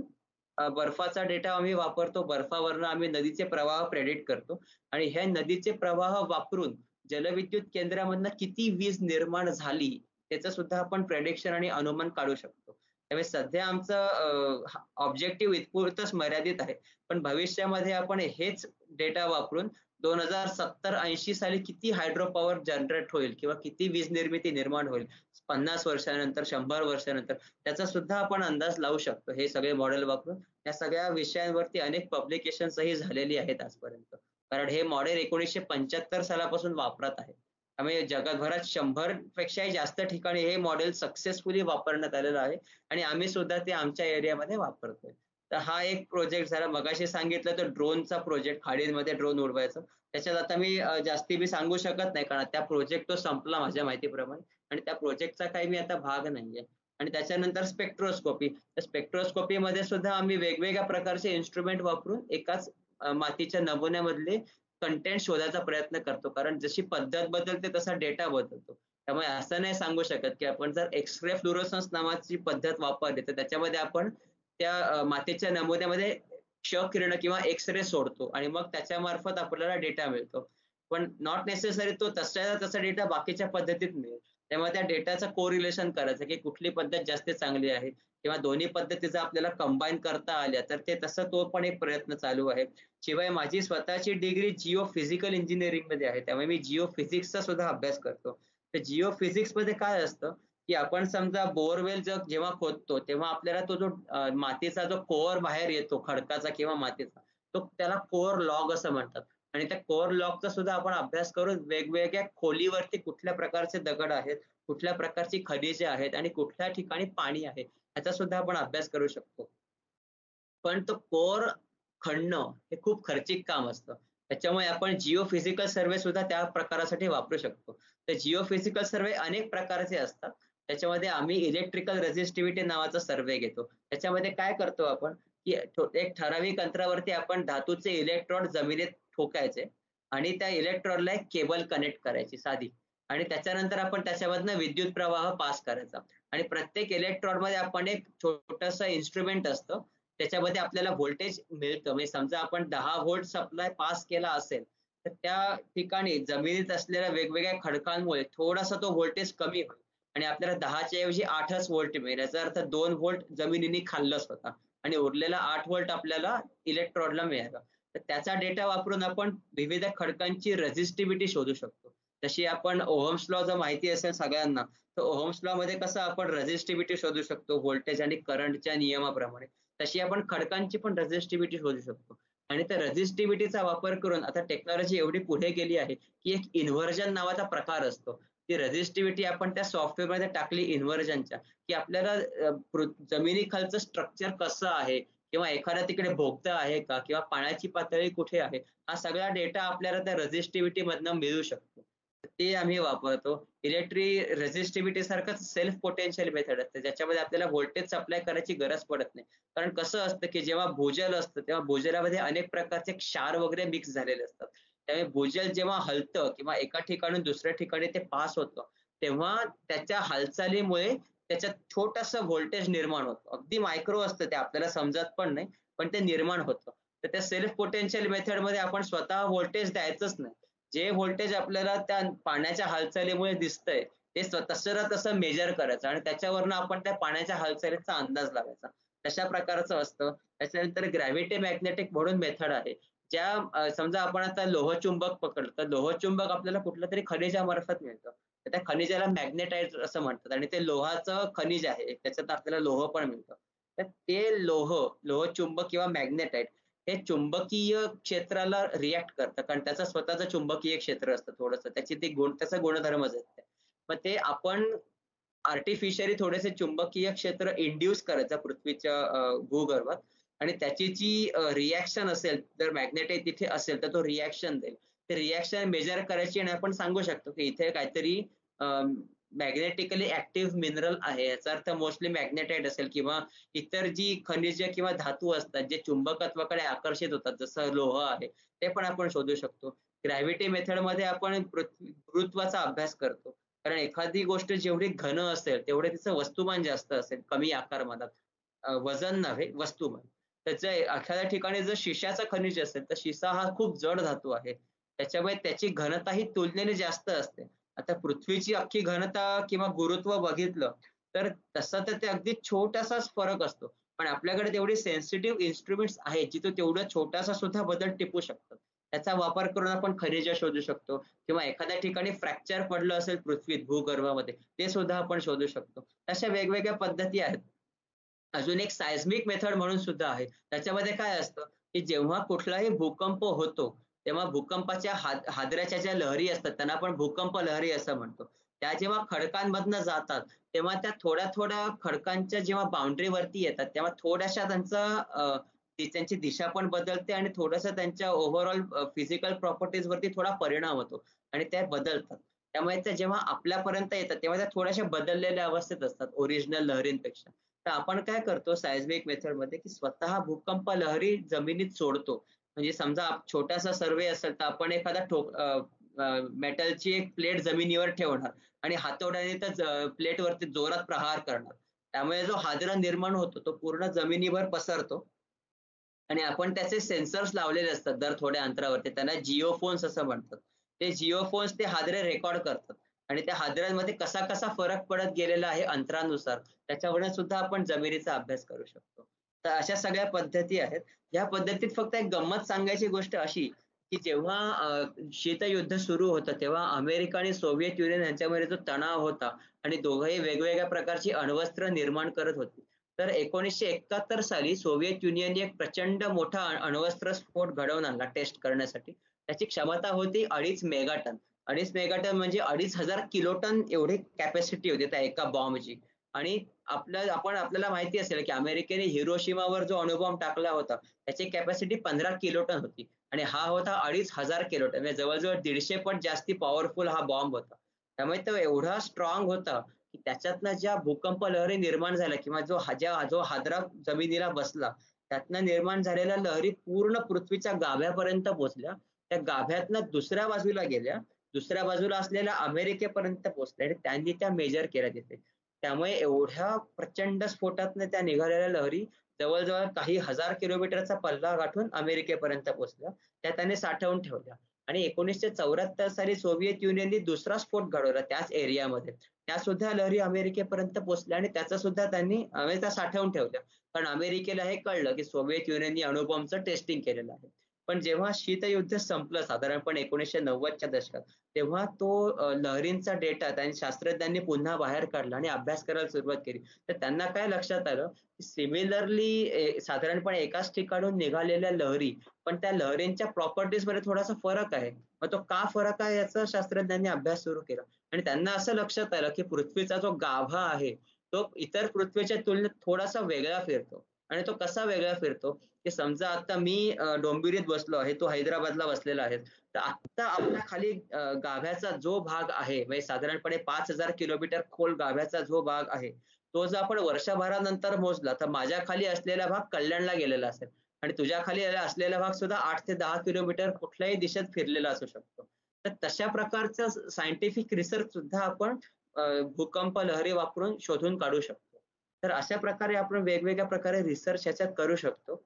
बर्फाचा डेटा आम्ही वापरतो. बर्फावरनं आम्ही नदीचे प्रवाह प्रेडिक्ट करतो. आणि हे नदीचे प्रवाह वापरून जलविद्युत केंद्रामधनं किती वीज निर्माण झाली त्याचं सुद्धा आपण प्रेडिक्शन आणि अनुमान काढू शकतो. त्यामुळे सध्या आमचं ऑब्जेक्टिव्ह इतपुरतच मर्यादित आहे. पण भविष्यामध्ये आपण हेच डेटा वापरून दोन हजार सत्तर ऐंशी साली किती हायड्रो पॉवर जनरेट होईल किंवा किती वीज निर्मिती निर्माण होईल? पन्नास वर्षानंतर शंभर वर्षानंतर त्याचा सुद्धा आपण अंदाज लावू शकतो. हे सगळे मॉडेल वापरून या सगळ्या विषयांवरती अनेक पब्लिकेशन्सही झालेली आहेत आजपर्यंत. कारण हे मॉडेल एकोणीसशे पंच्याहत्तर सालापासून वापरत आहे त्यामुळे जगभरात शंभर पेक्षाही जास्त ठिकाणी हे मॉडेल सक्सेसफुली वापरण्यात आलेलं आहे. आणि आम्ही सुद्धा ते आमच्या एरियामध्ये वापरतोय. तर हा एक प्रोजेक्ट झाला. मगाशी सांगितलं तर ड्रोनचा प्रोजेक्ट खाडीमध्ये ड्रोन उडवायचं. त्याच्यात आता मी जास्ती मी सांगू शकत नाही कारण त्या प्रोजेक्ट तो संपला माझ्या माहितीप्रमाणे. आणि त्या प्रोजेक्टचा काही मी आता भाग नाहीये. आणि त्याच्यानंतर स्पेक्ट्रोस्कोपी तर स्पेक्ट्रोस्कोपीमध्ये सुद्धा आम्ही वेगवेगळ्या प्रकारचे इन्स्ट्रुमेंट वापरून एकाच मातीच्या नमुन्यामधले कंटेंट शोधायचा प्रयत्न करतो. कारण जशी पद्धत बदलते तसा डेटा बदलतो. त्यामुळे असं नाही सांगू शकत की आपण जर एक्सरे फ्लुरोसन्स नावाची पद्धत वापरली तर त्याच्यामध्ये आपण त्या मातीच्या नमुन्यामध्ये क्ष किरण किंवा एक्सरे सोडतो आणि मग त्याच्या मार्फत आपल्याला डेटा मिळतो. पण नॉट नेसेसरी तो तसा तसा डेटा बाकीच्या पद्धतीत मिळेल. त्यामुळे त्या डेटाचं कोरिलेशन करायचं की कुठली पद्धत जास्त चांगली आहे किंवा दोन्ही पद्धतीचा आपल्याला कंबाईन करता आल्या तर ते तसं तो पण एक प्रयत्न चालू आहे. शिवाय माझी स्वतःची डिग्री जिओ फिजिकल इंजिनिअरिंगमध्ये आहे. त्यामुळे मी जिओ फिजिक्सचा सुद्धा अभ्यास करतो. तर जिओ फिजिक्समध्ये काय असतं? की आपण समजा बोअरवेल जग जेव्हा खोदतो तेव्हा आपल्याला तो जो मातीचा जो कोअर बाहेर येतो खडकाचा किंवा मातीचा तो त्याला कोअर लॉग असं म्हणतात. आणि त्या कोअर लॉगचा सुद्धा आपण अभ्यास करून वेगवेगळ्या खोलीवरती कुठल्या प्रकारचे दगड आहेत कुठल्या प्रकारची खनिजे आहेत आणि कुठल्या ठिकाणी पाणी आहे याचा सुद्धा आपण अभ्यास करू शकतो. पण तो कोअर खणणं हे खूप खर्चिक काम असतं. त्याच्यामुळे आपण जिओ फिजिकल सर्वे सुद्धा त्या प्रकारासाठी वापरू शकतो. तर जिओ फिजिकल सर्वे अनेक प्रकारचे असतात. त्याच्यामध्ये आम्ही इलेक्ट्रिकल रेझिस्टिव्हिटी नावाचा सर्वे घेतो. त्याच्यामध्ये काय करतो आपण? की एक ठराविक अंतरावरती आपण धातूचे इलेक्ट्रॉन जमिनीत ठोकायचे आणि त्या इलेक्ट्रॉनला एक केबल कनेक्ट करायची साधी. आणि त्याच्यानंतर आपण त्याच्यामधनं विद्युत प्रवाह पास करायचा. आणि प्रत्येक इलेक्ट्रॉनमध्ये आपण एक छोटस इन्स्ट्रुमेंट असतं. त्याच्यामध्ये आपल्याला व्होल्टेज मिळतं. म्हणजे समजा आपण दहा व्होल्ट सप्लाय पास केला असेल तर त्या ठिकाणी जमिनीत असलेल्या वेगवेगळ्या खडकांमुळे थोडासा तो व्होल्टेज कमी होईल. आणि आपल्याला दहाच्या ऐवजी आठच व्होल्ट मिळेल. याचा अर्थ दोन व्होल्ट जमिनीने खाल्लं होता. आणि उरलेला आठ व्होल्ट आपल्याला इलेक्ट्रॉनला मिळाला. तर त्याचा डेटा वापरून आपण विविध खडकांची रेझिस्टिव्हिटी शोधू शकतो. जशी आपण ओहम्स लॉ जर माहिती असेल सगळ्यांना तर ओहम्स लॉ मध्ये कसं आपण रेझिस्टिव्हिटी शोधू शकतो व्होल्टेज आणि करंटच्या नियमाप्रमाणे. तशी आपण खडकांची पण रेझिस्टिव्हिटी शोधू शकतो. आणि त्या रेझिस्टिव्हिटीचा वापर करून आता टेक्नॉलॉजी एवढी पुढे गेली आहे की एक इन्व्हर्जन नावाचा प्रकार असतो. ती रेझिस्टिव्हिटी आपण त्या सॉफ्टवेअरमध्ये टाकली इन्व्हर्जनच्या की आपल्याला जमिनीखालचं स्ट्रक्चर कसं आहे? किंवा एखाद्या तिकडे भोगतं आहे का? किंवा पाण्याची पातळी कुठे आहे? हा सगळा डेटा आपल्याला त्या रजिस्टिव्हिटी मधनं मिळू शकतो. ते आम्ही वापरतो. इलेक्ट्री रेझिस्टिव्हिटी सारखंच सेल्फ पोटेन्शियल मेथड असतं. ज्याच्यामध्ये आपल्याला व्होल्टेज सप्लाय करायची गरज पडत नाही. कारण कसं असतं की जेव्हा भूजल असतं तेव्हा भूजलामध्ये अनेक प्रकारचे क्षार वगैरे मिक्स झालेले असतात. त्यामुळे भूजल जेव्हा हलतं किंवा एका ठिकाणून दुसऱ्या ठिकाणी ते पास होतं तेव्हा त्याच्या हालचालीमुळे त्याच्यात छोटस व्होल्टेज निर्माण होतं. अगदी मायक्रो असतं ते आपल्याला समजत पण नाही पण ते निर्माण होतं. तर त्या सेल्फ पोटेन्शियल मेथडमध्ये आपण स्वतः व्होल्टेज द्यायचंच नाही. जे व्होल्टेज आपल्याला त्या पाण्याच्या हालचालीमुळे दिसतंय ते तसं तसं मेजर करायचं आणि त्याच्यावरनं आपण त्या पाण्याच्या हालचालीचा अंदाज लावायचा. तशा प्रकारचं असतं. त्याच्यानंतर ग्रॅव्हिटी मॅग्नेटिक म्हणून मेथड आहे. ज्या समजा आपण आता लोहचुंबक पकडलं तर लोहचुंबक आपल्याला कुठल्या तरी खनिजामार्फत मिळतं. त्या खनिजाला मॅग्नेटाईट असं म्हणतात आणि ते लोहाचं खनिज आहे त्याच्यात आपल्याला लोह पण मिळतं. तर ते लोह लोहचुंबक किंवा मॅग्नेटाईट हे चुंबकीय क्षेत्राला रिॲक्ट करतं कारण त्याचं स्वतःचं चुंबकीय क्षेत्र असतं थोडंसं. त्याची ते गुण त्याचा गुणधर्मच असते मग ते आपण आर्टिफिशियली थोडेसे चुंबकीय क्षेत्र इंड्यूस करायचं पृथ्वीच्या भूगर्भात. आणि त्याची जी रिॲक्शन असेल जर मॅग्नेटाईट तिथे असेल तर तो रिॲक्शन देईल. ते रिॲक्शन मेजर करायची आणि आपण सांगू शकतो की इथे काहीतरी मॅग्नेटिकली ऍक्टिव्ह मिनरल आहे. याचा अर्थ मोस्टली मॅग्नेटाईट असेल किंवा इतर जी खनिज किंवा धातू असतात जे चुंबकत्वाकडे आकर्षित होतात जसं लोह आहे ते पण आपण शोधू शकतो. ग्रॅव्हिटी मेथडमध्ये आपण गुरुत्वाचा अभ्यास करतो. कारण एखादी गोष्ट जेवढी घन असेल तेवढे तिचं वस्तुमान जास्त असेल कमी आकारमानात. वजन नव्हे वस्तुमान. त्याच्या एखाद्या ठिकाणी जर शिशाचा खनिज असेल तर शिसा हा खूप जड धातू आहे. त्याच्यामुळे त्याची घनता ही तुलनेने जास्त असते. आता पृथ्वीची अख्खी घनता किंवा गुरुत्व बघितलं तर तसा तर ते अगदी छोटासाच फरक असतो. पण आपल्याकडे तेवढी सेन्सिटिव्ह इन्स्ट्रुमेंट्स आहेत जिथे तेवढा छोटासा सुद्धा बदल टिपू शकतात. त्याचा वापर करून आपण खनिज शोधू शकतो किंवा एखाद्या ठिकाणी फ्रॅक्चर पडलं असेल पृथ्वीत भूगर्भामध्ये ते सुद्धा आपण शोधू शकतो. अशा वेगवेगळ्या पद्धती आहेत. अजून एक सायझमिक मेथड म्हणून सुद्धा आहे. त्याच्यामध्ये काय असतं की जेव्हा कुठलाही भूकंप होतो तेव्हा भूकंपाच्या हादऱ्याच्या ज्या लहरी असतात त्यांना आपण भूकंप लहरी असं म्हणतो. त्या जेव्हा खडकांमधनं जातात तेव्हा त्या थोड्या थोड्या खडकांच्या जेव्हा बाउंड्रीवरती येतात तेव्हा थोड्याशा त्यांचा त्यांची दिशा पण बदलते आणि थोडंसं त्यांच्या ओव्हरऑल फिजिकल प्रॉपर्टीज वरती थोडा परिणाम होतो आणि त्या बदलतात. त्यामुळे त्या जेव्हा आपल्यापर्यंत येतात तेव्हा त्या थोड्याशा बदललेल्या अवस्थेत असतात ओरिजिनल लहरींपेक्षा. तर आपण काय करतो सायझमिक मेथडमध्ये की स्वतः भूकंप लहरी जमिनीत सोडतो. म्हणजे समजा छोटासा सर्वे असेल तर आपण एखादा ठोक मेटलची एक प्लेट जमिनीवर ठेवणार आणि हातोड्याने त्या प्लेटवरती जोरात प्रहार करणार. त्यामुळे जो हादरा निर्माण होतो तो पूर्ण जमिनीवर पसरतो. आणि आपण त्याचे सेन्सर्स लावलेले असतात दर थोड्या अंतरावरती. त्यांना जिओफोन्स असं म्हणतात. ते जिओफोन्स ते हादरे रेकॉर्ड करतात. आणि त्या हादऱ्यांमध्ये कसा कसा फरक पडत गेलेला आहे अंतरानुसार त्याच्यावरून सुद्धा आपण जमिनीचा अभ्यास करू शकतो. तर अशा सगळ्या पद्धती आहेत. या पद्धतीत फक्त एक गंमत सांगायची गोष्ट अशी की जेव्हा शीतयुद्ध सुरू होतं तेव्हा अमेरिका आणि सोव्हिएत युनियन यांच्यामध्ये जो तणाव होता आणि दोघंही वेगवेगळ्या प्रकारची अण्वस्त्र निर्माण करत होती. तर एकोणीसशे एकाहत्तर साली सोव्हिएत युनियनने एक प्रचंड मोठा अण्वस्त्र स्फोट घडवून आणला टेस्ट करण्यासाठी. त्याची क्षमता होती अडीच मेगाटन. अडीच मेगाटन म्हणजे अडीच हजार किलोटन एवढी कॅपॅसिटी होती त्या एका बॉम्बची आणि आपल्या आपण आपल्याला माहिती असेल की अमेरिकेने हिरोशिमावर जो अणुबॉम्ब टाकला होता त्याची कॅपॅसिटी पंधरा किलोटन होती. आणि हा होता अडीच हजार किलोटन म्हणजे जवळजवळ दीडशे पट जास्ती पॉवरफुल हा बॉम्ब होता. त्यामुळे तो एवढा स्ट्रॉंग होता की त्याच्यातनं ज्या भूकंप लहरी निर्माण झाल्या किंवा जो ज्या जो हादरा जमिनीला बसला त्यातनं निर्माण झालेल्या लहरी पूर्ण पृथ्वीच्या गाभ्यापर्यंत पोहोचल्या. त्या गाभ्यातनं दुसऱ्या बाजूला गेल्या. दुसऱ्या बाजूला असलेल्या अमेरिकेपर्यंत पोहोचले आणि त्यांनी त्या मेजर केल्या तिथे त्यामुळे एवढ्या प्रचंड स्फोटातनं त्या निघालेल्या लहरी जवळजवळ काही हजार किलोमीटरचा पल्ला गाठून अमेरिकेपर्यंत पोहोचल्या. त्या त्याने साठवून ठेवल्या. आणि एकोणीसशे चौऱ्याहत्तर साली सोव्हिएत युनियनने दुसरा स्फोट घडवला त्याच एरियामध्ये. त्या सुद्धा लहरी अमेरिकेपर्यंत पोहोचल्या आणि त्याचा सुद्धा त्यांनी त्या साठवून ठेवल्या. कारण अमेरिकेला हे कळलं की सोव्हिएत युनियनने अणुबॉम्बचं टेस्टिंग केलेलं आहे. पण जेव्हा शीतयुद्ध संपलं साधारणपणे एकोणीसशे नव्वदच्या दशकात तेव्हा तो लहरींचा डेटा त्यांनी शास्त्रज्ञांनी पुन्हा बाहेर काढला आणि अभ्यास करायला सुरुवात केली. तर त्यांना काय लक्षात आलं? की सिमिलरली साधारणपणे एकाच ठिकाणून निघालेल्या लहरी पण त्या लहरींच्या प्रॉपर्टीजमध्ये थोडासा फरक आहे. मग तो का फरक आहे याचा शास्त्रज्ञांनी अभ्यास सुरू केला. आणि त्यांना असं लक्षात आलं की पृथ्वीचा जो गाभा आहे तो इतर पृथ्वीच्या तुलनेत थोडासा वेगळा फिरतो. आणि तो कसा वेगळा फिरतो? की समजा आता मी डोंबिवलीत बसलो आहे तो हैदराबादला बसलेला आहे. तर आता आपल्या खाली गाभ्याचा जो भाग आहे म्हणजे साधारणपणे पाच हजार किलोमीटर खोल गाभ्याचा जो भाग आहे तो जर आपण वर्षभरानंतर मोजला तर माझ्या खाली असलेला भाग कल्याणला गेलेला असेल. आणि तुझ्या खाली असलेला भाग सुद्धा आठ ते दहा किलोमीटर कुठल्याही दिशेत फिरलेला असू शकतो. तर तशा प्रकारचं सायंटिफिक रिसर्च सुद्धा आपण भूकंप लहरी वापरून शोधून काढू शकतो. तर अशा प्रकारे आपण वेगवेगळ्या प्रकारे रिसर्च याच्यात करू शकतो.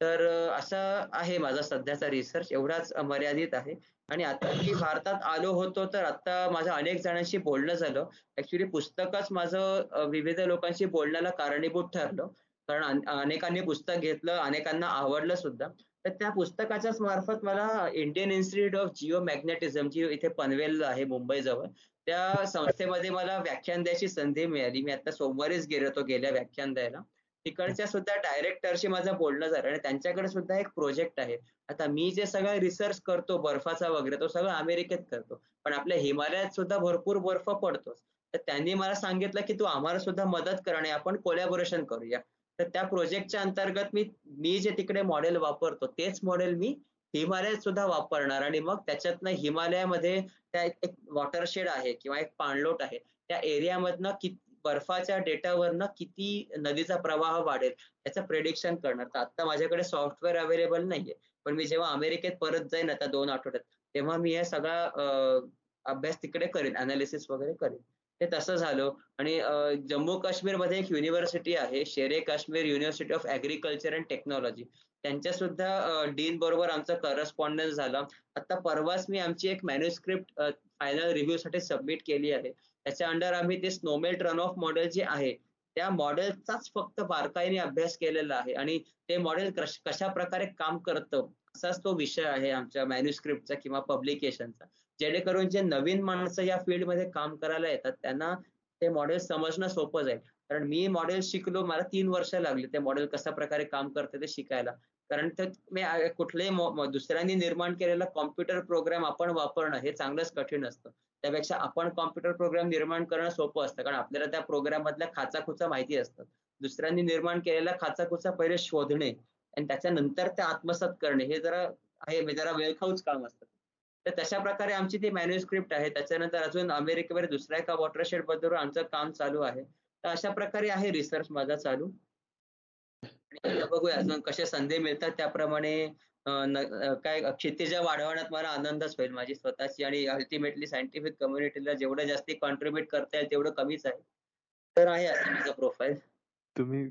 तर असा आहे माझा सध्याचा रिसर्च एवढाच मर्यादित आहे. आणि आता मी भारतात आलो होतो तर आता माझं अनेक जणांशी बोलणं झालं. ऍक्च्युली पुस्तकच माझं विविध लोकांशी बोलण्याला कारणीभूत ठरलं. कारण अनेकांनी पुस्तक घेतलं अनेकांना आवडलं सुद्धा. तर त्या पुस्तकाच्याच मार्फत मला Indian Institute of geomagnetism जी इथे पनवेल आहे मुंबई जवळ त्या संस्थेमध्ये मला व्याख्यान द्यायची संधी मिळाली. मी आता सोमवारीच गेलो होतो गेल्या व्याख्यान द्यायला. तिकडच्या सुद्धा डायरेक्टरशी माझं बोलणं झालं आणि त्यांच्याकडे सुद्धा एक प्रोजेक्ट आहे. आता मी जे सगळं रिसर्च करतो बर्फाचा वगैरे तो सगळं अमेरिकेत करतो. पण आपल्या हिमालयात सुद्धा भरपूर बर्फ पडतो तर त्यांनी मला सांगितलं की तू आम्हाला सुद्धा मदत कर आणि आपण कोलॅबोरेशन करूया. तर त्या प्रोजेक्टच्या अंतर्गत मी मी जे तिकडे मॉडेल वापरतो तेच मॉडेल मी हिमालयात सुद्धा वापरणार आणि मग त्याच्यातनं हिमालयामध्ये त्या एक वॉटरशेड आहे किंवा एक पाणलोट आहे. त्या एरियामधनं किती बर्फाच्या डेटावरनं किती नदीचा प्रवाह वाढेल याचं प्रेडिक्शन करणार. तर आता माझ्याकडे सॉफ्टवेअर अवेलेबल नाहीये. पण मी जेव्हा अमेरिकेत परत जाईन आता दोन आठवड्यात तेव्हा मी हे सगळा अभ्यास तिकडे करेन अनालिसिस वगैरे करेन. ते तसं झालं. आणि जम्मू काश्मीरमध्ये एक युनिव्हर्सिटी आहे Shere Kashmir university of agriculture and technology त्यांच्या सुद्धा डीन बरोबर आमचा करस्पॉन्डन्स झाला. आता परवाच मी आमची एक मॅन्युस्क्रिप्ट फायनल रिव्ह्यू साठी सबमिट केली आहे. त्याच्या अंडर आम्ही ते स्नोमेल रन ऑफ मॉडेल जे आहे त्या मॉडेलचाच फक्त बारकाईने अभ्यास केलेला आहे. आणि ते मॉडेल कशा प्रकारे काम करतं असाच तो विषय आहे आमच्या मॅन्युस्क्रिप्टचा किंवा पब्लिकेशनचा जेणेकरून जे नवीन माणसं या फील्डमध्ये काम करायला येतात त्यांना ते मॉडेल समजणं सोपं जाईल. कारण मी मॉडेल शिकलो मला तीन वर्ष लागली ते मॉडेल कशा प्रकारे काम करते ते शिकायला. कारण ते मी कुठलेही दुसऱ्यांनी निर्माण केलेला कॉम्प्युटर प्रोग्राम आपण वापरणं हे चांगलंच कठीण असतं. त्यापेक्षा आपण कॉम्प्युटर प्रोग्राम निर्माण करणं सोपं असतं. कारण आपल्याला त्या प्रोग्राम मधल्या खाचाखुचा माहिती असतात दुसऱ्यांनी निर्माण केलेला खाचाखुचा पहिले शोधणे आणि त्याच्यानंतर ते आत्मसात करणे हे जरा आहे म्हणजे जरा वेळखाऊच काम असतं. तर तशा प्रकारे आमची ती मॅन्युस्क्रिप्ट आहे. त्याच्यानंतर अजून अमेरिकेवर दुसऱ्या एका वॉटरशेडबद्दल आमचं काम चालू आहे. तर अशा प्रकारे आहे रिसर्च माझा चालू. बघूया अजून कशा संधी मिळतात त्याप्रमाणे. काय क्षितिजा वाढवण्यात मला आनंदच होईल. माझी स्वतःची आणि अल्टिमेटली सायंटिफिक कम्युनिटीला जेवढं जास्ती कॉन्ट्रीब्युट करता येईल तेवढं कमीच आहे. तर आहे माझं प्रोफाईल तुम्ही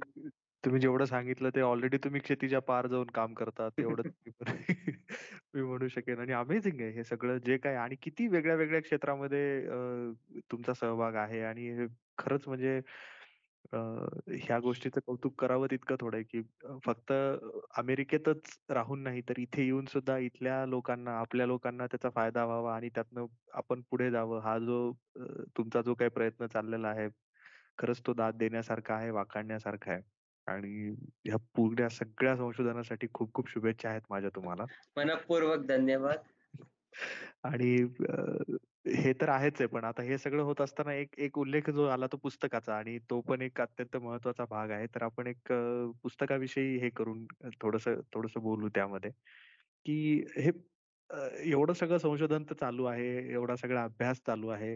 तुम्ही जेवढं सांगितलं ते ऑलरेडी तुम्ही क्षितिजा पार जाऊन काम करतात. एवढं मी म्हणू शकेन. आणि अमेझिंग आहे. हे सगळं जे काय आणि किती वेगळ्या वेगळ्या क्षेत्रामध्ये तुमचा सहभाग आहे. आणि खरंच म्हणजे ह्या गोष्टीचं कौतुक करावं तितकं थोडं आहे की फक्त अमेरिकेतच राहून नाही तर इथे येऊन सुद्धा इथल्या लोकांना आपल्या लोकांना त्याचा फायदा व्हावा आणि त्यातनं आपण पुढे जावं. हा जो तुमचा जो काही प्रयत्न चाललेला आहे खरंच तो दाद देण्यासारखा आहे वाखाणण्यासारखा आहे. आणि ह्या पुढल्या सगळ्या संशोधनासाठी खूप खूप शुभेच्छा आहेत माझ्या तुम्हाला. मनपूर्वक धन्यवाद. आणि हे तर आहेच आहे पण आता हे सगळं होत असताना एक एक उल्लेख जो आला तो पुस्तकाचा आणि तो पण एक अत्यंत महत्त्वाचा भाग आहे. तर आपण एक पुस्तकाविषयी हे करून थोडस थोडस बोलू त्यामध्ये की हे एवढं सगळं संशोधन तर चालू आहे एवढा सगळा अभ्यास चालू आहे.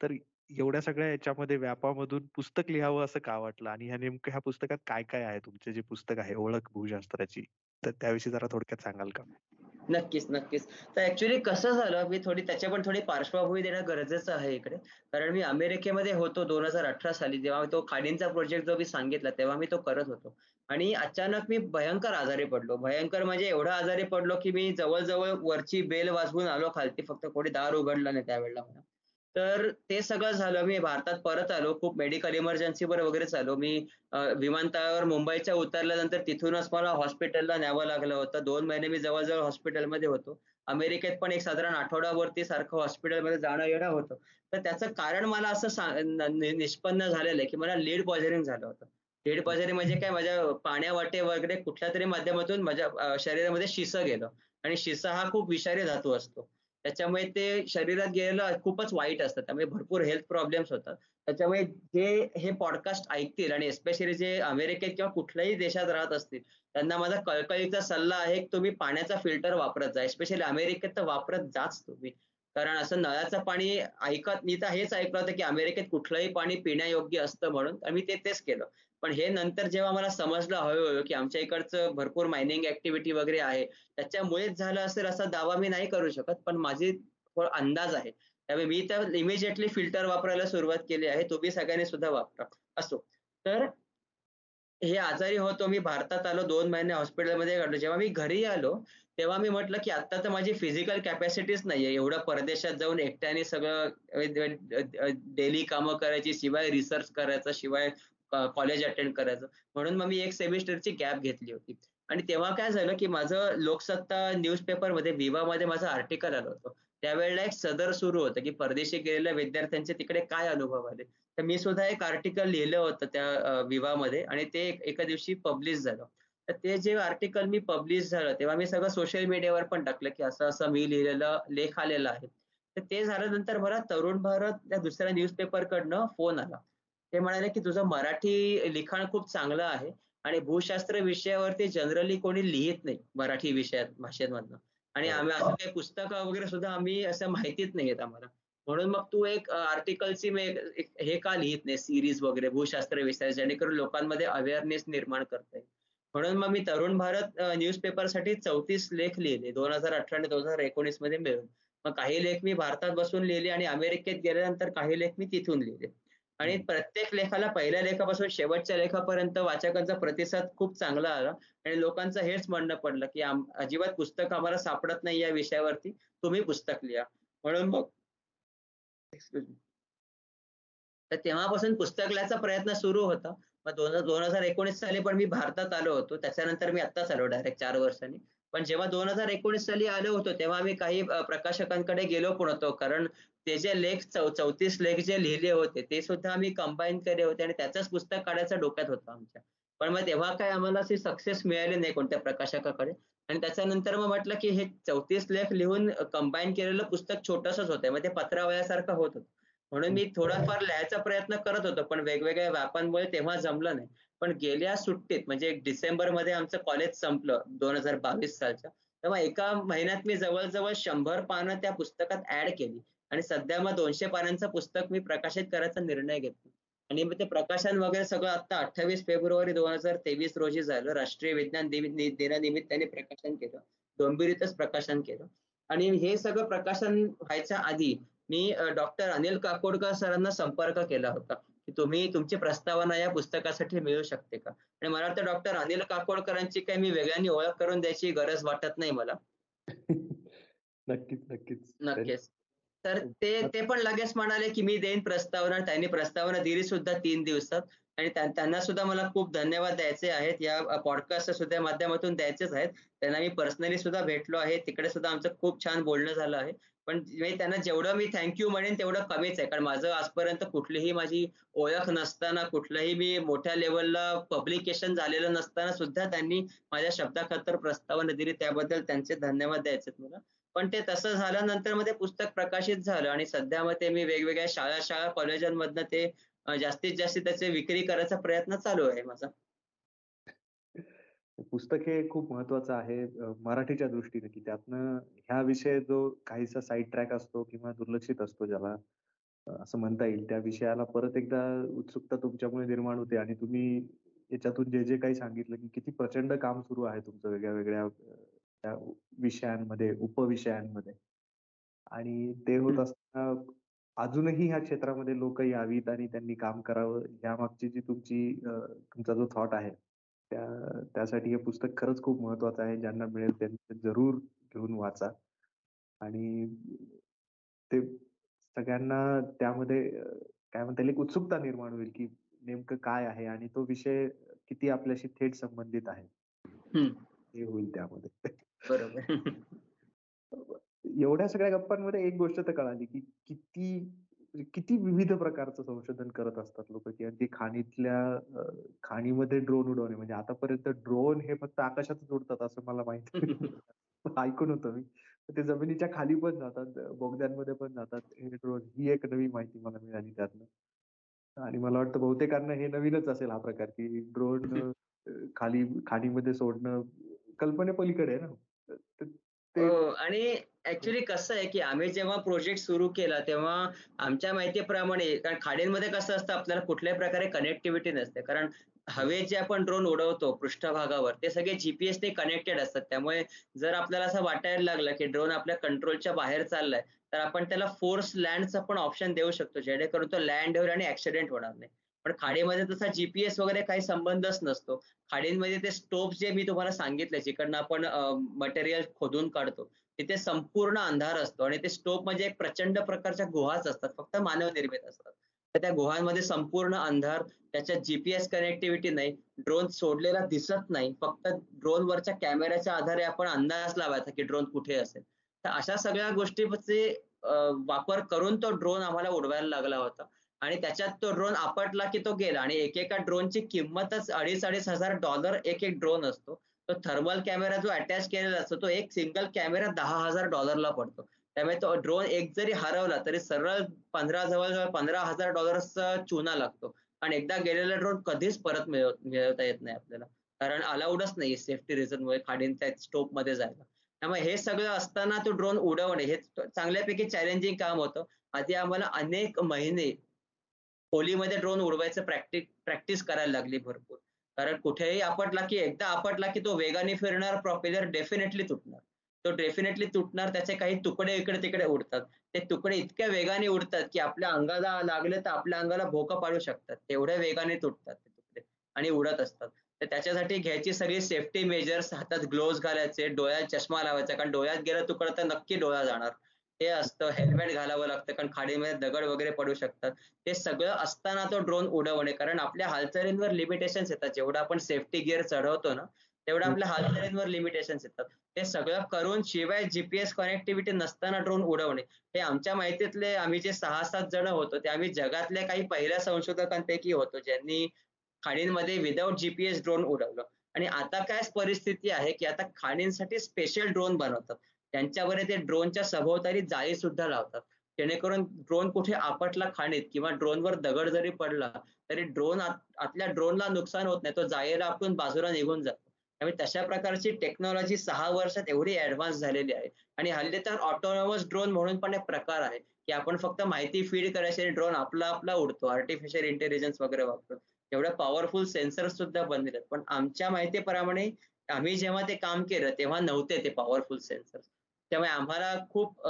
तर एवढ्या सगळ्या याच्यामध्ये व्यापामधून पुस्तक लिहावं असं का वाटलं? आणि ह्या नेमकं ह्या पुस्तकात काय काय आहे तुमचे जे पुस्तक आहे ओळख भूशास्त्राची? तर त्याविषयी जरा थोडक्यात सांगाल का? नक्कीच नक्कीच. तर ऍक्च्युली कसं झालं मी थोडी त्याच्या पण थोडी पार्श्वभूमी देणं गरजेचं आहे इकडे. कारण मी अमेरिकेमध्ये होतो दोन हजार अठरा साली जेव्हा तो खाडींचा प्रोजेक्ट जो मी सांगितला तेव्हा मी तो करत होतो. आणि अचानक मी भयंकर आजारी पडलो. भयंकर म्हणजे एवढा आजारी पडलो की मी जवळजवळ वरची बेल वाजवून आलो खालती फक्त कोणी दार उघडला नाही त्यावेळेला मला तर ते सगळं झालं. मी भारतात परत आलो. खूप मेडिकल इमर्जन्सीवर वगैरे चालू मी विमानतळावर मुंबईच्या उतरल्यानंतर तिथूनच मला हॉस्पिटलला न्यावं लागलं होतं. दोन महिने मी जवळजवळ हॉस्पिटलमध्ये होतो. अमेरिकेत पण एक साधारण आठवड्यावरती सारखं हॉस्पिटलमध्ये जाणं येणं होतं. तर त्याचं कारण मला असं निष्पन्न झालेलं आहे की मला लीड पॉझरिंग झालं होतं. लीड पॉझरिंग म्हणजे काय? माझ्या पाण्यावाटे वगैरे कुठल्या तरी माध्यमातून माझ्या शरीरामध्ये शिस गेलं. आणि शिस हा खूप विषारी धातू असतो. त्याच्यामुळे ते शरीरात गेलेलं खूपच वाईट असतं. त्यामुळे भरपूर हेल्थ प्रॉब्लेम्स होतात. त्याच्यामुळे जे हे पॉडकास्ट ऐकतील आणि एस्पेशली जे अमेरिकेत किंवा कुठल्याही देशात राहत असतील त्यांना माझा कळकळीचा सल्ला आहे की तुम्ही पाण्याचा फिल्टर वापरत जा. एस्पेशली अमेरिकेत तर वापरत जाच तुम्ही. कारण असं नळाचं पाणी ऐकत मी तर हेच ऐकलं होतं की अमेरिकेत कुठलंही पाणी पिण्यायोग्य असतं म्हणून मी ते तेच केलं. पण हे नंतर जेव्हा मला समजलं हळूहळू की आमच्या इकडचं भरपूर मायनिंग ऍक्टिव्हिटी वगैरे आहे त्याच्यामुळेच झालं असेल असा दावा मी नाही करू शकत पण माझी अंदाज आहे. त्यामुळे मी तर इमिजिएटली फिल्टर वापरायला सुरुवात केली आहे तुम्ही सगळ्यांनी सुद्धा वापरा. असो. तर हे आजारी होतो मी भारतात आलो दोन महिने हॉस्पिटलमध्ये काढलो. जेव्हा मी घरी आलो तेव्हा मी म्हटलं की आता तर माझी फिजिकल कॅपॅसिटीच नाहीये. एवढं परदेशात जाऊन एकट्याने सगळं डेली कामं करायची शिवाय रिसर्च करायचं शिवाय कॉलेज अटेंड करायचं. म्हणून मग मी एक सेमिस्टरची गॅप घेतली होती. आणि तेव्हा काय झालं की माझं लोकसत्ता न्यूजपेपरमध्ये विवामध्ये माझं आर्टिकल आलं होतं. त्यावेळेला एक सदर सुरू होतं की परदेशी गेलेल्या विद्यार्थ्यांचे तिकडे काय अनुभव आले. तर मी सुद्धा एक आर्टिकल लिहिलं होतं त्या विवामध्ये आणि ते एका दिवशी पब्लिश झालं. तर ते जे आर्टिकल मी पब्लिश झालं तेव्हा मी सगळं सोशल मीडियावर पण टाकलं की असं असं मी लिहिलेलं लेख आलेला आहे. तर ते झाल्यानंतर मला तरुण भारत त्या दुसऱ्या न्यूजपेपरकडनं फोन आला. ते म्हणाले की तुझं मराठी लिखाण खूप चांगलं आहे आणि भूशास्त्र विषयावरती जनरली कोणी लिहित नाही मराठी विषयात भाषेमधनं. आणि आम्ही असं काही पुस्तकं वगैरे सुद्धा आम्ही असं माहितीच नाहीयेत आम्हाला. म्हणून मग तू एक आर्टिकलची हे का लिहित नाही सिरीज वगैरे भूशास्त्र विषय जेणेकरून लोकांमध्ये अवेअरनेस निर्माण करता येईल. म्हणून मग मी तरुण भारत न्यूजपेपरसाठी चौतीस लेख लिहिले दोन हजार अठरा आणि दोन हजार एकोणीसमध्ये मिळून. मग काही लेख मी भारतात बसून लिहिले आणि अमेरिकेत गेल्यानंतर काही लेख मी तिथून लिहिले. आणि प्रत्येक लेखाला पहिल्या लेखापासून शेवटच्या लेखापर्यंत वाचकांचा प्रतिसाद खूप चांगला आला. आणि लोकांचं हेच म्हणणं पडलं की अजिबात पुस्तक आम्हाला सापडत नाही या विषयावरती. तुम्ही पुस्तक लिहा. म्हणून मग तर तेव्हापासून पुस्तक लिहायचा प्रयत्न सुरू होता. मग दोन दोन हजार एकोणीस साली पण मी भारतात आलो होतो. त्याच्यानंतर मी आत्ताच आलो डायरेक्ट चार वर्षांनी. पण जेव्हा दोन हजार एकोणीस साली आलो होतो तेव्हा मी काही प्रकाशकांकडे गेलो पण होतो. कारण ते जे लेख चौ चौतीस लेख जे लिहिले होते ते सुद्धा आम्ही कंबाईन केले होते आणि त्याचंच पुस्तक काढायचं डोक्यात होतं आमच्या. पण मग तेव्हा काय आम्हाला अशी सक्सेस मिळाली नाही कोणत्या प्रकाशकाकडे. आणि त्याच्यानंतर मग म्हटलं की हे चौतीस लेख लिहून कंबाईन केलेलं पुस्तक छोटसच होतं मग ते पत्रावयासारखं होत होतं. म्हणून मी थोडाफार लिहायचा प्रयत्न करत होतो पण वेगवेगळ्या व्यापांमुळे तेव्हा जमलं नाही. पण गेल्या सुट्टीत म्हणजे डिसेंबरमध्ये आमचं कॉलेज संपलं दोन हजार बावीस सालच्या तेव्हा एका महिन्यात मी जवळजवळ शंभर पानं त्या पुस्तकात ऍड केली. आणि सध्या मग दोनशे पानांचं पुस्तक मी प्रकाशित करायचा निर्णय घेतला. आणि मग ते प्रकाशन वगैरे सगळं आता अठ्ठावीस फेब्रुवारी दोन हजार तेवीस रोजी झालं. राष्ट्रीय विज्ञान दिनानिमित्ताने प्रकाशन केलं. डोंबिवलीतच प्रकाशन केलं. आणि हे सगळं प्रकाशन व्हायच्या आधी मी डॉक्टर अनिल काकोडकर सरांना संपर्क केला होता की तुम्ही तुमची प्रस्तावना या पुस्तकासाठी मिळू शकते का? आणि मला वाटतं डॉक्टर अनिल काकोडकरांची काही मी वेगळ्यांनी ओळख करून द्यायची गरज वाटत नाही मला. नक्कीच नक्कीच. नक्कीच. तर ते ते पण लगेच म्हणाले की मी देईन प्रस्तावना. त्यांनी प्रस्तावना दिली सुद्धा तीन दिवसात. आणि त्यांना सुद्धा मला खूप धन्यवाद द्यायचे आहेत. या पॉडकास्ट सुद्धा माध्यमातून द्यायचेच आहेत. त्यांना मी पर्सनली सुद्धा भेटलो आहे. तिकडे सुद्धा आमचं खूप छान बोलणं झालं आहे. पण त्यांना जेवढं मी थँक्यू म्हणेन तेवढं कमीच आहे. कारण माझं आजपर्यंत कुठलीही माझी ओळख नसताना कुठलंही मी मोठ्या लेवलला पब्लिकेशन झालेलं नसताना सुद्धा त्यांनी माझ्या शब्दाखातर प्रस्तावना दिली. त्याबद्दल त्यांचे धन्यवाद द्यायचे मला. पण ते तसं झाल्यानंतर मग ते पुस्तक प्रकाशित झालं आणि सध्या मग ते मी वेगवेगळ्या शाळा शाळा कॉलेजांमधनं ते जास्तीत जास्त त्याचे विक्री करायचा प्रयत्न चालू आहे माझा. पुस्तक हे खूप महत्वाचं आहे मराठीच्या दृष्टीने की त्यातनं ह्या विषय जो काहीसा साईड ट्रॅक असतो किंवा दुर्लक्षित असतो ज्याला असं म्हणता येईल त्या विषयाला परत एकदा उत्सुकता तुमच्यामुळे निर्माण होते आणि तुम्ही याच्यातून जे जे काही सांगितलं की किती प्रचंड काम सुरू आहे तुमचं वेगळ्या वेगळ्या त्या विषयांमध्ये उपविषयांमध्ये. आणि ते होत असताना अजूनही ह्या क्षेत्रामध्ये लोक यावीत आणि त्यांनी काम करावं या मागची जी तुमची तुमचा जो थॉट आहे त्या त्यासाठी हे पुस्तक खरंच खूप महत्वाचं आहे. ज्यांना मिळेल त्यांनी जरूर घेऊन वाचा. आणि ते सगळ्यांना त्यामध्ये काय म्हणता येईल उत्सुकता निर्माण होईल की नेमकं काय आहे आणि तो विषय किती आपल्याशी थेट संबंधित आहे. हे होईल त्यामध्ये. बरोबर. एवढ्या सगळ्या गप्पांमध्ये एक गोष्ट तर कळाली की किती किती विविध प्रकारचं संशोधन करत असतात लोक की अगदी खाणीतल्या खाणीमध्ये ड्रोन उडवणे. म्हणजे आतापर्यंत ड्रोन हे फक्त आकाशातच उडतात असं मला माहिती ऐकून होतं मी. ते जमिनीच्या खाली पण जातात बोगद्यांमध्ये पण जातात. हे ड्रोन ही एक नवी माहिती मला मिळाली त्यातनं. आणि मला वाटतं बहुतेकांना हे नवीनच असेल हा प्रकार की ड्रोन खाली खाणीमध्ये सोडणं कल्पनेपलीकडे आहे ना. हो आणि ऍक्च्युली कसं आहे की आम्ही जेव्हा प्रोजेक्ट सुरू केला तेव्हा आमच्या माहितीप्रमाणे कारण खाडींमध्ये कसं असतं आपल्याला कुठल्याही प्रकारे कनेक्टिव्हिटी नसते. कारण हवे जे आपण ड्रोन उडवतो पृष्ठभागावर ते सगळे जीपीएसने कनेक्टेड असतात. त्यामुळे जर आपल्याला असं वाटायला लागलं की ड्रोन आपल्या कंट्रोलच्या बाहेर चाललाय तर आपण त्याला फोर्स लँडचा पण ऑप्शन देऊ शकतो जेणेकरून तो लँड होईल आणि ऍक्सिडेंट होणार नाही. पण खाडीमध्ये तसा जीपीएस वगैरे काही संबंधच नसतो. खाडींमध्ये ते स्टोप जे मी तुम्हाला सांगितले जिकडनं आपण मटेरियल खोदून काढतो तिथे संपूर्ण अंधार असतो आणि ते स्टोप म्हणजे एक प्रचंड प्रकारच्या गुहाच असतात फक्त मानव निर्मित असतात. तर त्या गुहांमध्ये संपूर्ण अंधार त्याच्यात जीपीएस कनेक्टिव्हिटी नाही ड्रोन सोडलेला दिसत नाही फक्त ड्रोनवरच्या कॅमेऱ्याच्या आधारे आपण अंदाज लावायचा की ड्रोन कुठे असेल. तर अशा सगळ्या गोष्टीचे वापर करून तो ड्रोन आम्हाला उडवायला लागला होता. आणि त्याच्यात तो ड्रोन आपटला की तो गेला. आणि एकेका ड्रोनची किंमतच अडीच अडीच हजार डॉलर एक एक ड्रोन असतो. तो थर्मल कॅमेरा जो अटॅच केलेला असतो तो एक सिंगल कॅमेरा दहा हजार डॉलरला पडतो. त्यामुळे तो ड्रोन एक जरी हरवला तरी सरळ पंधरा जवळजवळ पंधरा हजार डॉलर्सचा चुना लागतो. आणि एकदा गेलेला ड्रोन कधीच परत मिळवता येत नाही आपल्याला. कारण अलाउडच नाही सेफ्टी रिझनमुळे खाडींच्या स्टोपमध्ये जायला. त्यामुळे हे सगळं असताना तो ड्रोन उडवणे हे चांगल्यापैकी चॅलेंजिंग काम होतं. आधी आम्हाला अनेक महिने खोलीमध्ये ड्रोन उडवायचं प्रॅक्टिस प्रॅक्टिस करायला लागली भरपूर. कारण कुठेही आपटला की एकदा आपटला की तो वेगाने फिरणार प्रॉपेलर डेफिनेटली तुटणार. तो डेफिनेटली तुटणार त्याचे काही तुकडे इकडे तिकडे उडतात. ते तुकडे इतक्या वेगाने उडतात की आपल्या अंगाला लागले तर आपल्या अंगाला भोकं पाडू शकतात. तेवढ्या वेगाने तुटतात ते तुकडे आणि उडत असतात. तर त्याच्यासाठी घ्यायची सगळी सेफ्टी मेजर्स हातात ग्लोव्ह घालायचे डोळ्यात चष्मा लावायचा. कारण डोळ्यात गेलं तुकडं तर नक्की डोळा जाणार. हे असतं हेल्मेट घालावं लागतं कारण खाडीमध्ये दगड वगैरे पडू शकतात. ते सगळं असताना तो ड्रोन उडवणे कारण आपल्या हालचालींवर लिमिटेशन येतात. जेवढं आपण सेफ्टी गिअर चढवतो ना तेवढं आपल्या हालचालींवर लिमिटेशन येतात. ते सगळं करून शिवाय जीपीएस कनेक्टिव्हिटी नसताना ड्रोन उडवणे. हे आमच्या माहितीतले आम्ही जे सहा सात जण होतो ते आम्ही जगातल्या काही पहिल्या संशोधकांपैकी होतो ज्यांनी खाणींमध्ये विदाऊट जीपीएस ड्रोन उडवलं. आणि आता काय परिस्थिती आहे की आता खाणींसाठी स्पेशल ड्रोन बनवतात. त्यांच्यावर ते ड्रोनच्या सभोवताली जाळी सुद्धा लावतात. जेणेकरून ड्रोन कुठे आपटला खाणीत किंवा ड्रोनवर दगड जरी पडला तरी ड्रोन आतल्या ड्रोनला नुकसान होत नाही. तो जाळीला आपण बाजूला निघून जातो. त्यामुळे तशा प्रकारची टेक्नॉलॉजी सहा वर्षात एवढी ऍडव्हान्स झालेली आहे. आणि हल्ली तर ऑटोनॉमस ड्रोन म्हणून पण एक प्रकार आहे की आपण फक्त माहिती फीड करायची आणि ड्रोन आपला आपला उडतो. आर्टिफिशियल इंटेलिजन्स वगैरे वापरून. एवढ्या पॉवरफुल सेन्सर सुद्धा बनलेले पण आमच्या माहितीप्रमाणे आम्ही जेव्हा ते काम केलं तेव्हा नव्हते ते पॉवरफुल सेन्सर त्यामुळे आम्हाला खूप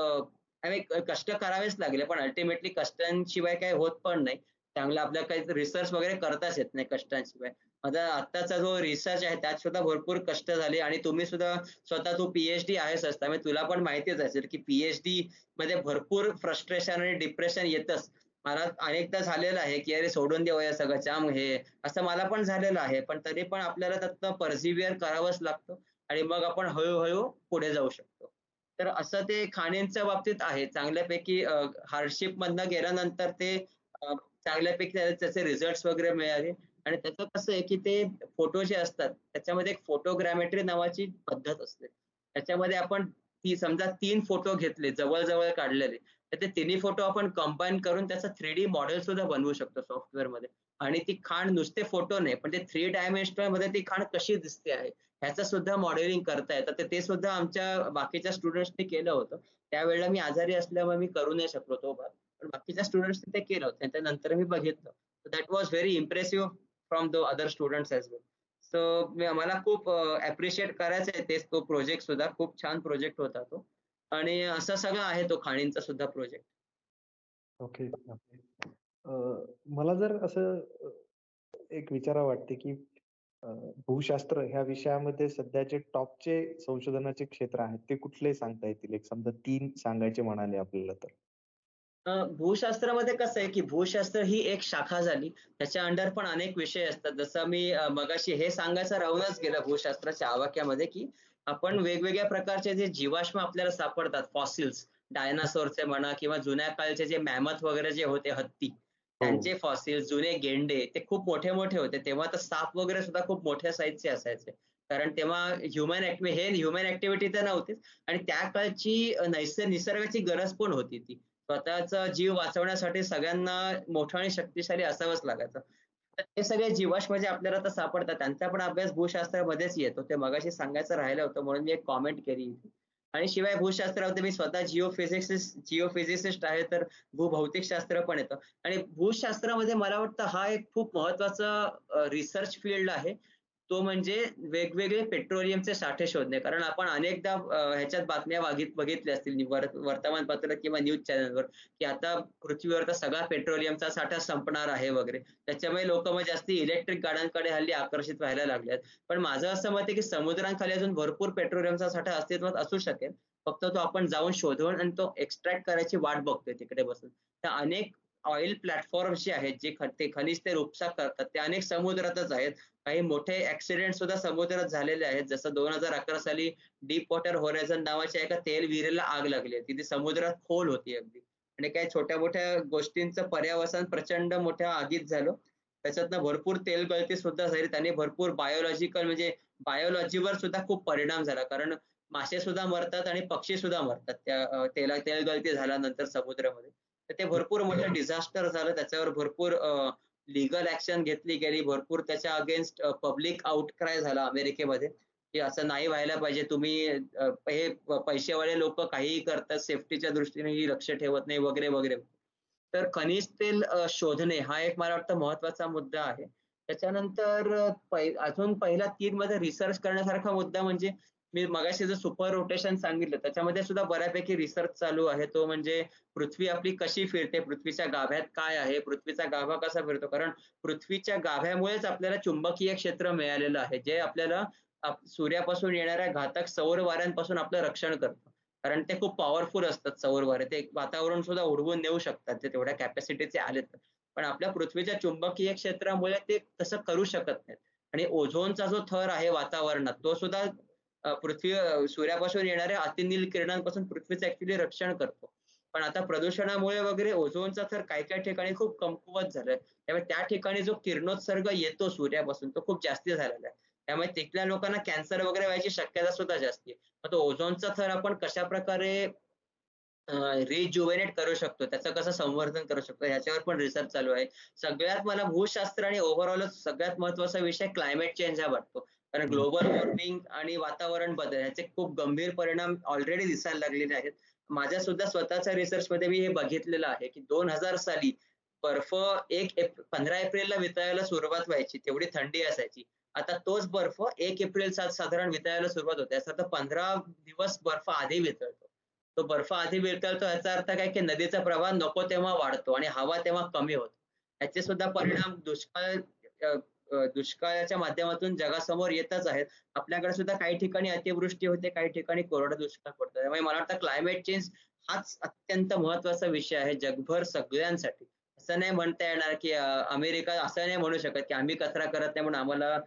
कष्ट करावेच लागले पण अल्टिमेटली कष्टांशिवाय काही होत पण नाही. चांगलं आपल्या काही रिसर्च वगैरे करताच येत नाही कष्टांशिवाय. आता आत्ताचा जो रिसर्च आहे त्यात सुद्धा भरपूर कष्ट झाले आणि तुम्ही सुद्धा स्वतः तू पीएचडी आहेस असता म्हणजे तुला पण माहितीच असेल की पीएचडी मध्ये भरपूर फ्रस्ट्रेशन आणि डिप्रेशन येतच. मला अनेकदा झालेलं आहे की अरे सोडून देऊया सगळं जाम हे. असं मला पण झालेलं आहे पण तरी पण आपल्याला त्यातनं परसिव्हिअर करावंच लागतं आणि मग आपण हळूहळू पुढे जाऊ शकतो. तर असं ते खाण्यांच्या बाबतीत आहे. चांगल्यापैकी हार्डशिप मधनं गेल्यानंतर ते चांगल्यापैकी त्याचे रिझल्ट वगैरे मिळाले. आणि त्याचं कसं आहे की ते फोटो जे असतात त्याच्यामध्ये एक फोटोग्रामेट्री नावाची पद्धत असते. त्याच्यामध्ये आपण ती समजा तीन फोटो घेतले जवळ काढलेले तर ते तिन्ही फोटो आपण कंबाईन करून त्याचं थ्री डी मॉडेल सुद्धा बनवू शकतो सॉफ्टवेअरमध्ये. आणि ती खाण नुसते फोटो नाही पण ते थ्री डायमेन्शनलमध्ये ती खाण कशी दिसते आहे ह्याचं सुद्धा मॉडेलिंग करता येतं तर ते सुद्धा आमच्या बाकीच्या स्टुडंट्सनी केलं होतं. त्यावेळेला मी आजारी असल्यामुळे मी करू नाही शकलो तो भाग. पण बाकीच्या स्टुडंट्सनी ते केलं होतं. त्यानंतर मी बघितलं. That was very impressive from the other students as well so मला खूप अप्रिशिएट करायचं आहे. तेच तो प्रोजेक्ट सुद्धा. खूप छान प्रोजेक्ट होता तो. आणि असं सगळं आहे तो खाणींचा सुद्धा प्रोजेक्ट ओके मला जर असं एक विचारा वाटते की भूशास्त्र ह्या विषयामध्ये सध्याचे टॉपचे संशोधनाचे क्षेत्र आहेत ते कुठले सांगता येतील? एक समजा तीन सांगायचे म्हणाले आपल्याला तर. भूशास्त्रामध्ये कसं आहे की भूशास्त्र ही एक शाखा झाली. त्याच्या अंडर पण अनेक विषय असतात. जसं मी मगाशी हे सांगायचं राहूनच गेलं भूशास्त्राच्या आवाक्यामध्ये की आपण वेगवेगळ्या प्रकारचे जे जीवाश्म आपल्याला सापडतात फॉसिल्स डायनासोरचे म्हणा किंवा जुन्या काळचे जे मॅमथ वगैरे जे होते हत्ती हो. त्यांचे फॉसिल जुने गेंडे ते खूप मोठे मोठे होते. तेव्हा तर साप वगैरे सुद्धा खूप मोठ्या साईजचे असायचे. कारण तेव्हा ह्युमन ऍक्टिव्ह हे ह्युमन ऍक्टिव्हिटी तर नव्हतीच. आणि त्या काळची नैसर्गिक निसर्गाची गरज पण होती ती. स्वतःचा जीव वाचवण्यासाठी सगळ्यांना मोठं आणि शक्तिशाली असावंच लागायचं. तर हे सगळे जीवाश्म जे आपल्याला आता सापडतात त्यांचा पण अभ्यास भूशास्त्रामध्येच येतो. ते मगाशी सांगायचं राहिलं होतं म्हणून मी एक कॉमेंट केली आणि शिवाय भूशास्त्रामध्ये मी स्वतः जिओफिजिक्सिस्ट जिओफिजिसिस्ट आहे तर भूभौतिक शास्त्र पण येतं. आणि भूशास्त्रामध्ये मला वाटतं हा एक खूप महत्त्वाचा रिसर्च फील्ड आहे. तो म्हणजे वेगवेगळे पेट्रोलियमचे साठे शोधणे. कारण आपण अनेकदा ह्याच्यात बातम्या बघितल्या असतील वर्तमानपत्र किंवा न्यूज चॅनलवर की आता पृथ्वीवर सगळा पेट्रोलियमचा साठा संपणार आहे वगैरे. त्याच्यामुळे लोक मग जास्ती इलेक्ट्रिक गाड्यांकडे हल्ली आकर्षित व्हायला लागले आहेत. पण माझं असं मत आहे की समुद्रांखाली अजून भरपूर पेट्रोलियमचा साठा अस्तित्वात असू शकेल. फक्त तो आपण जाऊन शोधून आणि तो एक्स्ट्रॅक्ट करायची वाट बघतोय तिकडे बसून. तर अनेक ऑइल प्लॅटफॉर्म जे आहेत जे ते खनिज ते उपसा करतात ते अनेक समुद्रातच आहेत. काही मोठे ऍक्सिडेंट सुद्धा समुद्रात झालेले आहेत. जसं दोन हजार अकरा साली डीप वॉटर होरायझन नावाच्या एका तेल विहिरीला आग लागली ती समुद्रात खोल होती अगदी. आणि काही छोट्या मोठ्या गोष्टींचं पर्यावसन प्रचंड मोठ्या आगीत झालं. त्याच्यातनं भरपूर तेल गळती सुद्धा झाली. त्याने भरपूर बायोलॉजिकल म्हणजे बायोलॉजीवर सुद्धा खूप परिणाम झाला. कारण मासे सुद्धा मरतात आणि पक्षी सुद्धा मरतात. त्या तेला तेल गळती झाल्यानंतर समुद्रामध्ये. तर ते भरपूर मोठं डिझास्टर झालं. त्याच्यावर भरपूर लिगल ऍक्शन घेतली गेली. भरपूर त्याच्या अगेन्स्ट पब्लिक आउटक्राय झाला अमेरिकेमध्ये. की असं नाही व्हायला पाहिजे. तुम्ही हे पैसेवाले लोक काहीही करतात सेफ्टीच्या दृष्टीने लक्ष ठेवत नाही वगैरे वगैरे. तर खनिज तेल शोधणे हा एक मला वाटतं महत्त्वाचा मुद्दा आहे. त्याच्यानंतर अजून पहिला तीन मध्ये रिसर्च करण्यासारखा मुद्दा म्हणजे मी मगाशी जर सुपर रोटेशन सांगितलं त्याच्यामध्ये सुद्धा बऱ्यापैकी रिसर्च चालू आहे. तो म्हणजे पृथ्वी आपली कशी फिरते पृथ्वीच्या गाभ्यात काय आहे पृथ्वीचा गाभा कसा फिरतो? कारण पृथ्वीच्या गाभ्यामुळेच आपल्याला चुंबकीय क्षेत्र मिळालेलं आहे जे आपल्याला सूर्यापासून येणाऱ्या घातक सौर वाऱ्यांपासून आपलं रक्षण करतं. कारण ते खूप पॉवरफुल असतात सौर वारे ते वातावरण सुद्धा उडवून नेऊ शकतात ते तेवढ्या कॅपॅसिटीचे आलेत. पण आपल्या पृथ्वीच्या चुंबकीय क्षेत्रामुळे ते तसं करू शकत नाहीत. आणि ओझोनचा जो थर आहे वातावरणात तो सुद्धा पृथ्वी सूर्यापासून येणाऱ्या अतिनील किरणांपासून पृथ्वीचं ऍक्च्युली रक्षण करतो. पण आता प्रदूषणामुळे वगैरे ओझोनचा थर काही काही ठिकाणी खूप कमकुवत झालाय. त्यामुळे त्या ठिकाणी जो किरणोत्सर्ग येतो सूर्यापासून तो खूप जास्ती झालेला आहे. त्यामुळे तिथल्या लोकांना कॅन्सर वगैरे व्हायची शक्यता सुद्धा जास्ती आहे. मग तो ओझोनचा थर आपण कशा प्रकारे रिज्युवेनेट करू शकतो? त्याचं कसं संवर्धन करू शकतो? ह्याच्यावर पण रिसर्च चालू आहे. सगळ्यात मला भूशास्त्र आणि ओव्हरऑलच सगळ्यात महत्त्वाचा विषय क्लायमेट चेंज हा वाटतो. कारण ग्लोबल वॉर्मिंग आणि वातावरण बदल ह्याचे खूप गंभीर परिणाम ऑलरेडी दिसायला लागलेले आहेत. माझ्या सुद्धा स्वतःच्या रिसर्च मध्ये मी हे बघितलेलं आहे की दोन हजार साली बर्फ एक पंधरा एप्रिलला वितळायला सुरुवात व्हायची तेवढी थंडी असायची. आता तोच बर्फ एक एप्रिल साधारण वितळायला सुरुवात होते. असं तर पंधरा दिवस बर्फ आधी वितळतो. तो बर्फ आधी वितळतो याचा अर्थ काय की नदीचा प्रवाह नको तेव्हा वाढतो आणि हवा तेव्हा कमी होतो. याचे सुद्धा परिणाम दुष्काळ दुष्काळाच्या माध्यमातून जगासमोर येतच आहेत. आपल्याकडे सुद्धा काही ठिकाणी अतिवृष्टी होते काही ठिकाणी कोरडा दुष्काळ पडतो. त्यामुळे मला वाटतं क्लायमेट चेंज हाच अत्यंत महत्त्वाचा विषय आहे जगभर सगळ्यांसाठी. असं नाही म्हणता येणार की अमेरिका असं नाही म्हणू शकत की आम्ही कचरा करत नाही म्हणून आम्हाला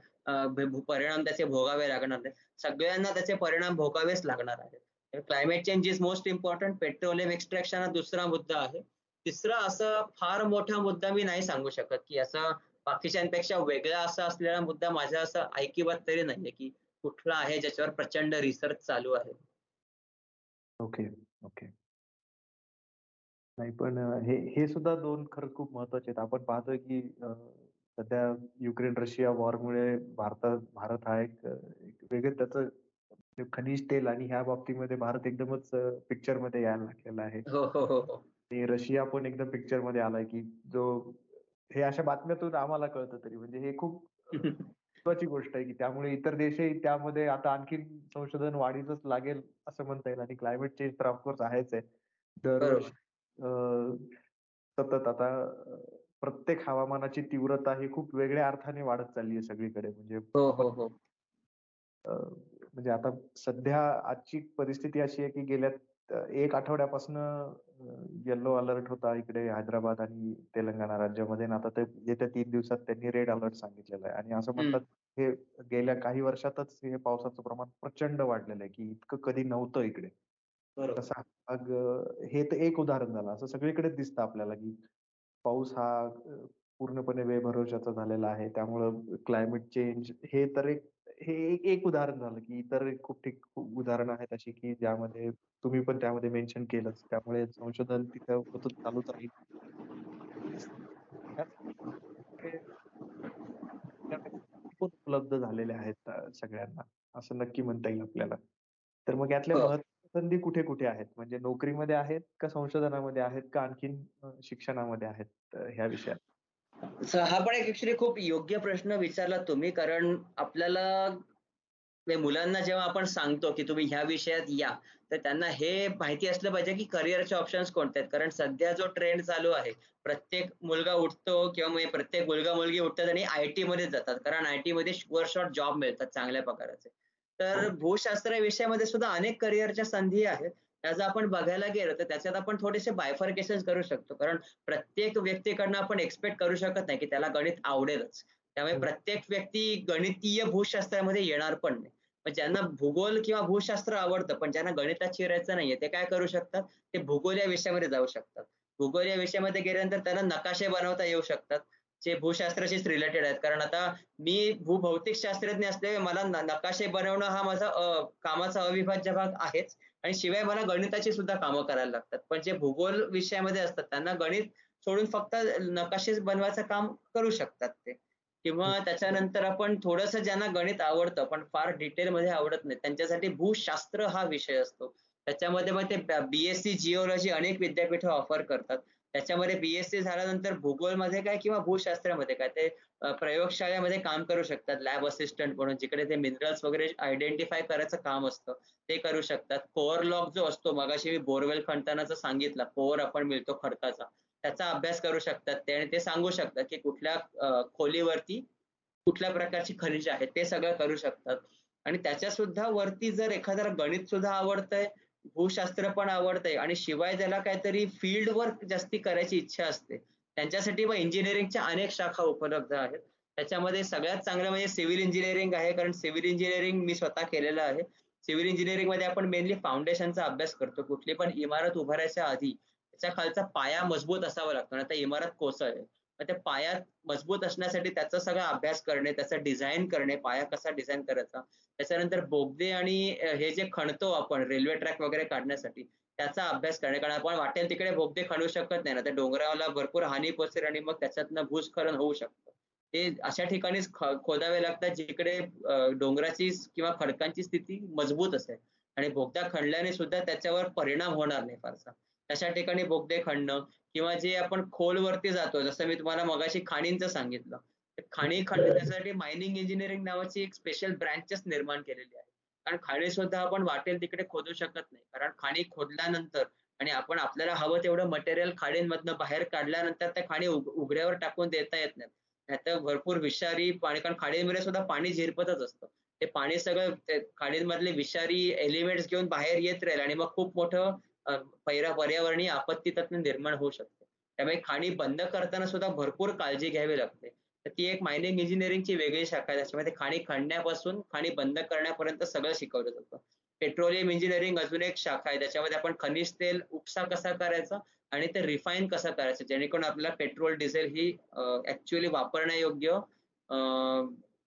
परिणाम त्याचे भोगावे लागणार नाही सगळ्यांना त्याचे परिणाम भोगावेच लागणार आहेत. Climate change is most important petroleum extraction हा दुसरा मुद्दा आहे. तिसरा असं फार मोठा मुद्दा मी नाही सांगू शकत की असं बाकीच्यांपेक्षा वेगळा असा असलेला मुद्दा माझ्या असं ऐकिवत तरी नाहीये की कुठला आहे ज्याच्यावर प्रचंड रिसर्च चालू आहे. ओके ओके नाही पण हे हे सुद्धा दोन खरं खूप महत्त्वाचे आहेत. आपण पाहतोय की सध्या युक्रेन रशिया वॉरमुळे भारतात भारत हा एक वेगळे त्याचं खनिज तेल आणि ह्या बाबतीमध्ये भारत एकदमच पिक्चरमध्ये यायला लागलेला आहे. हो, हो, हो, आणि रशिया पण एकदम पिक्चरमध्ये आलाय की जो हे अशा बातम्यातून आम्हाला कळतं तरी. म्हणजे हे खूप महत्वाची गोष्ट आहे की त्यामुळे इतर देशही त्यामध्ये आता आणखी संशोधन वाढीच लागेल असं म्हणता येईल आणि क्लायमेट चेंज तर ऑफकोर्स आहेच आहे. तर सतत आता प्रत्येक हवामानाची तीव्रता ही खूप वेगळ्या अर्थाने वाढत चालली आहे सगळीकडे. म्हणजे हो, हो, हो. म्हणजे आता सध्या आजची परिस्थिती अशी आहे की गेल्या एक आठवड्यापासून येल्लो अलर्ट होता इकडे हैदराबाद आणि तेलंगणा राज्यामध्ये. आता ते येत्या तीन दिवसात त्यांनी रेड अलर्ट सांगितलेला आहे. आणि असं म्हणतात हे गेल्या काही वर्षातच हे पावसाचं प्रमाण प्रचंड वाढलेलं आहे की इतकं कधी नव्हतं इकडे. तसा हे तर एक उदाहरण झालं. असं सगळीकडेच दिसतं आपल्याला की पाऊस हा पूर्णपणे बेभरोशाचा झालेला आहे. त्यामुळं क्लायमेट चेंज हे तर एक हे एक उदाहरण झालं की इतर खूप ठीक खूप उदाहरणं आहेत अशी की ज्यामध्ये तुम्ही पण त्यामध्ये मेन्शन केलंच. त्यामुळे संशोधन तिथं होत चालूच राहील. उपलब्ध झालेले आहेत सगळ्यांना असं नक्की म्हणता येईल आपल्याला. तर मग यातल्या हो. संधी कुठे कुठे आहेत? म्हणजे नोकरीमध्ये आहेत का संशोधनामध्ये आहेत का आणखीन शिक्षणामध्ये आहेत ह्या विषयात? हा पण एक ऍक्च्युली खूप योग्य प्रश्न विचारला तुम्ही कारण आपल्याला मुलांना जेव्हा आपण सांगतो की तुम्ही ह्या विषयात या तर त्यांना हे माहिती असलं पाहिजे की करिअरचे ऑप्शन्स कोणते आहेत. कारण सध्या जो ट्रेंड चालू आहे प्रत्येक मुलगा उठतो किंवा प्रत्येक मुलगा मुलगी उठतात आणि आय टी मध्ये जातात. कारण आय टी मध्ये शुअर शॉर्ट जॉब मिळतात चांगल्या पगाराचे तर भूशास्त्र विषयामध्ये सुद्धा अनेक करिअरच्या संधी आहेत. त्याचं आपण बघायला गेलो तर त्याच्यात आपण थोडेसे बायफर्केशन करू शकतो. कारण प्रत्येक व्यक्तीकडनं आपण एक्सपेक्ट करू शकत नाही की त्याला गणित आवडेलच. त्यामुळे प्रत्येक व्यक्ती गणितीय भूशास्त्रामध्ये येणार पण नाही. पण ज्यांना भूगोल किंवा भूशास्त्र आवडतं पण ज्यांना गणितात शिरायचं नाहीये ते काय करू शकतात? ते भूगोल या विषयामध्ये जाऊ शकतात. भूगोल या विषयामध्ये गेल्यानंतर त्यांना नकाशे बनवता येऊ शकतात जे भूशास्त्राशीच रिलेटेड आहेत. कारण आता मी भूभौतिक शास्त्रज्ञ असल्यामुळे मला नकाशे बनवणं हा माझा कामाचा अविभाज्य भाग आहेच. आणि शिवाय मला गणिताची सुद्धा कामं करायला लागतात. पण जे भूगोल विषयामध्ये असतात त्यांना गणित सोडून फक्त नकाशे बनवायचं काम करू शकतात ते. किंवा त्याच्यानंतर आपण थोडस ज्यांना गणित आवडतं पण फार डिटेलमध्ये आवडत नाही त्यांच्यासाठी भूशास्त्र हा विषय असतो. त्याच्यामध्ये मग ते बीएससी जिओलॉजी अनेक विद्यापीठ ऑफर करतात. त्याच्यामध्ये बीएससी झाल्यानंतर भूगोलमध्ये काय किंवा भूशास्त्रामध्ये काय ते प्रयोगशाळेमध्ये काम करू शकतात लॅब असिस्टंट म्हणून जिकडे ते मिनरल्स वगैरे आयडेंटिफाय करायचं काम असतं ते करू शकतात. कोअर लॉक जो असतो मगाशी मी बोरवेल खणताना सांगितलं कोअर आपण मिळतो खडकाचा. त्याचा अभ्यास करू शकतात ते आणि ते सांगू शकतात की कुठल्या खोलीवरती कुठल्या प्रकारची खनिज आहे ते सगळं करू शकतात. आणि त्याच्या सुद्धा वरती जर एखाद्याला गणित सुद्धा आवडतंय भूशास्त्र पण आवडतंय आणि शिवाय त्याला काहीतरी फील्ड वर्क जास्ती करायची इच्छा असते त्यांच्यासाठी मग इंजिनिअरिंगच्या अनेक शाखा उपलब्ध आहेत. त्याच्यामध्ये सगळ्यात चांगलं म्हणजे सिव्हिल इंजिनिअरिंग आहे कारण सिव्हिल इंजिनिअरिंग मी स्वतः केलेलं आहे. सिव्हिल इंजिनिअरिंगमध्ये आपण मेनली फाउंडेशनचा अभ्यास करतो. कुठली पण इमारत उभारायच्या आधी त्याच्या खालचा पाया मजबूत असावा लागतो. आता इमारत कोसळ मग त्या पायात मजबूत असण्यासाठी त्याचा सगळा अभ्यास करणे त्याचा डिझाईन करणे पाया कसा डिझाईन करायचा? त्याच्यानंतर बोगदे आणि हे जे खणतो आपण रेल्वे ट्रॅक वगैरे काढण्यासाठी त्याचा अभ्यास करणे कारण आपण वाटेल तिकडे बोगदे खणू शकत नाही. ना त्या डोंगराला भरपूर हानी पोचेल आणि मग त्याच्यातनं भूस्खलन होऊ शकतं. ते अशा ठिकाणीच खोदावे लागतात जिकडे डोंगराची किंवा खडकांची स्थिती मजबूत असेल. आणि बोगदा खणल्याने सुद्धा त्याच्यावर परिणाम होणार नाही फारसा. तशा ठिकाणी बोगदे खणणं किंवा जे आपण खोलवरती जातो जसं मी तुम्हाला मगाशी खाणींचं सांगितलं. खाणी खणण्यासाठी मायनिंग इंजिनिअरिंग नावाची एक स्पेशल ब्रँचच निर्माण केलेली आहे. कारण खाणी सुद्धा आपण वाटेल तिकडे खोदू शकत नाही. कारण खाणी खोदल्यानंतर आणि आपण आपल्याला हवं तेवढं मटेरियल खाडींमधनं बाहेर काढल्यानंतर त्या खाणी उघड्यावर टाकून देता येत नाही. नाहीतर भरपूर विषारी पाणी कारण खाडीमध्ये सुद्धा पाणी झिरपतच असतं. ते पाणी सगळं खाडींमधले विषारी एलिमेंट्स घेऊन बाहेर येत राहील आणि मग खूप मोठं पैरा पर्यावरणीय आपत्ती त्यातून निर्माण होऊ शकते. त्यामुळे खाणी बंद करताना सुद्धा भरपूर काळजी घ्यावी लागते. तर ती एक मायनिंग इंजिनिअरिंगची वेगळी शाखा आहे. त्याच्यामध्ये खाणी खणण्यापासून खाणी बंद करण्यापर्यंत सगळं शिकवलं जातं. पेट्रोलियम इंजिनिअरिंग अजून एक शाखा आहे. त्याच्यामध्ये आपण खनिज तेल उपसा कसा करायचा आणि ते रिफाईन कसं करायचं जेणेकरून आपल्याला पेट्रोल डिझेल ही ऍक्च्युअली वापरण्यायोग्य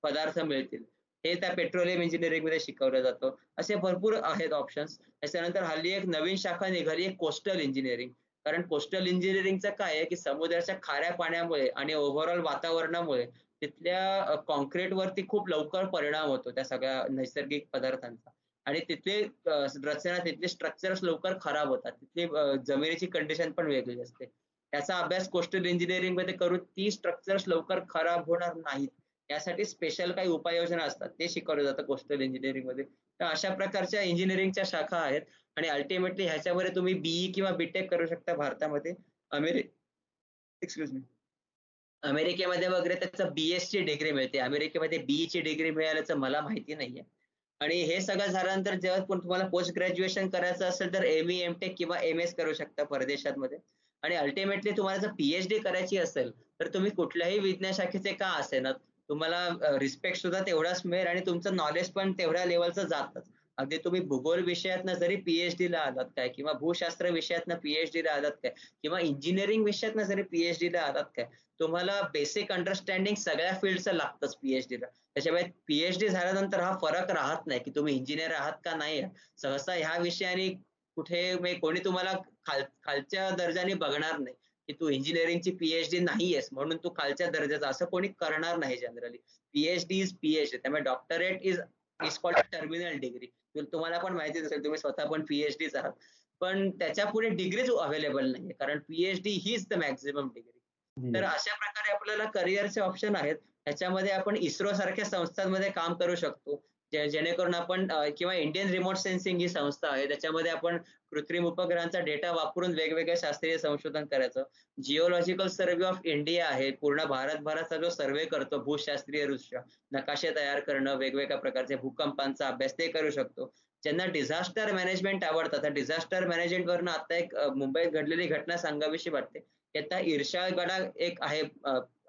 पदार्थ मिळतील. हे त्या पेट्रोलियम इंजिनिअरिंगमध्ये शिकवलं जातं. असे भरपूर आहेत ऑप्शन्स त्याच्यानंतर हल्ली एक नवीन शाखा निघाली आहे कोस्टल इंजिनिअरिंग कारण कोस्टल इंजिनिअरिंगचं काय आहे की समुद्राच्या खाऱ्या पाण्यामुळे आणि ओव्हरऑल वातावरणामुळे तिथल्या कॉन्क्रीट वरती खूप लवकर परिणाम होतो त्या सगळ्या नैसर्गिक पदार्थांचा. आणि तिथले रचना तिथले स्ट्रक्चर्स लवकर खराब होतात. तिथली जमिनीची कंडिशन पण वेगळी असते. त्याचा अभ्यास कोस्टल इंजिनिअरिंगमध्ये करून ती स्ट्रक्चर्स लवकर खराब होणार नाहीत. यासाठी स्पेशल काही उपाययोजना असतात. ते शिकवलं जातं कोस्टल इंजिनिअरिंगमध्ये. तर अशा प्रकारच्या इंजिनिअरिंगच्या शाखा आहेत. आणि अल्टिमेटली ह्याच्यामध्ये तुम्ही बीई किंवा बीटेक करू शकता भारतामध्ये. अमेरि एक्सक्यूज मी अमेरिकेमध्ये वगैरे त्याचं बीएस ची डिग्री मिळते. अमेरिकेमध्ये बीई ची डिग्री मिळाल्याचं मला माहिती नाहीये. आणि हे सगळं झाल्यानंतर जेव्हा तुम्हाला पोस्ट ग्रॅज्युएशन करायचं असेल तर एम ई एम टेक किंवा एम एस करू शकता परदेशांमध्ये. आणि अल्टिमेटली तुम्हाला जर पीएचडी करायची असेल तर तुम्ही कुठल्याही विज्ञान शाखेचे का असेना तुम्हाला रिस्पेक्ट सुद्धा तेवढाच मिळेल आणि तुमचं नॉलेज पण तेवढ्या लेवलचं जातच. अगदी तुम्ही भूगोल विषयातनं जरी पीएचडी ला आलात काय किंवा भूशास्त्र विषयातनं पीएचडी ला आलात काय किंवा इंजिनिअरिंग विषयातनं जरी पीएचडी ला आलात काय तुम्हाला बेसिक अंडरस्टँडिंग सगळ्या फील्डचं लागतंच पीएचडी ला. त्याच्यामुळे पीएचडी झाल्यानंतर हा फरक राहत नाही की तुम्ही इंजिनियर आहात का नाही सहसा ह्या विषयाने कुठे म्हणजे कोणी तुम्हाला खाल खालच्या दर्जाने बघणार नाही की तू इंजिनिअरिंगची पीएचडी नाहीयेस म्हणून तू खालच्या दर्जाचा असं कोणी करणार नाही जनरली पीएचडी इज पीएचडी त्यामुळे doctorate is is called terminal degree तुम्हाला पण माहितीच असेल तुम्ही स्वतः पण पीएचडीच आहात. पण त्याच्या पुढे डिग्रीज अवेलेबल नाहीये कारण पीएचडी हीच द मॅक्झिमम डिग्री तर अशा प्रकारे आपल्याला करिअरचे ऑप्शन आहेत. त्याच्यामध्ये आपण इस्रो सारख्या संस्थांमध्ये काम करू शकतो. जेणेकरून आपण किंवा इंडियन रिमोट सेन्सिंग ही संस्था आहे त्याच्यामध्ये आपण कृत्रिम उपग्रहांचा डेटा वापरून वेगवेगळ्या शास्त्रीय संशोधन करायचं. जिओलॉजिकल सर्वे ऑफ इंडिया आहे पूर्ण भारतभराचा जो सर्वे करतो भूशास्त्रीय दृश्य नकाशे तयार करणं वेगवेगळ्या प्रकारचे भूकंपांचा अभ्यास ते करू शकतो. ज्यांना डिझास्टर मॅनेजमेंट आवडतं तर डिझास्टर मॅनेजमेंट वरनं आता एक मुंबईत घडलेली घटना सांगावीशी वाटते. की आता इर्शाळगडा एक आहे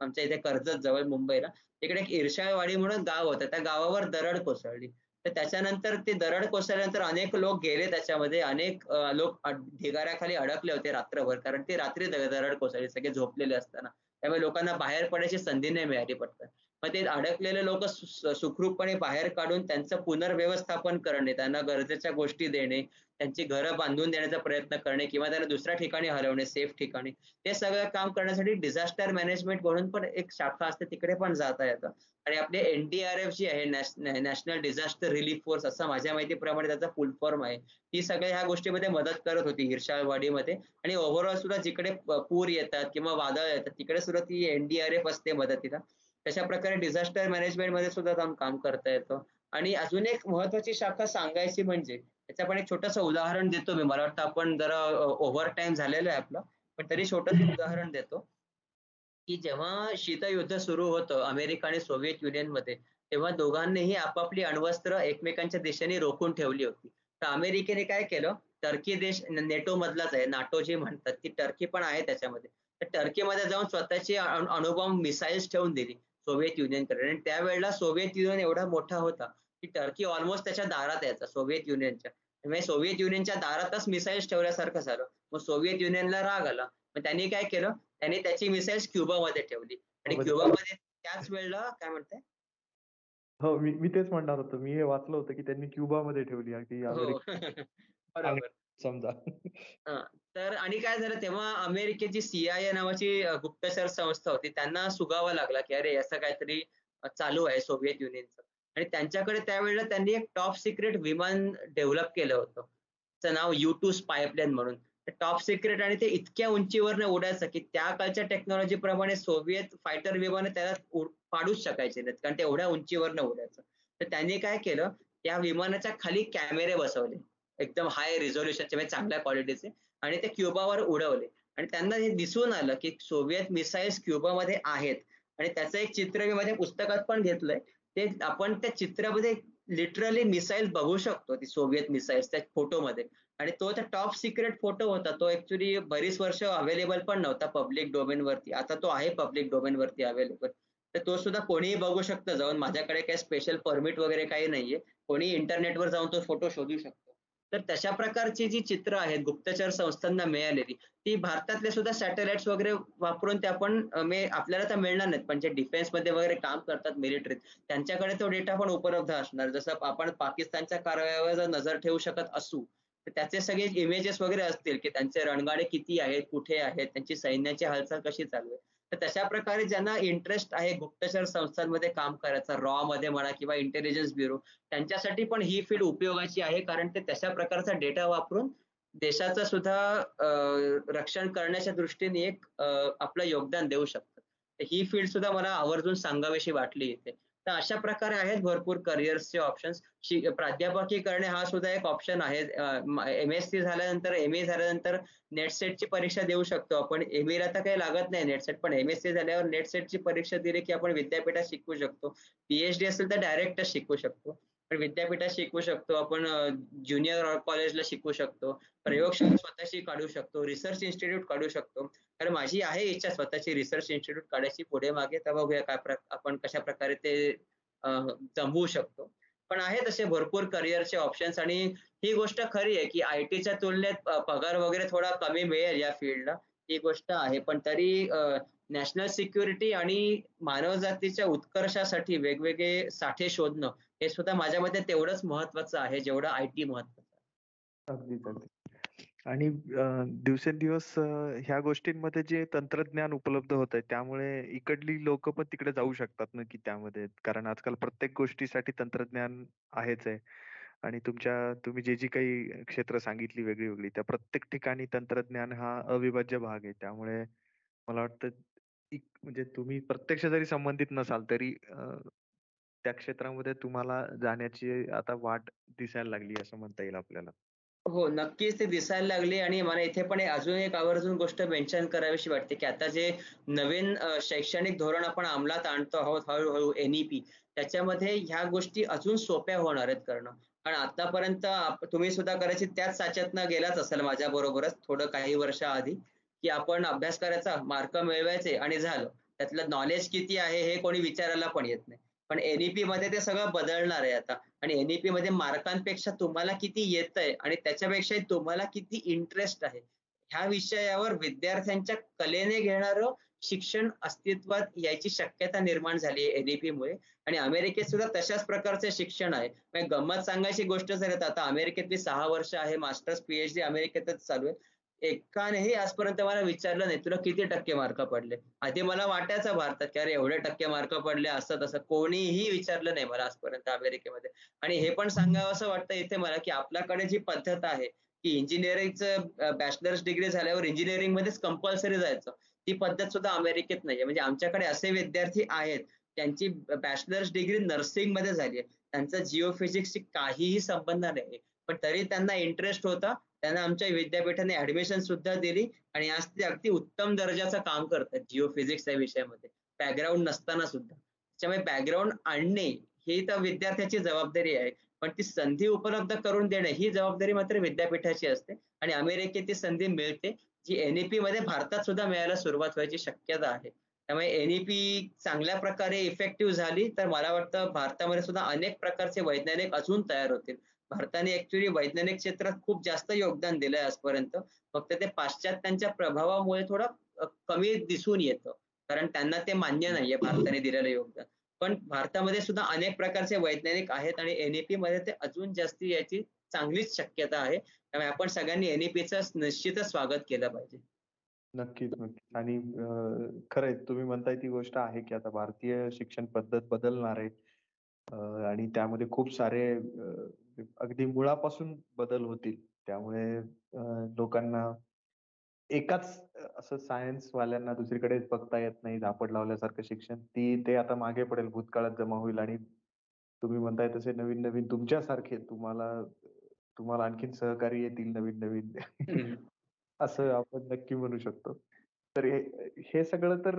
आमच्या इथे कर्जत जवळ मुंबईला. तिकडे एक इर्शाळवाडी म्हणून गाव होतं. त्या गावावर दरड कोसळली. तर त्याच्यानंतर ते दरड कोसळल्यानंतर अनेक लोक गेले त्याच्यामध्ये. अनेक लोक ढिगाऱ्याखाली अडकले होते रात्रभर. कारण ते रात्री दरड कोसळली. सगळे झोपलेले असताना. त्यामुळे लोकांना बाहेर पडायची संधी नाही मिळाली पटकन. मग ते अडकलेले लोक सुखरूपपणे बाहेर काढून त्यांचं पुनर्व्यवस्थापन करणे त्यांना गरजेच्या गोष्टी देणे त्यांची घरं बांधून देण्याचा प्रयत्न करणे किंवा त्यांना दुसऱ्या ठिकाणी हलवणे सेफ ठिकाणी. हे सगळं काम करण्यासाठी डिझास्टर मॅनेजमेंट म्हणून पण एक शाखा असते तिकडे पण जाता येतं. आणि आपले एनडीआरएफ जी आहे नॅशनल डिझास्टर रिलीफ फोर्स असं माझ्या माहितीप्रमाणे त्याचा फुल फॉर्म आहे. ती सगळ्या ह्या गोष्टीमध्ये मदत करत होती हिरशाळवाडीमध्ये आणि ओव्हरऑल सुद्धा जिकडे पूर येतात किंवा वादळ येतात तिकडे सुद्धा ती एनडीआरएफ असते मदतीला. तशा प्रकारे डिझास्टर मॅनेजमेंटमध्ये सुद्धा काम करता येतं. आणि अजून एक महत्वाची शाखा सांगायची म्हणजे त्याचं पण एक छोटस उदाहरण देतो मी. मला वाटतं आपण जरा ओव्हर टाइम झालेलं आहे आपलं. पण तरी छोटस उदाहरण देतो. की जेव्हा शीतयुद्ध सुरू होतं अमेरिका आणि सोव्हिएत युनियनमध्ये तेव्हा दोघांनीही आपापली अण्वस्त्र एकमेकांच्या दिशेने रोखून ठेवली होती. तर अमेरिकेने काय केलं? टर्की देश नेटो मधलाच आहे. नाटो जे म्हणतात ती टर्की पण आहे त्याच्यामध्ये. तर टर्कीमध्ये जाऊन स्वतःची अणुबॉम्ब मिसाईल्स ठेवून दिली सोव्हिएत युनियनकडे आणि त्यावेळेला सोव्हिएत युनियन एवढा मोठा होता. की टर्की ऑलमोस्ट त्याच्या दारात यायचा सोव्हिएत युनियनच्या म्हणजे सोव्हिएत युनियनच्या दारातच मिसाईल्स ठेवल्यासारखं झालं. मग सोव्हिएत युनियनला राग आला. मग त्यांनी काय केलं? त्यांनी त्याची मिसाईल्स क्युबामध्ये ठेवली. आणि क्युबामध्ये त्याच वेळेला काय म्हणताय? हो मी मी तेच म्हणणार होतो. मी हे वाचलं होतं की त्यांनी क्युबामध्ये ठेवली की हो. बरोबर. समजा. तर आणि काय झालं? तेव्हा अमेरिकेची सीआयए नावाची गुप्तचर संस्था होती. त्यांना सुगावा लागला की अरे असं काहीतरी चालू आहे सोव्हिएत युनियनचं आणि त्यांच्याकडे त्यावेळेला त्यांनी एक टॉप सिक्रेट विमान डेव्हलप केलं होतं. त्याचं नाव यू टू स्पायप्लेन म्हणून. टॉप सिक्रेट आणि ते इतक्या उंचीवर उडायचं की त्या काळच्या टेक्नॉलॉजी प्रमाणे सोव्हिएत फायटर विमान त्याला पाडूच शकायचे नाहीत. कारण ते एवढ्या उंचीवर उडायचं तर त्यांनी काय केलं? त्या विमानाच्या खाली कॅमेरे बसवले. एकदम हाय रिझोल्युशनचे म्हणजे चांगल्या क्वालिटीचे आणि ते क्युबावर उडवले. आणि त्यांना हे दिसून आलं की सोव्हिएत मिसाईल्स क्युबामध्ये आहेत. आणि त्याचं एक चित्र मी माझ्या पुस्तकात पण घेतलंय. ते आपण त्या चित्रामध्ये लिटरली मिसाईल बघू शकतो ती सोव्हिएत मिसाईल्स त्या फोटोमध्ये आणि तो त्या टॉप सिक्रेट फोटो होता तो ऍक्च्युली बरीच वर्ष अवेलेबल पण नव्हता पब्लिक डोमेन वरती. आता तो आहे पब्लिक डोमेन वरती अवेलेबल तर तो सुद्धा कोणीही बघू शकतं. जाऊन माझ्याकडे काही स्पेशल परमिट वगैरे काही नाहीये. कोणी इंटरनेटवर जाऊन तो फोटो शोधू शकतो. तर तशा प्रकारची जी चित्र आहेत गुप्तचर संस्थांना मिळालेली ती भारतातले सुद्धा सॅटेलाइट्स वगैरे वापरून ते आपण आपल्याला तर मिळणार नाहीत पण जे डिफेन्समध्ये वगैरे काम करतात मिलिटरीत त्यांच्याकडे तो डेटा पण उपलब्ध असणार. जसं आपण पाकिस्तानच्या कारवायावर जर नजर ठेवू शकत असू तर त्याचे सगळे इमेजेस वगैरे असतील की त्यांचे रणगाडे किती आहेत कुठे आहेत त्यांची सैन्याची हालचाल कशी चालू आहे. तर तशा प्रकारे ज्यांना इंटरेस्ट आहे गुप्तचर संस्थांमध्ये काम करायचं रॉ मध्ये म्हणा किंवा इंटेलिजन्स ब्युरो त्यांच्यासाठी पण ही फील्ड उपयोगाची आहे. कारण ते तशा प्रकारचा डेटा वापरून देशाचं सुद्धा रक्षण करण्याच्या दृष्टीने एक आपलं योगदान देऊ शकतं. ही फील्ड सुद्धा मला आवर्जून सांगावीशी वाटली इथे. तर अशा प्रकारे आहेत भरपूर करिअर्सचे ऑप्शन्स प्राध्यापकी करणे हा सुद्धा एक ऑप्शन आहे. एम एस सी झाल्यानंतर एम ए झाल्यानंतर नेटसेटची परीक्षा देऊ शकतो आपण. एम एला तर काही लागत नाही नेट सेट पण एम एस सी झाल्यावर नेटसेटची परीक्षा दिली की आपण विद्यापीठात शिकू शकतो. पीएचडी असेल तर डायरेक्टच शिकू शकतो. पण विद्यापीठात शिकू शकतो. आपण ज्युनियर कॉलेजला शिकू शकतो. प्रयोगशाळा स्वतःशी काढू शकतो. रिसर्च इन्स्टिट्यूट काढू शकतो. कारण माझी आहे इच्छा स्वतःची रिसर्च इन्स्टिट्यूट काढायची पुढे मागे. तर बघूया काय आपण कशा प्रकारे ते जमवू शकतो. पण आहे तसे भरपूर करिअरचे ऑप्शन्स आणि ही गोष्ट खरी आहे की आय टीच्या तुलनेत पगार वगैरे थोडा कमी मिळेल या फील्डला ही गोष्ट आहे. पण तरी नॅशनल सिक्युरिटी आणि मानवजातीच्या उत्कर्षासाठी वेगवेगळे साठे शोधणं हे सुद्धा माझ्या मते तेवढंच महत्वाचं आहे जेवढं आय टी महत्वाचं अगदीच अगदी आणि दिवसेंदिवस ह्या गोष्टींमध्ये जे तंत्रज्ञान उपलब्ध होत आहे त्यामुळे इकडली लोक पण तिकडे जाऊ शकतात ना की त्यामध्ये. कारण आजकाल प्रत्येक गोष्टीसाठी तंत्रज्ञान आहेच आहे. आणि तुमच्या तुम्ही जे जी काही क्षेत्र सांगितली वेगळी वेगळी त्या प्रत्येक ठिकाणी तंत्रज्ञान हा अविभाज्य भाग आहे. त्यामुळे मला वाटतं म्हणजे तुम्ही प्रत्यक्ष जरी संबंधित नसाल तरी त्या क्षेत्रामध्ये तुम्हाला जाण्याची आता वाट दिसायला लागली असं म्हणता येईल आपल्याला. हो नक्कीच ते दिसायला लागली आणि मला इथे पण अजून एक आवर्जून गोष्ट मेन्शन करावीशी वाटते की आता जे नवीन शैक्षणिक धोरण आपण अंमलात आणतो आहोत हळूहळू एनईपी त्याच्यामध्ये ह्या गोष्टी अजून सोप्या होणार आहेत करणं. कारण आतापर्यंत तुम्ही सुद्धा कदाचित त्याच साच्यातनं गेलाच असेल माझ्या बरोबरच थोडं काही वर्षाआधी की आपण अभ्यास करायचा मार्क मिळवायचे आणि झालं. त्यातलं नॉलेज किती आहे हे कोणी विचारायला पण येत नाही. पण एनईपी मध्ये ते सगळं बदलणार आहे आता. आणि एनईपी मध्ये मार्कांपेक्षा तुम्हाला किती येत आहे आणि त्याच्यापेक्षा तुम्हाला किती इंटरेस्ट आहे ह्या विषयावर विद्यार्थ्यांच्या कलेने घेणार शिक्षण अस्तित्वात यायची शक्यता निर्माण झाली आहे एनईपी मुळे. आणि अमेरिकेत सुद्धा तशाच प्रकारचे शिक्षण आहे. म्हणजे गंमत सांगायची गोष्ट जर आता अमेरिकेतली सहा वर्ष आहे मास्टर्स पीएचडी अमेरिकेतच चालू आहे. एकानेही आजपर्यंत मला विचारलं नाही. तुला किती टक्के मार्क पडले? आधी मला वाटायचं भारतात की अरे एवढे टक्के मार्क पडले असं तसं. कोणीही विचारलं नाही मला आजपर्यंत अमेरिकेमध्ये. आणि हे पण सांगावं असं वाटतं इथे मला की आपल्याकडे जी पद्धत आहे की इंजिनिअरिंगचं बॅचलर्स डिग्री झाल्यावर इंजिनिअरिंग मध्येच कंपल्सरी जायचं. ती पद्धत सुद्धा अमेरिकेत नाहीये. म्हणजे आमच्याकडे असे विद्यार्थी आहेत त्यांची बॅचलर्स डिग्री नर्सिंगमध्ये झाली आहे त्यांचा जिओ फिजिक्सशी काहीही संबंध नाही पण तरी त्यांना इंटरेस्ट होता त्यांना आमच्या विद्यापीठाने ऍडमिशन सुद्धा दिली आणि आज ते अगदी उत्तम दर्जाचं काम करतात जिओ फिजिक्स या विषयामध्ये. बॅकग्राऊंड नसताना सुद्धा. त्याच्यामुळे बॅकग्राऊंड आणणे ही तर विद्यार्थ्याची जबाबदारी आहे. पण ती संधी उपलब्ध करून देणे ही जबाबदारी मात्र विद्यापीठाची असते. आणि अमेरिकेत ती संधी मिळते जी एनईपी मध्ये भारतात सुद्धा मिळायला सुरुवात व्हायची शक्यता आहे. त्यामुळे एनईपी चांगल्या प्रकारे इफेक्टिव्ह झाली तर मला वाटतं भारतामध्ये सुद्धा अनेक प्रकारचे वैज्ञानिक अजून तयार होतील. भारताने ऍक्च्युली वैज्ञानिक क्षेत्रात खूप जास्त योगदान दिलंय आजपर्यंत. फक्त ते पाश्चात्यांच्या प्रभावामुळे थोडं कमी दिसून येतं. कारण त्यांना ते मान्य नाहीये भारताने दिलेलं योगदान. पण भारतामध्ये सुद्धा अनेक प्रकारचे वैज्ञानिक आहेत आणि एनईपी मध्ये ते अजून जास्त याची चांगलीच शक्यता आहे. त्यामुळे आपण सगळ्यांनी एनईपीचं निश्चितच स्वागत केलं पाहिजे. नक्कीच नक्कीच. आणि खरंय तुम्ही म्हणताय ती गोष्ट आहे की आता भारतीय शिक्षण पद्धत बदलणार आहे. आणि त्यामध्ये खूप सारे अगदी मुळापासून बदल होतील. त्यामुळे लोकांना एकाच असं सायन्स वाल्यांना दुसरीकडे बघता येत नाही झापड लावल्यासारखं शिक्षण. ती ते आता मागे पडेल भूतकाळात जमा होईल आणि तुम्ही म्हणताय तसे नवीन नवीन तुमच्यासारखे तुम्हाला तुम्हाला आणखीन सहकारी येतील नवीन नवीन असं आपण नक्की म्हणू शकतो. तर हे सगळं तर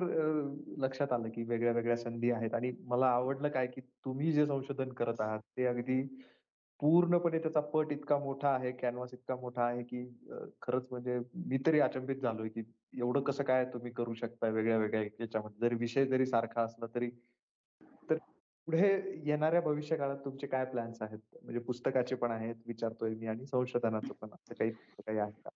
लक्षात आलं की वेगळ्या वेगळ्या संधी आहेत आणि मला आवडलं काय की तुम्ही जे संशोधन करत आहात ते अगदी पूर्णपणे त्याचा पट इतका मोठा आहे कॅनव्हास इतका मोठा आहे की खरंच म्हणजे मी तरी अचंबित झालोय की एवढं कसं काय तुम्ही करू शकता वेगळ्या वेगळ्या याच्यामध्ये. जरी विषय जरी सारखा असला तरी तर पुढे येणाऱ्या भविष्य काळात तुमचे काय प्लॅन्स आहेत? म्हणजे पुस्तकाचे पण आहेत विचारतोय मी आणि संशोधनाचं पण. असं काही काही आहे का?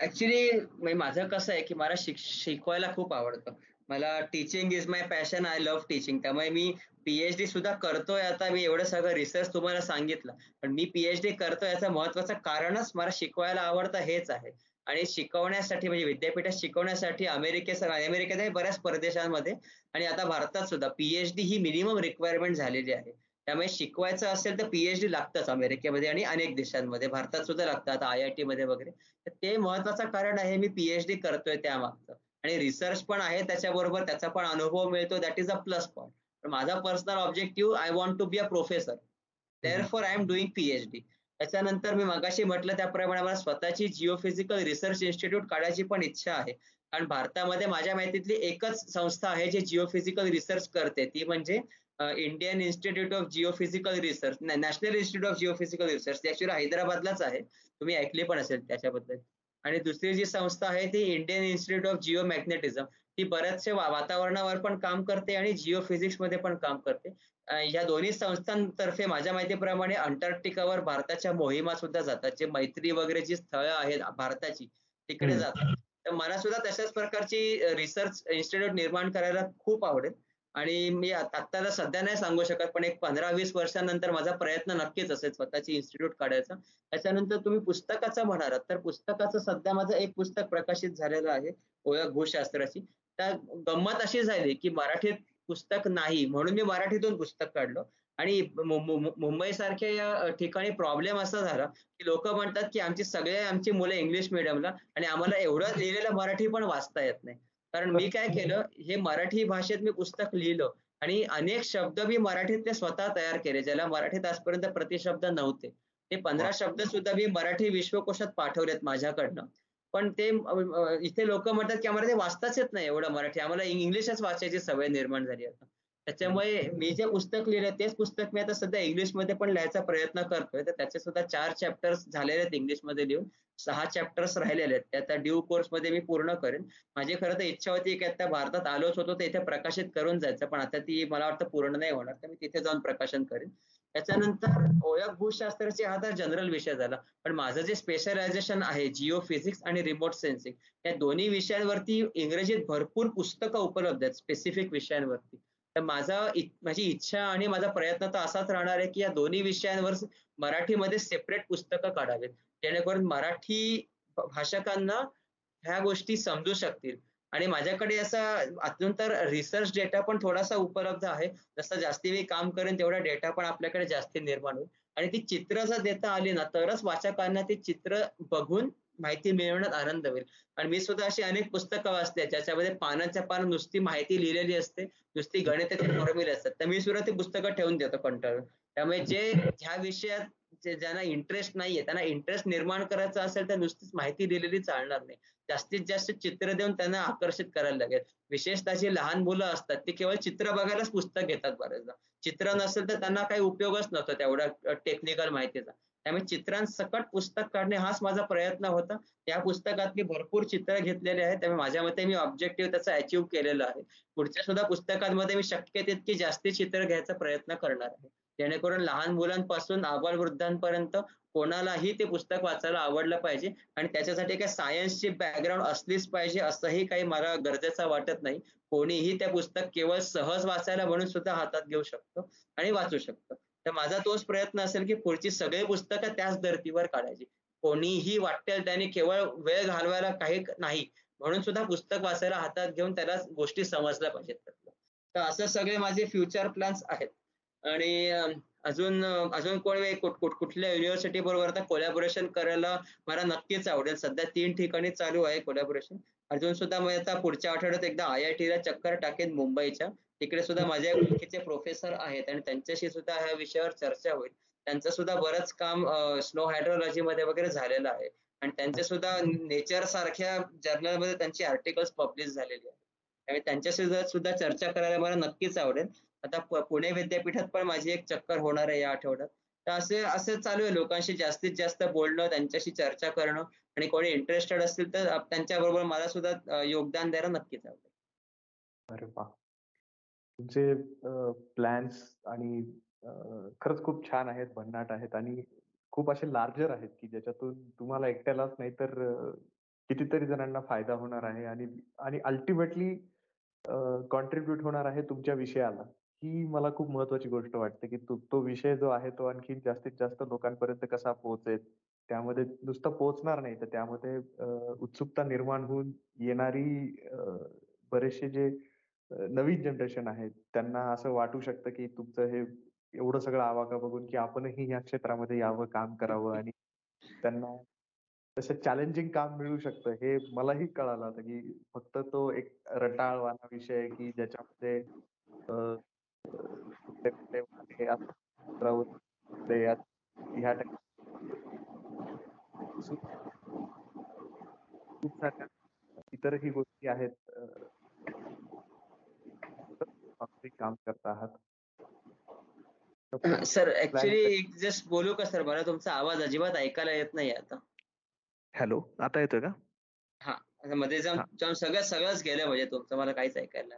ऍक्च्युली म्हणजे माझं कसं आहे की मला शिक शिकवायला खूप आवडतं. मला teaching is my passion I love teaching त्यामुळे मी पीएचडी सुद्धा करतोय आता मी एवढं सगळं रिसर्च तुम्हाला सांगितलं. पण मी पीएचडी करतोय याचं महत्वाचं कारणच मला शिकवायला आवडतं हेच आहे. आणि शिकवण्यासाठी म्हणजे विद्यापीठात शिकवण्यासाठी अमेरिकेत अमेरिकेत बऱ्याच परदेशांमध्ये आणि आता भारतात सुद्धा पीएचडी ही मिनिमम रिक्वायरमेंट झालेली आहे. त्यामुळे शिकवायचं असेल तर पीएचडी लागतंच अमेरिकेमध्ये आणि अनेक देशांमध्ये. भारतात सुद्धा लागतं आता आय आय टी मध्ये वगैरे. तर ते महत्वाचं कारण आहे मी पीएचडी करतोय त्यामागचं. आणि रिसर्च पण आहे त्याच्याबरोबर त्याचा पण अनुभव मिळतो. That is a plus point माझा personal objective I want to be a professor therefore I am doing PhD त्याच्यानंतर मी मगाशी म्हटलं त्याप्रमाणे मला स्वतःची जिओफिजिकल रिसर्च इन्स्टिट्यूट काढायची पण इच्छा आहे. कारण भारतामध्ये माझ्या माहितीतली एकच संस्था आहे जी जिओफिजिकल रिसर्च करते. ती म्हणजे Indian Institute of Geophysical Research National Institute of Geophysical Research actually हैदराबादलाच आहे. तुम्ही ऐकले पण असेल त्याच्याबद्दल. आणि दुसरी जी संस्था आहे ती Indian Institute of Jio magnetism ती बऱ्याचशा वातावरणावर पण काम करते आणि जिओ फिजिक्समध्ये पण काम करते. या दोन्ही संस्थांतर्फे माझ्या माहितीप्रमाणे अंटार्क्टिकावर भारताच्या मोहिमा सुद्धा जातात. जे मैत्री वगैरे जी स्थळं आहेत भारताची तिकडे जातात. तर मला सुद्धा तशाच प्रकारची रिसर्च इन्स्टिट्यूट निर्माण करायला खूप आवडेल. आणि मी आत्ताला सध्या नाही सांगू शकत पण एक पंधरा वीस वर्षानंतर माझा प्रयत्न नक्कीच असेल स्वतःची इन्स्टिट्यूट काढायचा. त्याच्यानंतर तुम्ही पुस्तकाचं म्हणालात तर पुस्तकाचं सध्या माझं एक पुस्तक प्रकाशित झालेलं आहे ओळख भूशास्त्राची. त्या गंमत अशी झाली की मराठीत पुस्तक नाही म्हणून मी मराठीतून पुस्तक काढलं. आणि मुंबई सारख्या या ठिकाणी प्रॉब्लेम असा झाला की लोक म्हणतात की आमची सगळे आमची मुलं इंग्लिश मिडियमला आणि आम्हाला एवढं लिहिलेलं मराठी पण वाचता येत नाही. कारण मी काय केलं हे मराठी भाषेत मी पुस्तक लिहिलं आणि अनेक शब्द मी मराठीतले स्वतः तयार केले ज्याला मराठीत आजपर्यंत प्रतिशब्द नव्हते. ते पंधरा शब्द सुद्धा मी मराठी विश्वकोशात पाठवलेत माझ्याकडनं. पण ते इथे लोक म्हणतात की आम्हाला ते वाचताच येत नाही एवढं मराठी. आम्हाला इंग्लिशच वाचायची सवय निर्माण झाली आता. त्याच्यामुळे मी जे पुस्तक लिहिलं तेच पुस्तक मी आता सध्या इंग्लिशमध्ये पण लिहायचा प्रयत्न करतोय. तर त्याचे सुद्धा चार चॅप्टर्स झालेले आहेत इंग्लिशमध्ये लिहून. सहा चॅप्टर्स राहिलेले आहेत. त्या आता ड्यू कोर्समध्ये मी पूर्ण करेन. माझी खरं तर इच्छा होती की आता भारतात आलोच होतो तर इथे प्रकाशित करून जायचं. पण आता ती मला वाटतं पूर्ण नाही होणार तर मी तिथे जाऊन प्रकाशन करेन. त्याच्यानंतर ओळख भूशास्त्राचे हा तर जनरल विषय झाला. पण माझं जे स्पेशलायझेशन आहे जिओ फिजिक्स आणि रिमोट सेन्सिंग या दोन्ही विषयांवरती इंग्रजीत भरपूर पुस्तकं उपलब्ध आहेत स्पेसिफिक विषयांवरती. तर माझा माझी इच्छा आणि माझा प्रयत्न तर असाच राहणार आहे की या दोन्ही विषयांवर मराठीमध्ये सेपरेट पुस्तकं काढावेत. जेणेकरून मराठी भाषकांना ह्या गोष्टी समजू शकतील. आणि माझ्याकडे असा अजून तर रिसर्च डेटा पण थोडासा उपलब्ध आहे. जसं जास्ती मी काम करेन तेवढा डेटा पण आपल्याकडे जास्ती निर्माण होईल. आणि ती चित्र जर देता आली ना तरच वाचकांना ती चित्र बघून माहिती मिळवण्यात आनंद होईल. आणि मी सुद्धा अशी अनेक पुस्तकं वाचली ज्याच्यामध्ये पानाच्या पान नुसती माहिती लिहिलेली असते नुसती गणिताची फॉर्म्युले असतात. तर मी सुद्धा ती पुस्तकं ठेवून देतो कंटाळून. त्यामुळे जे ह्या विषयात जे ज्यांना इंटरेस्ट नाहीये त्यांना इंटरेस्ट निर्माण करायचा असेल तर नुसतीच माहिती दिलेली चालणार नाही. जास्तीत जास्त चित्र देऊन त्यांना आकर्षित करायला लागेल. विशेषतः जी लहान मुलं असतात ती केवळ चित्र बघायलाच पुस्तक घेतात बरेचदा. चित्र नसेल तर त्यांना काही उपयोगच नव्हता तेवढ्या टेक्निकल माहितीचा. त्यामुळे चित्रांसकट पुस्तक काढणे हाच माझा प्रयत्न होता. या पुस्तकातली भरपूर चित्र घेतलेले आहेत. त्यामुळे माझ्या मते मी ऑब्जेक्टिव्ह त्याचा अचीव्ह केलेला आहे. पुढच्या सुद्धा पुस्तकांमध्ये मी शक्य तितकी जास्ती चित्र घ्यायचा प्रयत्न करणार आहे. जेणेकरून लहान मुलांपासून वृद्धांपर्यंत कोणालाही ते पुस्तक वाचायला आवडलं पाहिजे आणि त्याच्यासाठी काय सायन्सची बॅकग्राऊंड असलीच पाहिजे असंही काही मला गरजेचं वाटत नाही. कोणीही ते पुस्तक केवळ सहज वाचायला म्हणून सुद्धा हातात घेऊ शकतो आणि वाचू शकतो. तर माझा तोच प्रयत्न असेल की पुढची सगळी पुस्तकं त्याच धर्तीवर काढायची. कोणीही वाटेल त्याने केवळ वेळ घालवायला काही नाही. म्हणून सुद्धा पुस्तक वाचायला हातात घेऊन त्याला गोष्टी समजल्या पाहिजेत तर असं सगळे माझे फ्युचर प्लॅन्स आहेत. आणि अजून अजून कोणी कुठल्या युनिव्हर्सिटी बरोबर तर कोलॅबोरेशन करायला मला नक्कीच आवडेल. सध्या तीन ठिकाणी चालू आहे कोलॅबोरेशन अजून सुद्धा मी आता पुढच्या आठवड्यात एकदा आय आय टीला चक्कर टाकेन मुंबईच्या. तिकडे सुद्धा माझ्या ओळखीचे प्रोफेसर आहेत आणि त्यांच्याशी सुद्धा ह्या विषयावर चर्चा होईल. त्यांचं सुद्धा बरंच काम स्नो हायड्रोलॉजी मध्ये वगैरे झालेलं आहे. आणि त्यांचे सुद्धा नेचर सारख्या जर्नलमध्ये त्यांची आर्टिकल्स पब्लिश झालेली आहे त्यामुळे त्यांच्याशी सुद्धा चर्चा करायला मला नक्कीच आवडेल. आता पुणे विद्यापीठात पण माझी एक चक्कर होणार आहे या आठवड्यात. तर असे असं चालू आहे लोकांशी जास्तीत जास्त बोलणं त्यांच्याशी चर्चा करणं. आणि कोणी इंटरेस्टेड असतील तर त्यांच्या बरोबर मला सुद्धा योगदान द्यायला नक्कीच आवडेल. अरे वा! तुमचे प्लॅन्स आणि खरंच खूप छान आहेत भन्नाट आहेत आणि खूप असे लार्जर आहेत की ज्याच्यातून तुम्हाला एकट्यालाच नाही तर कितीतरी जणांना फायदा होणार आहे आणि आणि अल्टिमेटली कॉन्ट्रीब्युट होणार आहे तुमच्या विषयाला. ही मला खूप महत्वाची गोष्ट वाटते की तो विषय जो आहे तो आणखी जास्तीत जास्त लोकांपर्यंत कसा पोहोचेल? त्यामध्ये नुसतं पोहोचणार नाही तर त्यामध्ये उत्सुकता निर्माण होऊन येणारी बरेचसे जे नवीन जनरेशन आहे त्यांना असं वाटू शकतं की तुमचं हे एवढं सगळं आवाका बघून की आपणही या क्षेत्रामध्ये यावं काम करावं आणि त्यांना तसं चॅलेंजिंग काम मिळू शकतं. हे मलाही कळालं होतं की फक्त तो एक रटाळवाणा विषय आहे की ज्याच्यामध्ये ह्या खूप साऱ्या इतरही गोष्टी आहेत काम करत आहात? सर ऍक्च्युली जस्ट बोलू का सर? मला तुमचा आवाज अजिबात ऐकायला येत नाही आता. हॅलो आता येतोय का? हा. मध्ये जाऊन सगळं सगळंच गेलं म्हणजे तुमचं. मला काहीच ऐकायला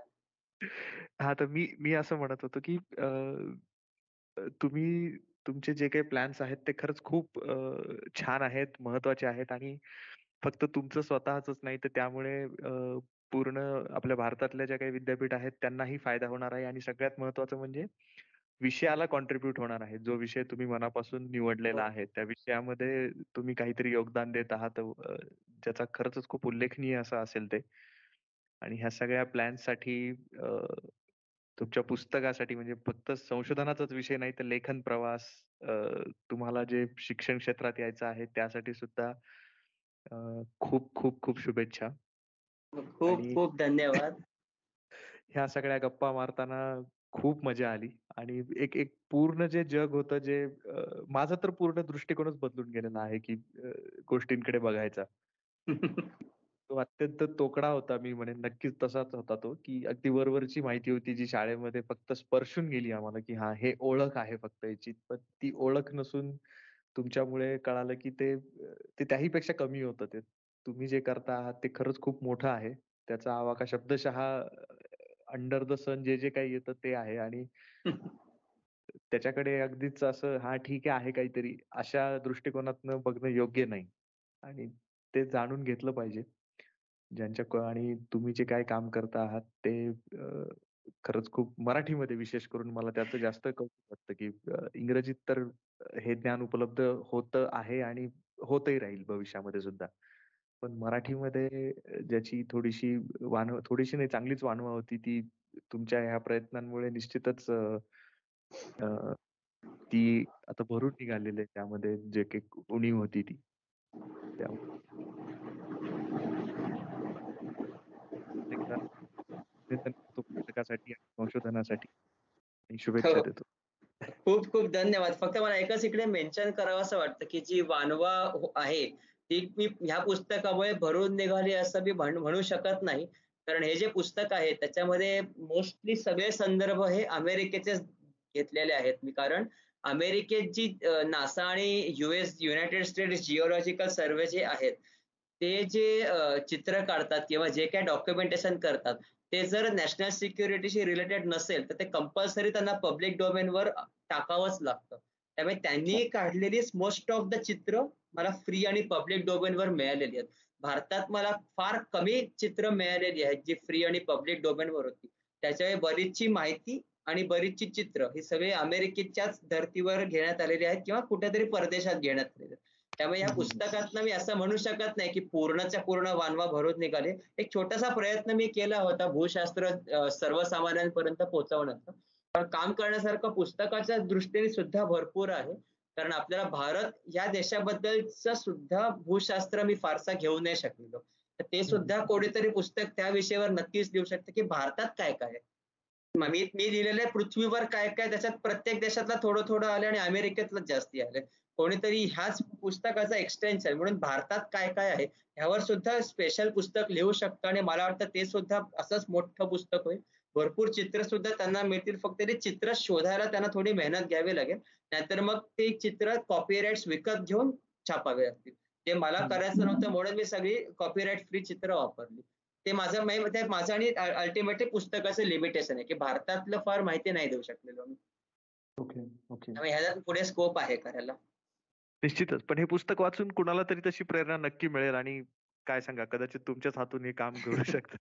हा तर मी मी असं म्हणत होतो की तुम्ही तुमचे जे काही प्लॅन्स आहेत ते खरंच खूप छान आहेत महत्त्वाचे आहेत आणि फक्त तुमचं स्वतःच नाही तर त्यामुळे पूर्ण आपल्या भारतातल्या ज्या काही विद्यापीठ आहेत त्यांनाही फायदा होणार आहे आणि सगळ्यात महत्वाचं म्हणजे विषयाला कॉन्ट्रीब्युट होणार आहे. जो विषय तुम्ही मनापासून निवडलेला आहे त्या विषयामध्ये तुम्ही काहीतरी योगदान देत आहात ज्याचा खरंच खूप उल्लेखनीय असं असेल ते. आणि ह्या सगळ्या प्लॅन्ससाठी तुमच्या पुस्तकासाठी म्हणजे फक्त संशोधनाचाच विषय नाही तर लेखन प्रवास तुम्हाला जे शिक्षण क्षेत्रात यायचं आहे त्यासाठी सुद्धा खूप खूप खूप शुभेच्छा. खूप खूप धन्यवाद. ह्या सगळ्या गप्पा मारताना खूप मजा आली आणि एक एक पूर्ण जे जग होतं जे माझा तर पूर्ण दृष्टिकोनच बदलून गेलेला आहे की गोष्टींकडे बघायचा. तो अत्यंत तोकडा होता मी म्हणेन नक्कीच तसाच होता तो की अगदी वरवरची माहिती होती जी शाळेमध्ये फक्त स्पर्शून गेली आम्हाला की हा हे ओळख आहे फक्त याची पण ती ओळख नसून तुमच्यामुळे कळालं की ते ते त्याही पेक्षा कमी होतं ते. तुम्ही जे करता आहात ते खरंच खूप मोठं आहे त्याचा आवाका शब्दशः अंडर द सन जे जे काही येतं ते आहे आणि त्याच्याकडे अगदीच असं हा ठीक आहे काहीतरी अशा दृष्टिकोनातनं बघणं योग्य नाही. आणि ते जाणून घेतलं पाहिजे. ज्यांच्या आणि तुम्ही जे काही काम करता आहात ते अ, खरंच खूप मराठीमध्ये विशेष करून मला त्याचं जास्त कौतुक वाटतं, की अ, इंग्रजीत तर हे ज्ञान उपलब्ध होतं आहे आणि होतही राहील भविष्यामध्ये सुद्धा. पण मराठीमध्ये ज्याची थोडीशी वानवा थोडीशी नाही चांगलीच वानवा होती ती तुमच्या ह्या प्रयत्नांमुळे निश्चितच अ, अ, ती आता भरून निघालेली आहे त्यामध्ये जे काही उणीव होती ती. त्यामुळे पुस्तकासाठी संशोधनासाठी आणि शुभेच्छा हो. देतो. खूप खूप धन्यवाद. फक्त मला एकच इकडे मेन्शन करावंसं वाटतं, की जी वानवा हो आहे, ती मी ह्या पुस्तकामुळे भरून निघाली असं मी म्हणू शकत नाही. कारण हे जे पुस्तक आहे त्याच्यामध्ये मोस्टली सगळे संदर्भ हे अमेरिकेचे घेतलेले आहेत मी. कारण अमेरिकेत जी नासा आणि US United States Geological Survey जे आहेत, ते जे चित्र काढतात किंवा जे काय डॉक्युमेंटेशन करतात, ते जर नॅशनल सिक्युरिटीशी रिलेटेड नसेल, तर ते कंपल्सरी त्यांना पब्लिक डोमेनवर टाकावंच लागतं. त्यामुळे त्यांनी काढलेली मोस्ट ऑफ द चित्र मला फ्री आणि पब्लिक डोमेनवर मिळालेली आहेत. भारतात मला फार कमी चित्र मिळालेली आहेत, जी फ्री आणि पब्लिक डोमेनवर होती. त्याच्यामुळे बरीचशी माहिती आणि बरीचशी चित्र ही सगळी अमेरिकेच्याच धर्तीवर घेण्यात आलेली आहेत किंवा कुठेतरी परदेशात घेण्यात आलेली आहेत. त्यामुळे या पुस्तकातनं मी असं म्हणू शकत नाही, की पूर्णच्या पूर्ण वानवा भरून निघाले. एक छोटासा प्रयत्न मी केला होता भूशास्त्र सर्वसामान्यांपर्यंत पोहोचवण्याचा. पण काम करण्यासारखं पुस्तकाच्या दृष्टीने सुद्धा भरपूर आहे. कारण आपल्याला भारत या देशाबद्दलचं सुद्धा भूशास्त्र मी फारसा घेऊ नाही शकलेलो. तर ते सुद्धा कोणीतरी पुस्तक त्या विषयावर नक्कीच लिहू शकतं, की भारतात काय-काय आहे. मी मी लिहिलेलं आहे पृथ्वीवर काय-काय त्याच्यात प्रत्येक देशातलं थोडं-थोडं आलं आणि अमेरिकेतलं जास्ती आलंय. कोणीतरी ह्याच पुस्तकाचा एक्सटेन्शन म्हणून भारतात काय-काय आहे ह्यावर सुद्धा स्पेशल पुस्तक लिहू शकतं आणि मला वाटतं ते सुद्धा असंच मोठं पुस्तक होईल. भरपूर चित्र सुद्धा त्यांना मिळतील. फक्त ते चित्र शोधायला त्यांना थोडी मेहनत घ्यावी लागेल. नाहीतर मग ते चित्र कॉपीराइट्स विकत घेऊन छापावे लागतील. ते मला करायचं नव्हतं म्हणून मी सगळी कॉपीराइट फ्री चित्र वापरली. ते माझं माझं आणि अल्टिमेटली पुस्तकाचं लिमिटेशन आहे, की भारतातलं फार माहिती नाही देऊ शकलेलो मी. Okay, okay. त्यामुळे ह्याच्यात पुढे स्कोप आहे करायला. निश्चितच. पण हे पुस्तक वाचून कुणाला तरी तशी प्रेरणा नक्की मिळेल आणि काय सांगा कदाचित तुमच्याच हातून हे काम करू शकतं.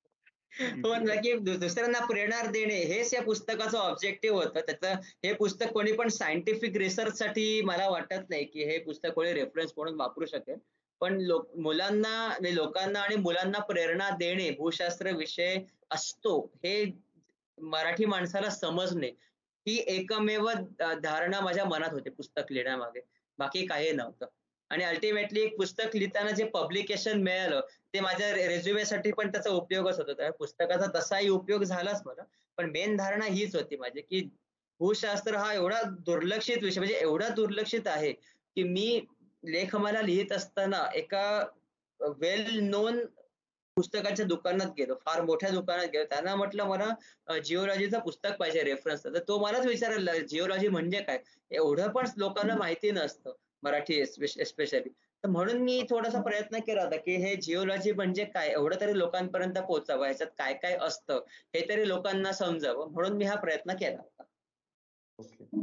हो की दुसऱ्यांना प्रेरणा देणे हेच या पुस्तकाचं ऑब्जेक्टिव्ह होतं. त्याचं हे पुस्तक कोणी पण सायंटिफिक रिसर्च साठी मला वाटत नाही, की हे पुस्तक कोणी रेफरन्स म्हणून वापरू शकेल. पण लोक मुलांना म्हणजे लोकांना आणि मुलांना प्रेरणा देणे भूशास्त्र विषय असतो हे मराठी माणसाला समजणे ही एकमेव धारणा माझ्या मनात होती पुस्तक लिहिण्यामागे. बाकी काही नव्हतं. आणि अल्टिमेटली एक पुस्तक लिहिताना जे पब्लिकेशन मिळालं ते माझ्या रेझ्युमेसाठी पण त्याचा उपयोगच होत होता. पुस्तकाचा तसाही उपयोग झालाच मला. पण मेन धारणा हीच होती माझी, की भूशास्त्र हा एवढा दुर्लक्षित विषय म्हणजे एवढा दुर्लक्षित आहे, की मी लेख मला लिहित असताना एका वेल नोन पुस्तकाच्या दुकानात गेलो. फार मोठ्या दुकानात गेलो. त्यांना म्हटलं मला जिओलॉजीचं पुस्तक पाहिजे रेफरन्स तर तो मलाच विचारायला लागला जिओलॉजी म्हणजे काय? एवढं पण लोकांना माहिती नसतं. मराठी एस्पेशली. तर म्हणून मी थोडासा प्रयत्न केला होता, की हे जिओलॉजी म्हणजे काय? एवढं तरी लोकांपर्यंत पोहोचावं. ह्याच्यात काय-काय असतं हे तरी लोकांना समजावं म्हणून मी हा प्रयत्न केला होता. ओके.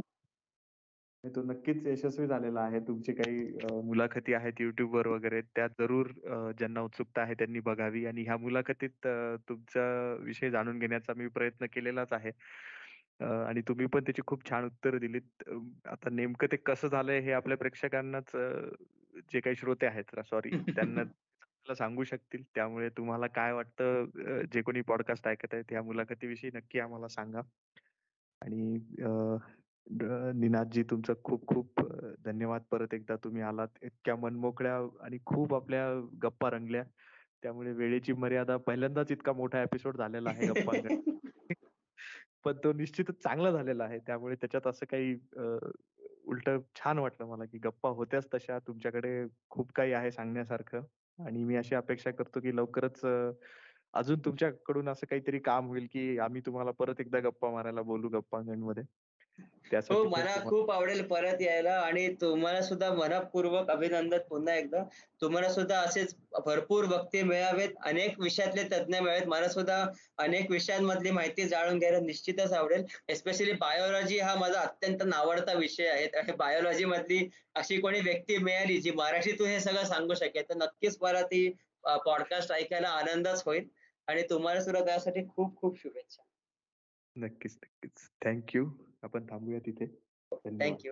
तो नक्कीच यशस्वी झालेला आहे. तुमची काही मुलाखती आहेत युट्यूबवर वगैरे त्या जरूर ज्यांना उत्सुकता आहे त्यांनी बघावी आणि ह्या मुलाखतीत तुमचा विषय जाणून घेण्याचा मी प्रयत्न केलेलाच आहे. आणि तुम्ही पण त्याची खूप छान उत्तरं दिलीत. आता नेमकं ते कसं झालंय हे आपल्या प्रेक्षकांनाच जे काही श्रोते आहेत सॉरी त्यांना सांगू शकतील. त्यामुळे तुम्हाला काय वाटतं जे कोणी पॉडकास्ट ऐकत आहेत या मुलाखतीविषयी नक्की आम्हाला सांगा. आणि निनादजी तुमचा खूप खूप धन्यवाद परत एकदा तुम्ही आलात. इतक्या मनमोकळ्या आणि खूप आपल्या गप्पा रंगल्या. त्यामुळे वेळेची मर्यादा पहिल्यांदाच इतका मोठा एपिसोड झालेला आहे गप्पांचा. पण तो निश्चितच चांगला झालेला आहे. त्यामुळे त्याच्यात असं काही उलट छान वाटलं मला, की गप्पा होत्याच तशा. तुमच्याकडे खूप काही आहे सांगण्यासारखं आणि मी अशी अपेक्षा करतो, की लवकरच अजून तुमच्याकडून असं काहीतरी काम होईल, की आम्ही तुम्हाला परत एकदा गप्पा मारायला बोलू गप्पांगणमध्ये. मध्ये हो मला खूप आवडेल परत यायला आणि तुम्हाला सुद्धा मनःपूर्वक अभिनंदन पुन्हा एकदा. तुम्हाला सुद्धा असेच भरपूर वक्ते मिळावेत, अनेक विषयातले तज्ञ मिळावेत. मला सुद्धा अनेक विषयांमधली माहिती जाणून घ्यायला निश्चितच आवडेल. एस्पेशली बायोलॉजी हा माझा अत्यंत नावडता विषय आहे. आणि बायोलॉजी मधली अशी कोणी व्यक्ती मिळाली जी मराठीतून हे सगळं सांगू शकेल, तर नक्कीच मला ती पॉडकास्ट ऐकायला आनंदच होईल. आणि तुम्हाला सुद्धा त्यासाठी खूप खूप शुभेच्छा. नक्कीच, नक्कीच. Thank you. आपण थांबूया तिथे. धन्यवाद. थँक